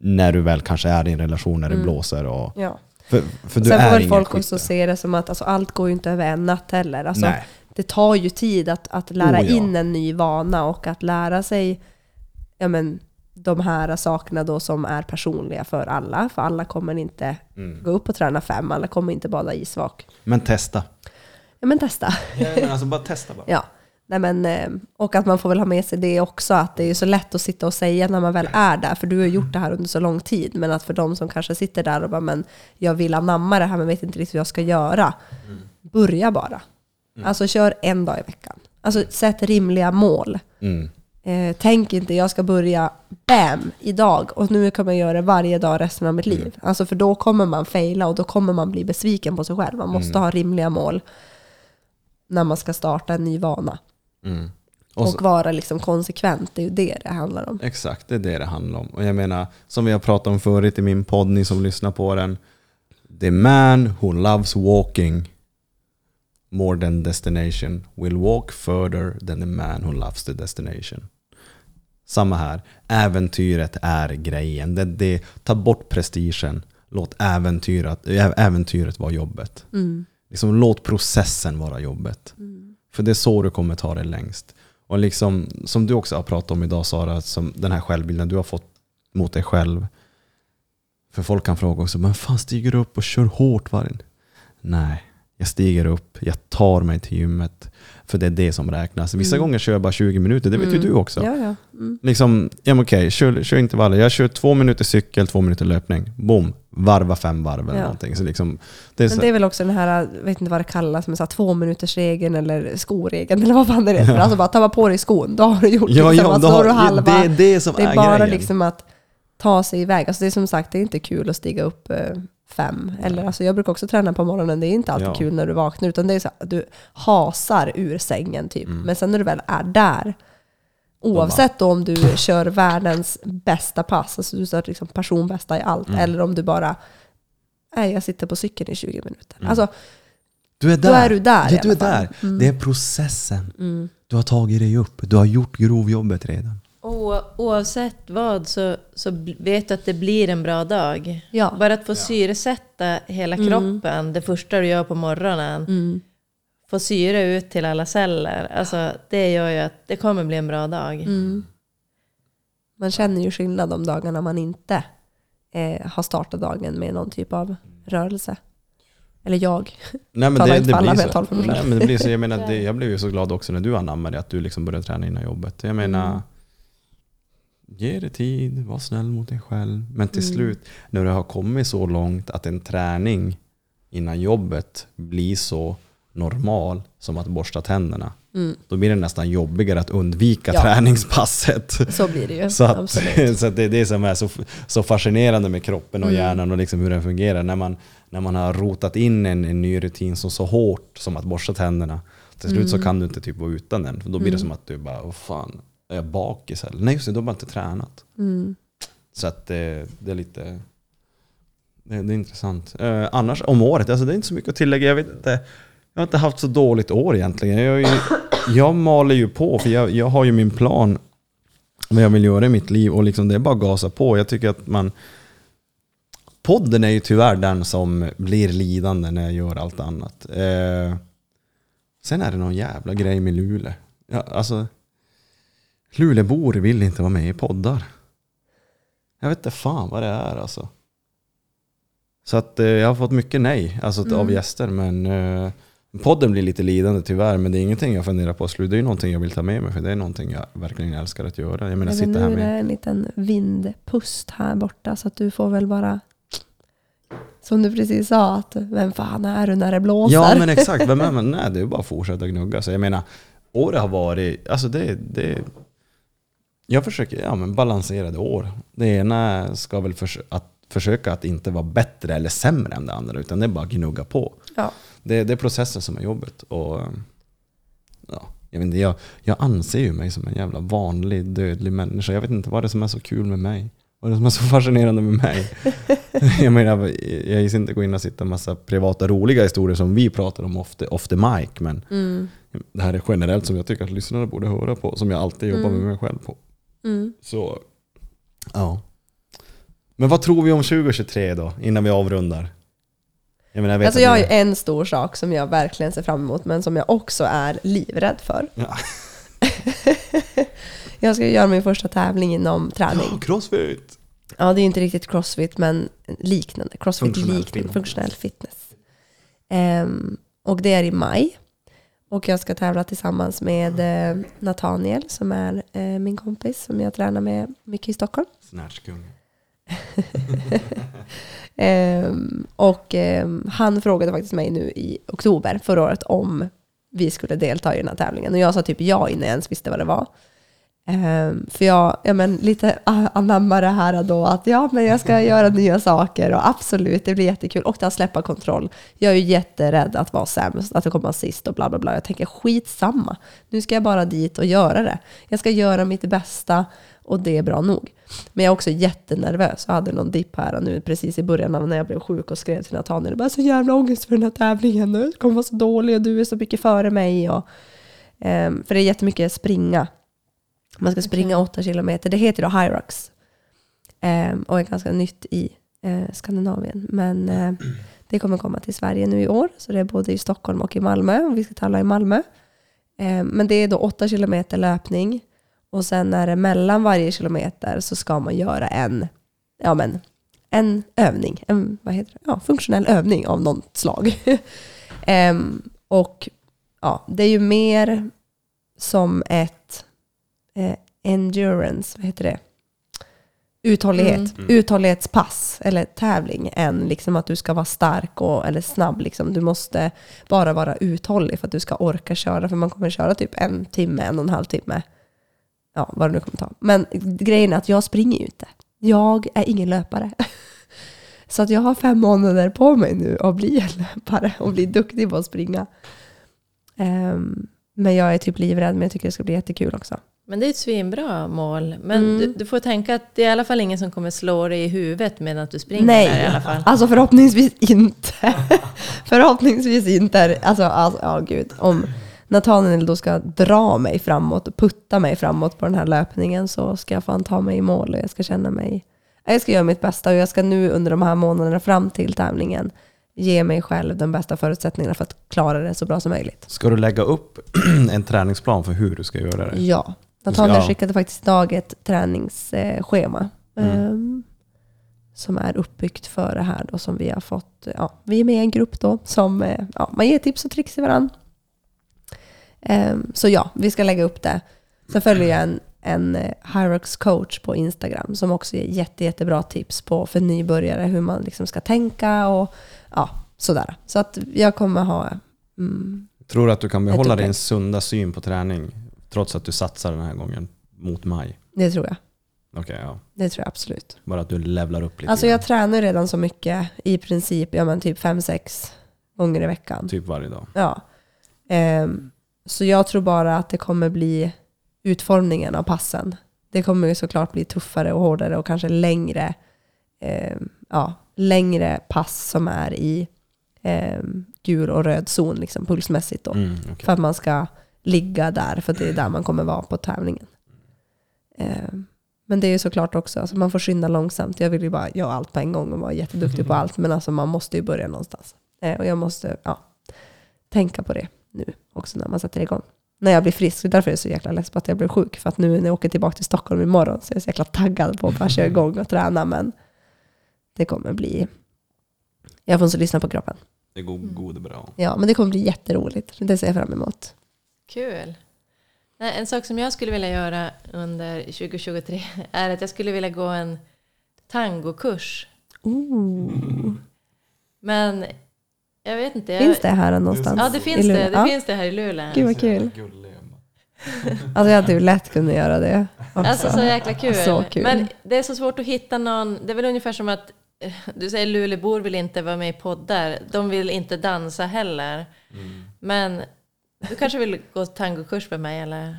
Speaker 4: när du väl kanske är i en relation när det blåser. Och,
Speaker 3: Ja.
Speaker 4: för, för du
Speaker 3: Sen får
Speaker 4: är
Speaker 3: väl
Speaker 4: ingen
Speaker 3: folk
Speaker 4: skytte.
Speaker 3: också se det som att alltså, allt går ju inte över en natt heller. Alltså, det tar ju tid att, att lära
Speaker 4: Oh, ja.
Speaker 3: in en ny vana och att lära sig ja, men, de här sakerna då som är personliga för alla. För alla kommer inte
Speaker 4: Mm.
Speaker 3: gå upp och träna fem, alla kommer inte bada isvak.
Speaker 4: Men testa.
Speaker 3: Ja men testa.
Speaker 4: Ja, men alltså bara testa bara. (laughs)
Speaker 3: Ja. Nej, men, eh, och att man får väl ha med sig det också, att det är så lätt att sitta och säga när man väl är där, för du har gjort det här under så lång tid, men att för de som kanske sitter där och bara, men jag vill anamma det här men vet inte riktigt hur jag ska göra. Börja bara. Alltså kör en dag i veckan. Alltså sätt rimliga mål.
Speaker 4: Mm.
Speaker 3: Eh, tänk inte, jag ska börja BAM idag och nu kommer jag göra det varje dag resten av mitt
Speaker 4: Mm.
Speaker 3: liv. Alltså för då kommer man fejla och då kommer man bli besviken på sig själv. Man måste
Speaker 4: Mm.
Speaker 3: ha rimliga mål när man ska starta en ny vana.
Speaker 4: Mm.
Speaker 3: Och,
Speaker 4: Och så,
Speaker 3: vara liksom konsekvent, det är ju det det handlar om.
Speaker 4: exakt, det är det det handlar om. Och jag menar, som vi har pratat om förut i min podd, ni som lyssnar på den. The man who loves walking more than destination will walk further than the man who loves the destination. Samma här. Äventyret är grejen. Det, det, ta bort prestigen. Låt äventyret, äventyret vara jobbet.
Speaker 3: Mm.
Speaker 4: Liksom, låt processen vara jobbet. För det är så du kommer ta det längst. Och liksom, som du också har pratat om idag Sara, som den här självbilden du har fått mot dig själv. För folk kan fråga också, men fan stiger du upp och kör hårt varje Nej, jag stiger upp, jag tar mig till gymmet. För det är det som räknas. Vissa gånger kör jag bara 20 minuter, det vet ju
Speaker 3: Mm.
Speaker 4: du också.
Speaker 3: Ja, ja. Mm.
Speaker 4: Liksom, ja okej, kör, kör intervaller. Jag kör två minuter cykel, två minuter löpning. Boom, varva fem varv eller
Speaker 3: Ja.
Speaker 4: någonting. Så liksom, det är så,
Speaker 3: Men det är väl också den här, jag vet inte vad det kallas, men så här två minuters regeln eller skoregeln eller vad fan det heter. Alltså bara ta på dig skon, då har du gjort
Speaker 4: ja,
Speaker 3: liksom,
Speaker 4: ja, då
Speaker 3: då har du halva.
Speaker 4: det är det som
Speaker 3: Det är
Speaker 4: är
Speaker 3: bara
Speaker 4: grejen.
Speaker 3: liksom att ta sig iväg. Alltså det är som sagt, det är inte kul att stiga upp eh, fem. Eller, alltså jag brukar också träna på morgonen, det är inte alltid
Speaker 4: Ja.
Speaker 3: kul när du vaknar. Utan det är så att du hasar ur sängen typ.
Speaker 4: Mm.
Speaker 3: Men sen när du väl är där, oavsett då om du kör världens bästa pass, alltså du är liksom personbästa i allt,
Speaker 4: Mm.
Speaker 3: eller om du bara, nej jag sitter på cykeln i 20 minuter.
Speaker 4: Mm.
Speaker 3: Alltså,
Speaker 4: Du är
Speaker 3: Då
Speaker 4: där.
Speaker 3: är du där
Speaker 4: Ja, du är där.
Speaker 3: Mm.
Speaker 4: Det är processen.
Speaker 3: mm.
Speaker 4: Du har tagit dig upp. Du har gjort grovjobbet redan.
Speaker 2: Och oavsett vad så, så vet du att det blir en bra dag.
Speaker 3: Ja.
Speaker 2: Bara att få syresätta hela
Speaker 3: Mm.
Speaker 2: kroppen, det första du gör på morgonen.
Speaker 3: Mm.
Speaker 2: Få syre ut till alla celler. Alltså, det gör ju att det kommer bli en bra dag.
Speaker 3: Mm. Man känner ju skillnad de dagarna man inte eh, har startat dagen med någon typ av rörelse. Eller jag.
Speaker 4: Nej, men det, det blir så. Nej, men det blir så. Jag, menar, det, jag blev ju så glad också när du anammade att du liksom började träna innan jobbet. Jag menar,
Speaker 3: Mm.
Speaker 4: Ge dig tid, var snäll mot dig själv. Men till
Speaker 3: Mm.
Speaker 4: slut, när du har kommit så långt att en träning innan jobbet blir så normal som att borsta tänderna.
Speaker 3: Mm.
Speaker 4: Då blir det nästan jobbigare att undvika
Speaker 3: Ja.
Speaker 4: träningspasset. (laughs)
Speaker 3: Så blir det ju. (laughs)
Speaker 4: Så, att, (laughs) så det är det som är så, så fascinerande med kroppen och
Speaker 3: Mm.
Speaker 4: hjärnan och liksom hur den fungerar. När man, när man har rotat in en, en ny rutin som så hårt som att borsta tänderna. Till slut så
Speaker 3: Mm.
Speaker 4: kan du inte typ vara utan den. För då blir det
Speaker 3: Mm.
Speaker 4: som att du bara, vad fan, är jag bakis eller? Nej just det, då har man inte tränat.
Speaker 3: Mm.
Speaker 4: Så att det, det är lite det, det är intressant. Eh, annars om året, alltså det är inte så mycket att tillägga. Jag vet inte, jag har inte haft så dåligt år egentligen. Jag, ju, jag maler ju på för jag, jag har ju min plan vad jag vill göra i mitt liv och liksom det är bara att gasa på. Jag tycker att man Podden är ju tyvärr den som blir lidande när jag gör allt annat. Eh, sen är det någon jävla grej med Luleå. Ja, alltså, Luleåbor vill inte vara med i poddar. Jag vet inte fan vad det är alltså. Så att eh, jag har fått mycket nej alltså, av
Speaker 3: Mm.
Speaker 4: gäster men eh, podden blir lite lidande tyvärr men det är ingenting jag funderar på att sluta. Det är någonting jag vill ta med mig för det är någonting jag verkligen älskar att göra. Jag menar
Speaker 3: Men
Speaker 4: sitta
Speaker 3: nu
Speaker 4: här
Speaker 3: är det
Speaker 4: med...
Speaker 3: en liten vindpust här borta så att du får väl bara som du precis sa, att vem fan är du när det blåser?
Speaker 4: Ja men (laughs) exakt, vem är man? Nej det är bara att fortsätta gnugga. Så jag menar, året har varit, alltså det, det jag försöker ja, men balanserade år. Det ena ska väl förs att försöka att inte vara bättre eller sämre än det andra utan det är bara att gnugga på.
Speaker 3: Ja.
Speaker 4: Det, det är processen som är jobbet. Och, ja, jag, vet inte, jag, jag anser ju mig som en jävla vanlig dödlig människa. Jag vet inte vad det är som är så kul med mig. Vad är det som är så (laughs) fascinerande med mig? (laughs) jag menar, jag gissar inte gå in och sitta en massa privata roliga historier som vi pratar om off the, mic. Men
Speaker 3: Mm.
Speaker 4: det här är generellt som jag tycker att lyssnarna borde höra på. Som jag alltid jobbar med
Speaker 3: Mm.
Speaker 4: mig själv på.
Speaker 3: Mm.
Speaker 4: Så, ja. Men vad tror vi om 2023 då? Innan vi avrundar. Jag menar, jag vet
Speaker 3: Alltså jag har ju en stor sak som jag verkligen ser fram emot men som jag också är livrädd för.
Speaker 4: Ja. (laughs)
Speaker 3: Jag ska göra min första tävling inom träning.
Speaker 4: Ja, crossfit!
Speaker 3: Ja, det är inte riktigt crossfit men liknande. Crossfit
Speaker 4: Funktionell
Speaker 3: liknande,
Speaker 4: fitness.
Speaker 3: funktionell fitness. Ehm, och det är i maj. Och jag ska tävla tillsammans med eh, Nathaniel som är eh, min kompis som jag tränar med mycket i Stockholm.
Speaker 4: Snatchkung. (laughs)
Speaker 3: Ehm, och ehm, han frågade faktiskt mig nu i oktober förra året om vi skulle delta i den här tävlingen. Och jag sa typ ja innan jag ens visste vad det var. Ehm, för jag, ja men lite a- anammar det här då att ja men jag ska göra nya saker och absolut det blir jättekul och att släppa kontroll. Jag är ju jätterädd att vara sämst, att komma sist och bla bla bla. Jag tänker skitsamma, nu ska jag bara dit och göra det. Jag ska göra mitt bästa och det är bra nog. Men jag är också jättenervös. Jag hade någon dipp här nu precis i början av när jag blev sjuk och skrev till Nathaniel. Jag bara så jävla ångest för den här tävlingen nu. Jag kommer vara så dålig och du är så mycket före mig. Och, ehm, för det är jättemycket springa. Man ska springa åtta kilometer. Det heter då Hyrox. Ehm, och är ganska nytt i eh, Skandinavien. Men eh, det kommer komma till Sverige nu i år. Så det är både i Stockholm och i Malmö. Och vi ska tävla i Malmö. Ehm, men det är då åtta kilometer löpning. Och sen är det mellan varje kilometer så ska man göra en, ja men, en övning. En vad heter det? Ja, funktionell övning av något slag. (laughs) Ehm, och ja, det är ju mer som ett eh, endurance, vad heter det? Uthållighet. Uthållighetspass eller tävling än liksom att du ska vara stark och, eller snabb. Liksom. Du måste bara vara uthållig för att du ska orka köra. För man kommer köra typ en timme, en och en halv timme. Ja, vad det nu kommer ta. Men grejen är att jag springer ju inte. Jag är ingen löpare. (laughs) Så att jag har fem månader på mig nu att bli en löpare och bli duktig på att springa. Ehm, men jag är typ livrädd, men jag tycker det ska bli jättekul också.
Speaker 2: Men det är ett svinbra mål. Men
Speaker 3: Mm.
Speaker 2: du, du får tänka att det är i alla fall ingen som kommer slå dig i huvudet medan du springer där i
Speaker 3: Nej,
Speaker 2: alla fall.
Speaker 3: alltså förhoppningsvis inte. (laughs) förhoppningsvis inte. Alltså, alltså ja gud. Om Nathaniel då ska dra mig framåt och putta mig framåt på den här löpningen så ska jag fan ta mig i mål och jag ska känna mig... Jag ska göra mitt bästa och jag ska nu under de här månaderna fram till tävlingen ge mig själv de bästa förutsättningarna för att klara det så bra som möjligt.
Speaker 4: Ska du lägga upp (clears throat) en träningsplan för hur du ska göra det?
Speaker 3: Ja. Nathaniel
Speaker 4: Ja.
Speaker 3: skickade faktiskt idag ett träningsschema.
Speaker 4: Mm.
Speaker 3: ehm, som är uppbyggt för det här då som vi har fått. Ja, vi är med i en grupp då som eh, ja, man ger tips och tricks till varandra. Ehm, så ja, vi ska lägga upp det. Sen följer jag en, en eh, Hyrox coach på Instagram som också ger jätte, jättebra tips på för nybörjare hur man liksom ska tänka och ja, sådär. Så att jag kommer ha mm,
Speaker 4: Tror du att du kan behålla din sunda syn på träning trots att du satsar den här gången mot maj?
Speaker 3: det tror jag.
Speaker 4: Okej, ja.
Speaker 3: Det tror jag absolut.
Speaker 4: Bara att du levlar upp lite
Speaker 3: Alltså
Speaker 4: grann.
Speaker 3: jag tränar redan så mycket, i princip, ja men typ 5-6 gånger i veckan.
Speaker 4: Typ varje dag.
Speaker 3: Ja. Ehm, så jag tror bara att det kommer bli utformningen av passen. Det kommer såklart bli tuffare och hårdare och kanske längre, ehm, ja, längre pass som är i ehm, gul och röd zon, liksom, pulsmässigt då.
Speaker 4: Mm, okej.
Speaker 3: För att man ska ligga där, för det är där man kommer vara på tävlingen. Ehm, men det är ju såklart också, alltså man får skynda långsamt. Jag vill ju bara göra allt på en gång och vara jätteduktig på (laughs) allt. Men alltså man måste ju börja någonstans. Eh, och jag måste ja, tänka på det nu också när man sätter igång. När jag blir frisk. Det är därför jag är så jäkla less på att jag blev sjuk. För att nu när jag åker tillbaka till Stockholm imorgon så är jag så jäkla taggad på att bara köra (laughs) igång och träna. Men det kommer bli... Jag får så lyssna på kroppen.
Speaker 4: Det går god bra.
Speaker 3: Ja, men det kommer bli jätteroligt. Det ser jag fram emot.
Speaker 2: Kul. En sak som jag skulle vilja göra under 2023 (laughs) är att jag skulle vilja gå en tangokurs.
Speaker 3: Ooh.
Speaker 2: Men jag vet inte. Jag,
Speaker 3: Finns det här någonstans?
Speaker 2: Ja, det finns det. Det
Speaker 3: ja.
Speaker 2: finns det här i Luleå.
Speaker 3: Gud vad kul. (laughs) Alltså jag hade ju lätt kunnat göra det också.
Speaker 2: Alltså så jäkla kul.
Speaker 3: Så kul.
Speaker 2: Men det är så svårt att hitta någon. Det är väl ungefär som att eh, du säger Luleåbor vill inte vara med i poddar. De vill inte dansa heller. Men du kanske vill gå tangokurs med mig eller?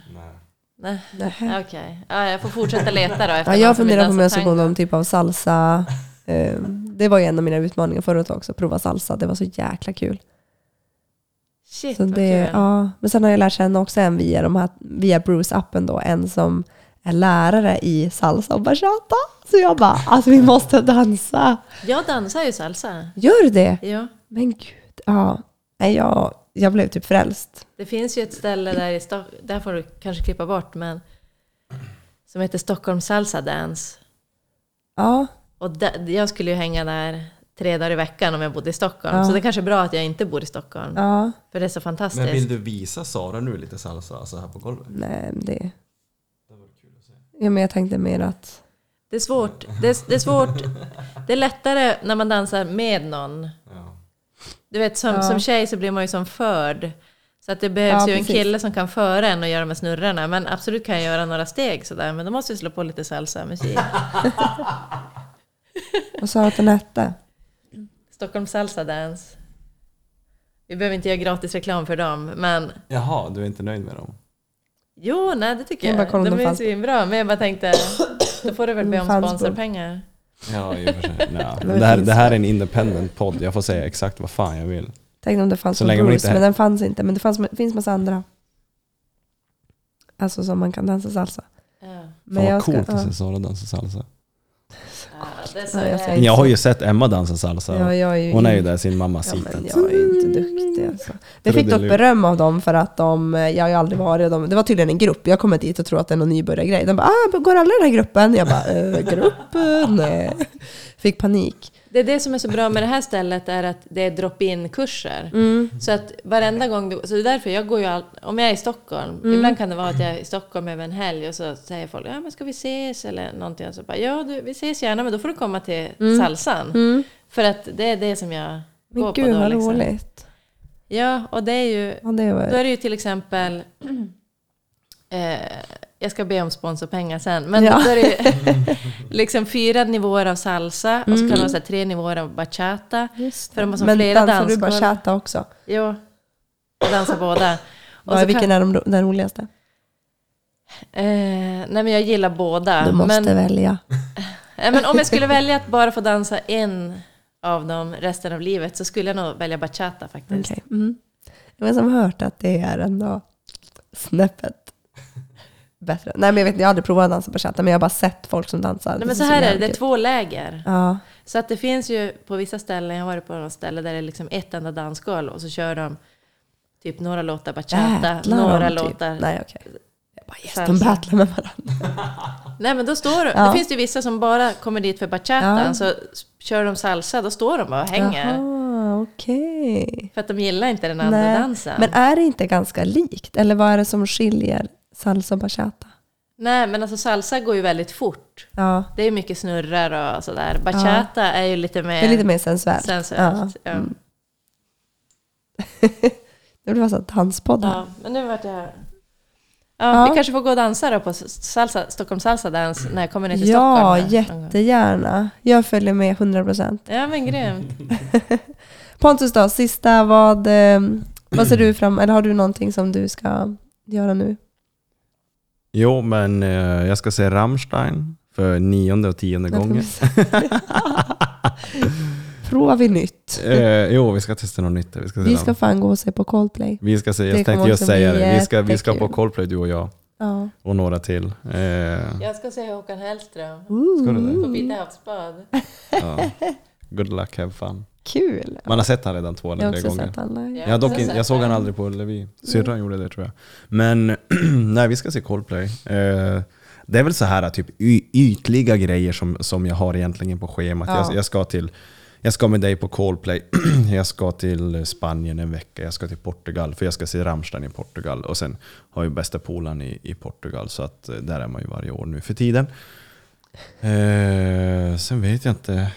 Speaker 2: Nej.
Speaker 3: Nähä.
Speaker 2: Okej. Ja, jag får fortsätta leta då. Efter
Speaker 3: Ja, jag funderar på om jag ska gå någon typ av salsa. Eh, Det var ju en av mina utmaningar förut också, prova salsa. Det var så jäkla kul.
Speaker 2: Shit
Speaker 3: Så
Speaker 2: vad
Speaker 3: det,
Speaker 2: kul.
Speaker 3: ja. Men sen har jag lärt känna också en via, de här, via Bruce-appen då, en som är lärare i salsa och bachata. Så jag bara, alltså vi måste dansa.
Speaker 2: Jag dansar ju salsa.
Speaker 3: Gör du det?
Speaker 2: Ja.
Speaker 3: Men gud, ja. Nej, jag, jag blev typ frälst.
Speaker 2: Det finns ju ett ställe där i Stockholm, där får du kanske klippa bort, men som heter Stockholm Salsa Dance.
Speaker 3: Ja,
Speaker 2: Och där, jag skulle ju hänga där tre dagar i veckan om jag bodde i Stockholm.
Speaker 3: Ja.
Speaker 2: Så det är kanske är bra att jag inte bor i Stockholm.
Speaker 3: ja.
Speaker 2: För det är så fantastiskt.
Speaker 4: Men vill du visa Sara nu lite salsa så här på golvet?
Speaker 3: Nej, men det... Ja, men jag tänkte mer att...
Speaker 2: Det är svårt. Det är, det är svårt. Det är lättare när man dansar med någon. Du vet, som,
Speaker 3: Ja.
Speaker 2: som tjej så blir man ju som förd. Så att det behövs
Speaker 3: Ja,
Speaker 2: ju en kille som kan föra en och göra de här snurrorna. Men absolut kan jag göra några steg sådär. Men då måste vi slå på lite salsa-musik.
Speaker 3: Vad (laughs) sa du att den hette?
Speaker 2: Stockholm Salsa Dance. Vi behöver inte göra gratis reklam för dem, men
Speaker 4: Jaha, du är inte nöjd med dem?
Speaker 2: jo, nej det tycker
Speaker 3: Jag
Speaker 2: jag. De är svinbra, men jag bara tänkte, då får du väl be om sponsorpengar.
Speaker 4: Ja, i och för sig. (laughs) Ja. Det, här, det här är en independent podd, jag får säga exakt vad fan jag vill.
Speaker 3: Tänkte om det fanns på
Speaker 4: man
Speaker 3: Bruce,
Speaker 4: inte-
Speaker 3: men den fanns inte. Men det fanns, finns massa andra. Alltså som man kan dansa salsa.
Speaker 2: Ja.
Speaker 3: Men
Speaker 4: Fan vad
Speaker 3: jag ska,
Speaker 4: coolt att
Speaker 3: ja.
Speaker 4: se Sara dansa salsa.
Speaker 2: Ja,
Speaker 3: Ja, jag
Speaker 4: har ju sett Emma dansa salsa.
Speaker 3: Ja, jag är ju
Speaker 4: Hon är ju där sin mamma
Speaker 3: Ja,
Speaker 4: sitter.
Speaker 3: men jag är inte duktig alltså. Vi fick dock beröm av dem för att de, jag har ju aldrig varit, de, det var tydligen en grupp, jag kommer dit och tror att det är någon nybörjargrej. De bara, ah, går alla i den här gruppen? Jag bara, äh, gruppen? Nej. Fick panik.
Speaker 2: Det är det som är så bra med det här stället är att det är drop-in kurser.
Speaker 3: Mm.
Speaker 2: Så att varenda gång du, så det är därför jag går ju all, om jag är i Stockholm,
Speaker 3: Mm.
Speaker 2: ibland kan det vara att jag är i Stockholm över en helg och så säger folk ja men ska vi ses eller någonting och så bara ja du, vi ses gärna men då får du komma till salsan. För att det är det som jag
Speaker 3: Mm. Men
Speaker 2: går
Speaker 3: gud
Speaker 2: på då.
Speaker 3: vad
Speaker 2: Liksom.
Speaker 3: roligt.
Speaker 2: Ja och det är ju,
Speaker 3: Ja, det
Speaker 2: då
Speaker 3: var,
Speaker 2: är det ju till exempel (clears throat) eh, jag ska be om sponsorpengar sen. Men
Speaker 3: Ja.
Speaker 2: då är det (laughs) liksom fyra nivåer av salsa och så kan det vara så tre nivåer av bachata. För de har som
Speaker 3: Men
Speaker 2: flera
Speaker 3: dansar du bara
Speaker 2: dansgolv.
Speaker 3: chatta också?
Speaker 2: Jo, jag dansar båda. (laughs) Och
Speaker 3: Vad-
Speaker 2: så
Speaker 3: Vilken
Speaker 2: kan,
Speaker 3: är de, den roligaste?
Speaker 2: eh, nej men jag gillar båda.
Speaker 3: Du måste
Speaker 2: men,
Speaker 3: välja. (laughs)
Speaker 2: eh, men om jag skulle välja att bara få dansa en av dem resten av livet så skulle jag nog välja bachata faktiskt.
Speaker 3: Okej. Mm. Jag har som hört att det är ändå snäppet bättre. Nej men jag vet inte, jag har aldrig provat att dansa bachata men jag har bara sett folk som dansar.
Speaker 2: Nej, men så här är det, det är två läger.
Speaker 3: Ja.
Speaker 2: Så att det finns ju på vissa ställen, jag har varit på något ställe där det är liksom ett enda dansgolv och så kör de typ några låtar bachata,
Speaker 3: Battlar
Speaker 2: några
Speaker 3: de typ?
Speaker 2: låtar
Speaker 3: Nej okej. Jag bara yes, de battlar med varandra. (laughs)
Speaker 2: Nej men då står de,
Speaker 3: Ja.
Speaker 2: det finns ju vissa som bara kommer dit för bachata,
Speaker 3: Ja.
Speaker 2: så kör de salsa, då står de bara och hänger.
Speaker 3: Jaha, okej.
Speaker 2: För att de gillar inte den andra
Speaker 3: Nej,
Speaker 2: dansen.
Speaker 3: Men är det inte ganska likt? Eller vad är det som skiljer salsa och bachata?
Speaker 2: Nej men alltså salsa går ju väldigt fort.
Speaker 3: Ja,
Speaker 2: Det är mycket snurrar och sådär. Bachata är ju lite mer...
Speaker 3: det är lite mer sensuellt.
Speaker 2: sensuellt. Ja.
Speaker 3: Mm. (laughs) Det blir massa danspoddar.
Speaker 2: Ja, men nu vart jag... Ja,
Speaker 3: Ja.
Speaker 2: Vi kanske får gå och dansa då på salsa, Stockholm Salsa Dance när jag kommer ner till
Speaker 3: Ja,
Speaker 2: Stockholm. här gång.
Speaker 3: jättegärna. Jag följer med 100%.
Speaker 2: Ja men grymt. (laughs)
Speaker 3: Pontus då, sista, vad, eh, vad ser du fram Eller har du någonting som du ska göra nu?
Speaker 4: Jo, men eh, jag ska se Rammstein för nionde och tionde gången. (laughs)
Speaker 3: Provar vi nytt?
Speaker 4: Eh, jo, vi ska testa något nytt. Vi ska se
Speaker 3: Vi
Speaker 4: dem.
Speaker 3: ska fan gå och se på Coldplay.
Speaker 4: vi ska se,
Speaker 3: det
Speaker 4: jag
Speaker 3: kommer
Speaker 4: tänkte just
Speaker 3: också bli
Speaker 4: säga det. Vi ska, vi ska på
Speaker 3: jättekul.
Speaker 4: Coldplay du och jag.
Speaker 3: Ja.
Speaker 4: Och några till. Eh,
Speaker 2: Jag ska se Håkan Hellström
Speaker 4: ska du det?
Speaker 2: på Vita havsbad.
Speaker 4: Ja. Good luck, have fun.
Speaker 3: Kul!
Speaker 4: Man har sett han redan två eller tre gånger.
Speaker 3: sett alla.
Speaker 2: Ja.
Speaker 4: Jag, dock in, jag såg han aldrig på Levi. Syrran gjorde det tror jag. Men (clears throat) nej, vi ska se Coldplay. Eh, det är väl så här typ ytliga grejer som, som jag har egentligen på schemat.
Speaker 3: Ja.
Speaker 4: Jag, jag, ska till, jag ska med dig på Coldplay, (clears throat) jag ska till Spanien en vecka, jag ska till Portugal, för jag ska se Rammstein i Portugal. Och sen har jag bästa polaren i, i Portugal, så att eh, där är man ju varje år nu för tiden. Eh, sen vet jag inte.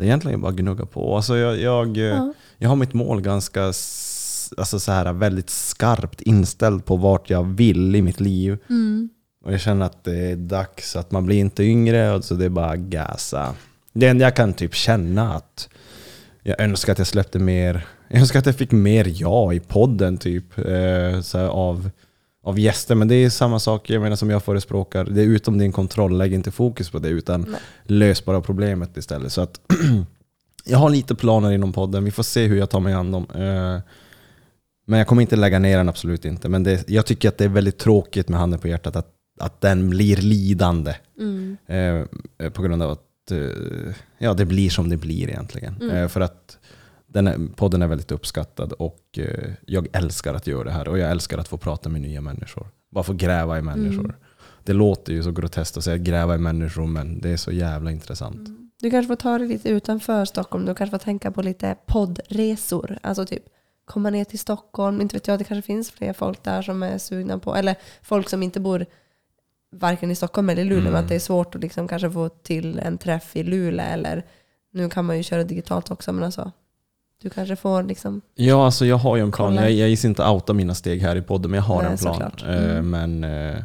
Speaker 4: Det är egentligen bara att gnugga på. Alltså jag, jag, eh,
Speaker 3: Ja.
Speaker 4: jag har mitt mål ganska alltså så här, väldigt skarpt inställt på vart jag vill i mitt liv.
Speaker 3: Mm.
Speaker 4: Och jag känner att det är dags att man blir inte yngre, och så det är bara att gasa. Det enda jag kan typ känna att jag önskar att jag släppte mer, jag önskar att jag fick mer ja i podden typ. Eh, så här, av, av gäster, men det är samma sak jag menar, som jag förespråkar. Det är utom din kontroll, lägg inte fokus på det utan
Speaker 3: Nej.
Speaker 4: lös bara problemet istället. Så att (clears throat) jag har lite planer inom podden, vi får se hur jag tar mig an dem. Eh, men jag kommer inte lägga ner den, absolut inte. Men det, jag tycker att det är väldigt tråkigt med handen på hjärtat att, att den blir lidande.
Speaker 3: Mm.
Speaker 4: Eh, på grund av att eh, ja, det blir som det blir egentligen.
Speaker 3: Mm.
Speaker 4: Eh, för att den är, podden är väldigt uppskattad och eh, jag älskar att göra det här. Och jag älskar att få prata med nya människor. Bara få gräva i människor.
Speaker 3: Mm.
Speaker 4: Det låter ju så groteskt att säga gräva i människor, men det är så jävla intressant.
Speaker 3: Du kanske får ta det lite utanför Stockholm. Du kanske får tänka på lite poddresor. Alltså typ komma ner till Stockholm. Inte vet jag, det kanske finns fler folk där som är sugna på. Eller folk som inte bor varken i Stockholm eller i Luleå.
Speaker 4: Mm.
Speaker 3: Men att det är svårt att liksom kanske få till en träff i Luleå. Eller nu kan man ju köra digitalt också. Men alltså Du kanske får liksom...
Speaker 4: Ja, alltså jag har ju en plan. Jag, jag gissar inte outa mina steg här i podden, men jag har
Speaker 3: Nej,
Speaker 4: en plan. Eh,
Speaker 3: Mm.
Speaker 4: Men eh,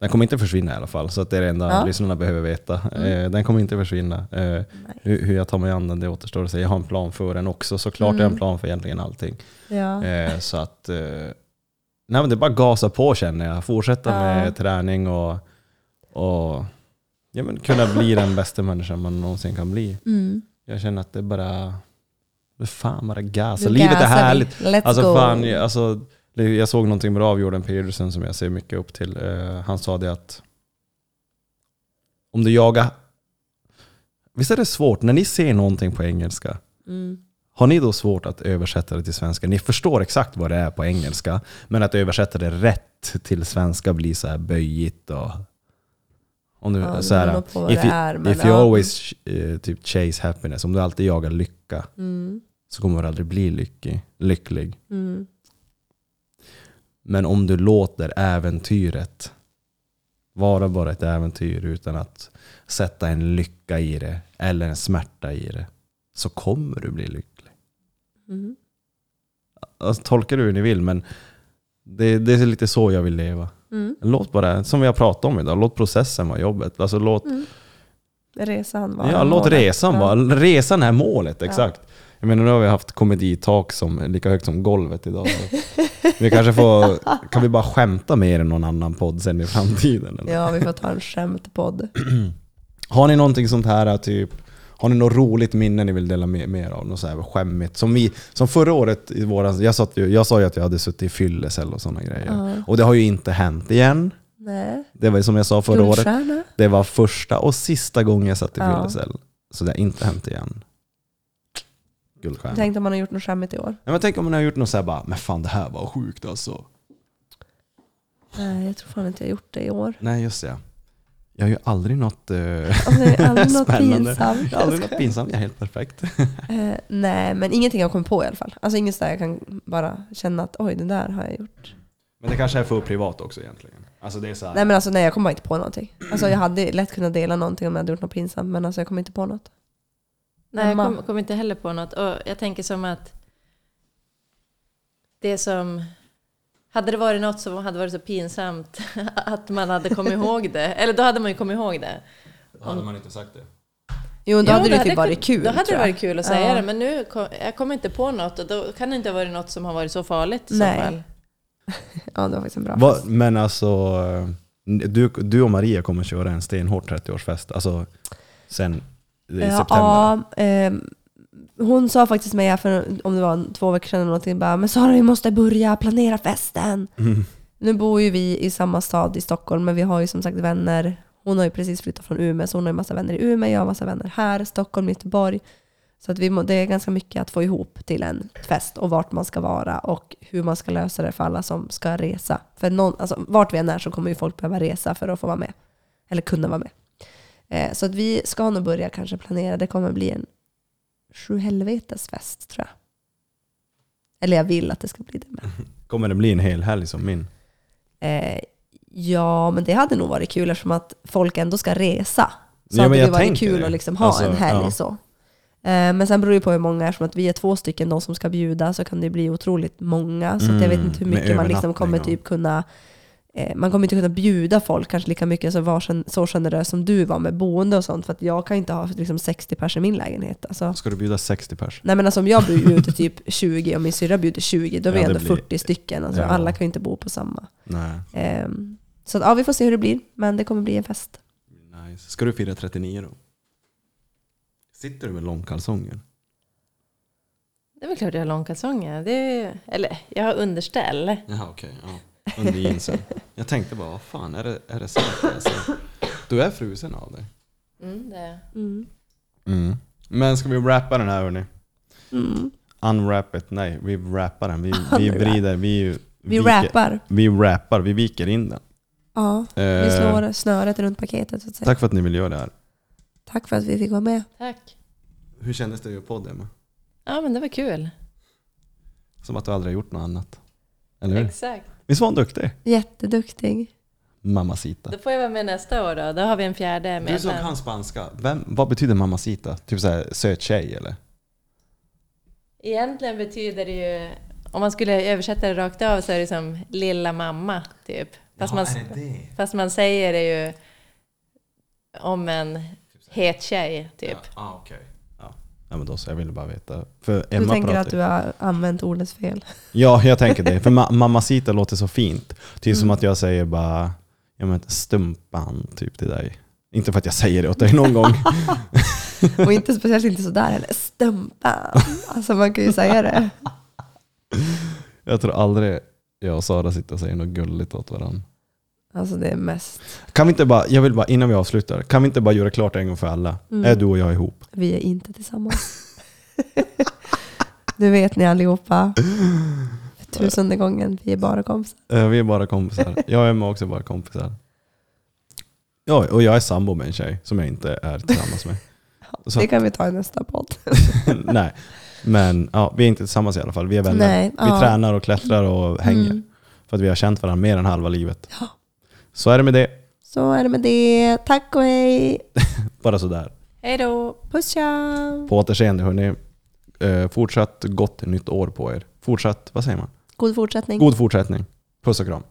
Speaker 4: den kommer inte försvinna i alla fall, så att det är det enda
Speaker 3: Ja.
Speaker 4: lyssnarna behöver veta.
Speaker 3: Mm.
Speaker 4: Eh, Den kommer inte försvinna. Hur, hur jag tar mig an den, det återstår att säga. Jag har en plan för den också. Såklart
Speaker 3: Mm.
Speaker 4: jag har en plan för egentligen allting.
Speaker 3: Ja.
Speaker 4: Så att... Nej men det är bara gasa på känner jag. Fortsätta
Speaker 3: Ja.
Speaker 4: med träning och, och ja, men kunna bli den bästa människan man någonsin kan bli.
Speaker 3: Mm.
Speaker 4: Jag känner att det bara... Det fan bara gasa.
Speaker 3: Nu
Speaker 4: Livet är
Speaker 3: gasar vi.
Speaker 4: härligt.
Speaker 3: Let's
Speaker 4: Alltså
Speaker 3: go.
Speaker 4: fan, jag- alltså, det- jag såg någonting bra av Jordan Peterson som jag ser mycket upp till. Eh, han sa det att om du jagar... Visst är det svårt när ni ser någonting på engelska?
Speaker 3: Mm.
Speaker 4: Har ni då svårt att översätta det till svenska? Ni förstår exakt vad det är på engelska, men att översätta det rätt till svenska blir så här böjigt och... Om du,
Speaker 3: Ja,
Speaker 4: så här, if you,
Speaker 3: är,
Speaker 4: if you
Speaker 3: ja.
Speaker 4: always eh, typ chase happiness, om du alltid jagar lycka,
Speaker 3: Mm.
Speaker 4: så kommer du aldrig bli lycklig. lycklig.
Speaker 3: Mm.
Speaker 4: Men om du låter äventyret vara bara ett äventyr utan att sätta en lycka i det eller en smärta i det, så kommer du bli lycklig.
Speaker 3: Mm.
Speaker 4: Alltså, tolka det hur ni vill, men det, det är lite så jag vill leva.
Speaker 3: Mm.
Speaker 4: Låt bara, som vi har pratat om idag, låt processen vara jobbet. Alltså, låt,
Speaker 3: Mm. Resan var
Speaker 4: ja, låt
Speaker 3: målet.
Speaker 4: resan
Speaker 3: Ja.
Speaker 4: vara. Resan är målet, exakt. Jag menar nu har vi haft komeditak som är lika högt som golvet idag. (laughs) vi kanske får, kan vi bara skämta mer än någon annan podd sen i framtiden? Eller?
Speaker 3: Ja, vi får ta en skämtpodd. (clears throat)
Speaker 4: Har ni någonting sånt här, typ, har ni något roligt minne ni vill dela med mer av? Något så här skämmigt? Som, vi, som förra året, i våras, jag, satt ju, jag sa ju att jag hade suttit i fyllecell och sådana grejer.
Speaker 3: Ja.
Speaker 4: Och det har ju inte hänt igen.
Speaker 3: Nej.
Speaker 4: Det var som jag sa förra året,
Speaker 3: Guldstjärna.
Speaker 4: det var första och sista gången jag satt i
Speaker 3: Ja.
Speaker 4: fyllecell. Så det har inte hänt igen. Guldstjärna.
Speaker 3: Tänkte om man har gjort något skämmigt i år.
Speaker 4: Ja, men tänk om man har gjort något så här bara, men fan det här var sjukt alltså.
Speaker 3: Nej, jag tror fan inte jag har gjort det i år.
Speaker 4: Nej just det. Jag har ju aldrig något eh,
Speaker 3: Alltså, aldrig (laughs) något
Speaker 4: spännande.
Speaker 3: pinsamt.
Speaker 4: Jag har aldrig något pinsamt, jag är helt perfekt. (laughs)
Speaker 3: Eh, nej, men ingenting jag kommit på i alla fall. Alltså inget där jag kan bara känna att oj, det där har jag gjort.
Speaker 4: Men det kanske är för privat också egentligen. Alltså det är så här,
Speaker 3: Nej men alltså nej, jag kommer inte på någonting. Alltså jag hade lätt kunnat dela någonting om jag hade gjort något pinsamt, men alltså jag kommer inte på något.
Speaker 2: Nej, jag
Speaker 3: Emma?
Speaker 2: kom, kom inte heller på något. Och jag tänker som att det som... Hade det varit något som hade varit så pinsamt (laughs) att man hade kommit ihåg det, eller då hade man ju kommit ihåg det.
Speaker 4: hade man inte sagt det.
Speaker 3: Jo, då
Speaker 2: Jo,
Speaker 3: hade det typ varit kul
Speaker 2: Då hade det varit kul att säga
Speaker 3: Ja.
Speaker 2: det, men nu kom, jag kommer inte på något och då kan det inte ha varit något som har varit så farligt i så
Speaker 3: Nej.
Speaker 2: fall. (laughs)
Speaker 3: Ja, det var faktiskt en bra
Speaker 4: Va,
Speaker 3: fest.
Speaker 4: men alltså, eh, du, du och Maria kommer köra en stenhård 30-årsfest, alltså sen i
Speaker 3: Ja,
Speaker 4: september.
Speaker 3: ja, ehm, hon sa faktiskt till mig för om det var två veckor sedan eller någonting, bara, men Sara vi måste börja planera festen.
Speaker 4: Mm.
Speaker 3: Nu bor ju vi i samma stad i Stockholm, men vi har ju som sagt vänner. Hon har ju precis flyttat från Umeå, så hon har ju massa vänner i Umeå, jag har massa vänner här, Stockholm, Göteborg. Så att vi må, det är ganska mycket att få ihop till en fest och vart man ska vara och hur man ska lösa det för alla som ska resa. För någon, alltså, vart vi än är så kommer ju folk behöva resa för att få vara med. Eller kunna vara med. Eh, så att vi ska nog börja kanske planera. Det kommer bli en sju helvetes fest tror jag. Eller jag vill att det ska bli det med. (laughs)
Speaker 4: Kommer det bli en hel helg som min?
Speaker 3: Eh, ja, men det hade nog varit kul eftersom att folk ändå ska resa. Så
Speaker 4: Ja,
Speaker 3: hade det varit kul
Speaker 4: det.
Speaker 3: att liksom ha
Speaker 4: Alltså,
Speaker 3: en helg
Speaker 4: ja.
Speaker 3: så. Eh, men sen beror det på hur många, eftersom att vi är två stycken de som ska bjuda så kan det bli otroligt många. Så att jag vet
Speaker 4: Mm,
Speaker 3: inte hur mycket man liksom kommer typ kunna man kommer inte kunna bjuda folk kanske lika mycket som var så generös som du var med boende och sånt. För att jag kan inte ha liksom 60 pers i min lägenhet. Alltså,
Speaker 4: Ska du bjuda 60 pers?
Speaker 3: Nej men alltså om jag bjuder typ (laughs) 20 och min syrra bjuder 20, då är vi
Speaker 4: Ja, det
Speaker 3: ändå
Speaker 4: blir-
Speaker 3: 40 stycken. Alltså,
Speaker 4: Ja.
Speaker 3: Alla kan ju inte bo på samma.
Speaker 4: Nej.
Speaker 3: Ehm, så att, ja, vi får se hur det blir, men det kommer bli en fest.
Speaker 4: Nice. Ska du fira 39 då? Sitter du med långkalsonger?
Speaker 2: Det är väl klart jag har långkalsonger. Det är, eller, jag har underställ.
Speaker 4: Jaha okej, ja. Under jeansen. Jag tänkte bara, vad fan är det, är det sant? Alltså, du är frusen av dig.
Speaker 2: Mm, det är.
Speaker 3: Mm.
Speaker 4: Mm. Men ska vi rappa den här hörni?
Speaker 3: Mm.
Speaker 4: Unwrap it, nej vi rappar den. Vi, vi vrider, vi,
Speaker 3: Vi rappar.
Speaker 4: Vi rappar, vi viker in den.
Speaker 3: Ja, vi
Speaker 4: Eh,
Speaker 3: slår snöret runt paketet. Så att säga.
Speaker 4: Tack för att ni vill göra det här.
Speaker 3: Tack för att vi fick vara med.
Speaker 2: Tack.
Speaker 4: Hur kändes det att göra podd Emma?
Speaker 2: Ja, men det var kul.
Speaker 4: Som att du aldrig har gjort något annat. Eller hur?
Speaker 2: Exakt.
Speaker 4: Visst var hon duktig?
Speaker 3: Jätteduktig.
Speaker 4: Mamacita.
Speaker 2: Då får jag vara med nästa år då. Då har vi en fjärde
Speaker 4: Du som kan spanska, Vem, vad betyder mamacita? Typ såhär söt tjej eller?
Speaker 2: Egentligen betyder det ju, om man skulle översätta det rakt av så är det som lilla mamma, typ. Fast, man, fast man säger det ju om en het tjej, typ.
Speaker 4: Ah, okay. Ja. men då så. Jag ville bara veta. För
Speaker 3: Du
Speaker 4: Emma
Speaker 3: tänker
Speaker 4: pratar
Speaker 3: att du har använt ordet fel. (laughs)
Speaker 4: Ja, jag tänker det. För ma (laughs) mamacita låter så fint. Typ som att jag säger bara ja, men stumpan typ till dig. Inte för att jag säger det åt dig någon gång. (laughs)
Speaker 3: Och inte speciellt inte sådär heller. Stumpan. Alltså man kan ju säga det.
Speaker 4: Jag tror aldrig jag och Sara sitter och säger något gulligt åt varandra.
Speaker 3: Alltså det är mest,
Speaker 4: Kan vi inte bara, jag vill bara, innan vi avslutar, kan vi inte bara göra klart en gång för alla?
Speaker 3: Mm.
Speaker 4: Är du och jag ihop?
Speaker 3: vi är inte tillsammans. (laughs) Nu vet ni allihopa. För tusende gången, vi är bara kompisar.
Speaker 4: Eh, Vi är bara kompisar. Jag och är också bara kompisar. Ja, och jag är sambo med en tjej som jag inte är tillsammans med. (laughs) Så-
Speaker 3: Det kan vi ta i nästa podd. (laughs)
Speaker 4: Nej, men ja, vi är inte tillsammans i alla fall. Vi är vänner.
Speaker 3: Nej,
Speaker 4: vi
Speaker 3: ja.
Speaker 4: tränar och klättrar och hänger.
Speaker 3: Mm.
Speaker 4: För att vi har känt varandra mer än halva livet.
Speaker 3: Ja.
Speaker 4: Så är det med det.
Speaker 3: Så är det med det. Tack och hej. (laughs)
Speaker 4: Bara sådär.
Speaker 2: Hej då!
Speaker 3: Puss tja.
Speaker 4: På återseende hörni. Eh, fortsatt gott nytt år på er. Fortsatt, vad säger man?
Speaker 3: God fortsättning.
Speaker 4: God fortsättning. Puss och kram.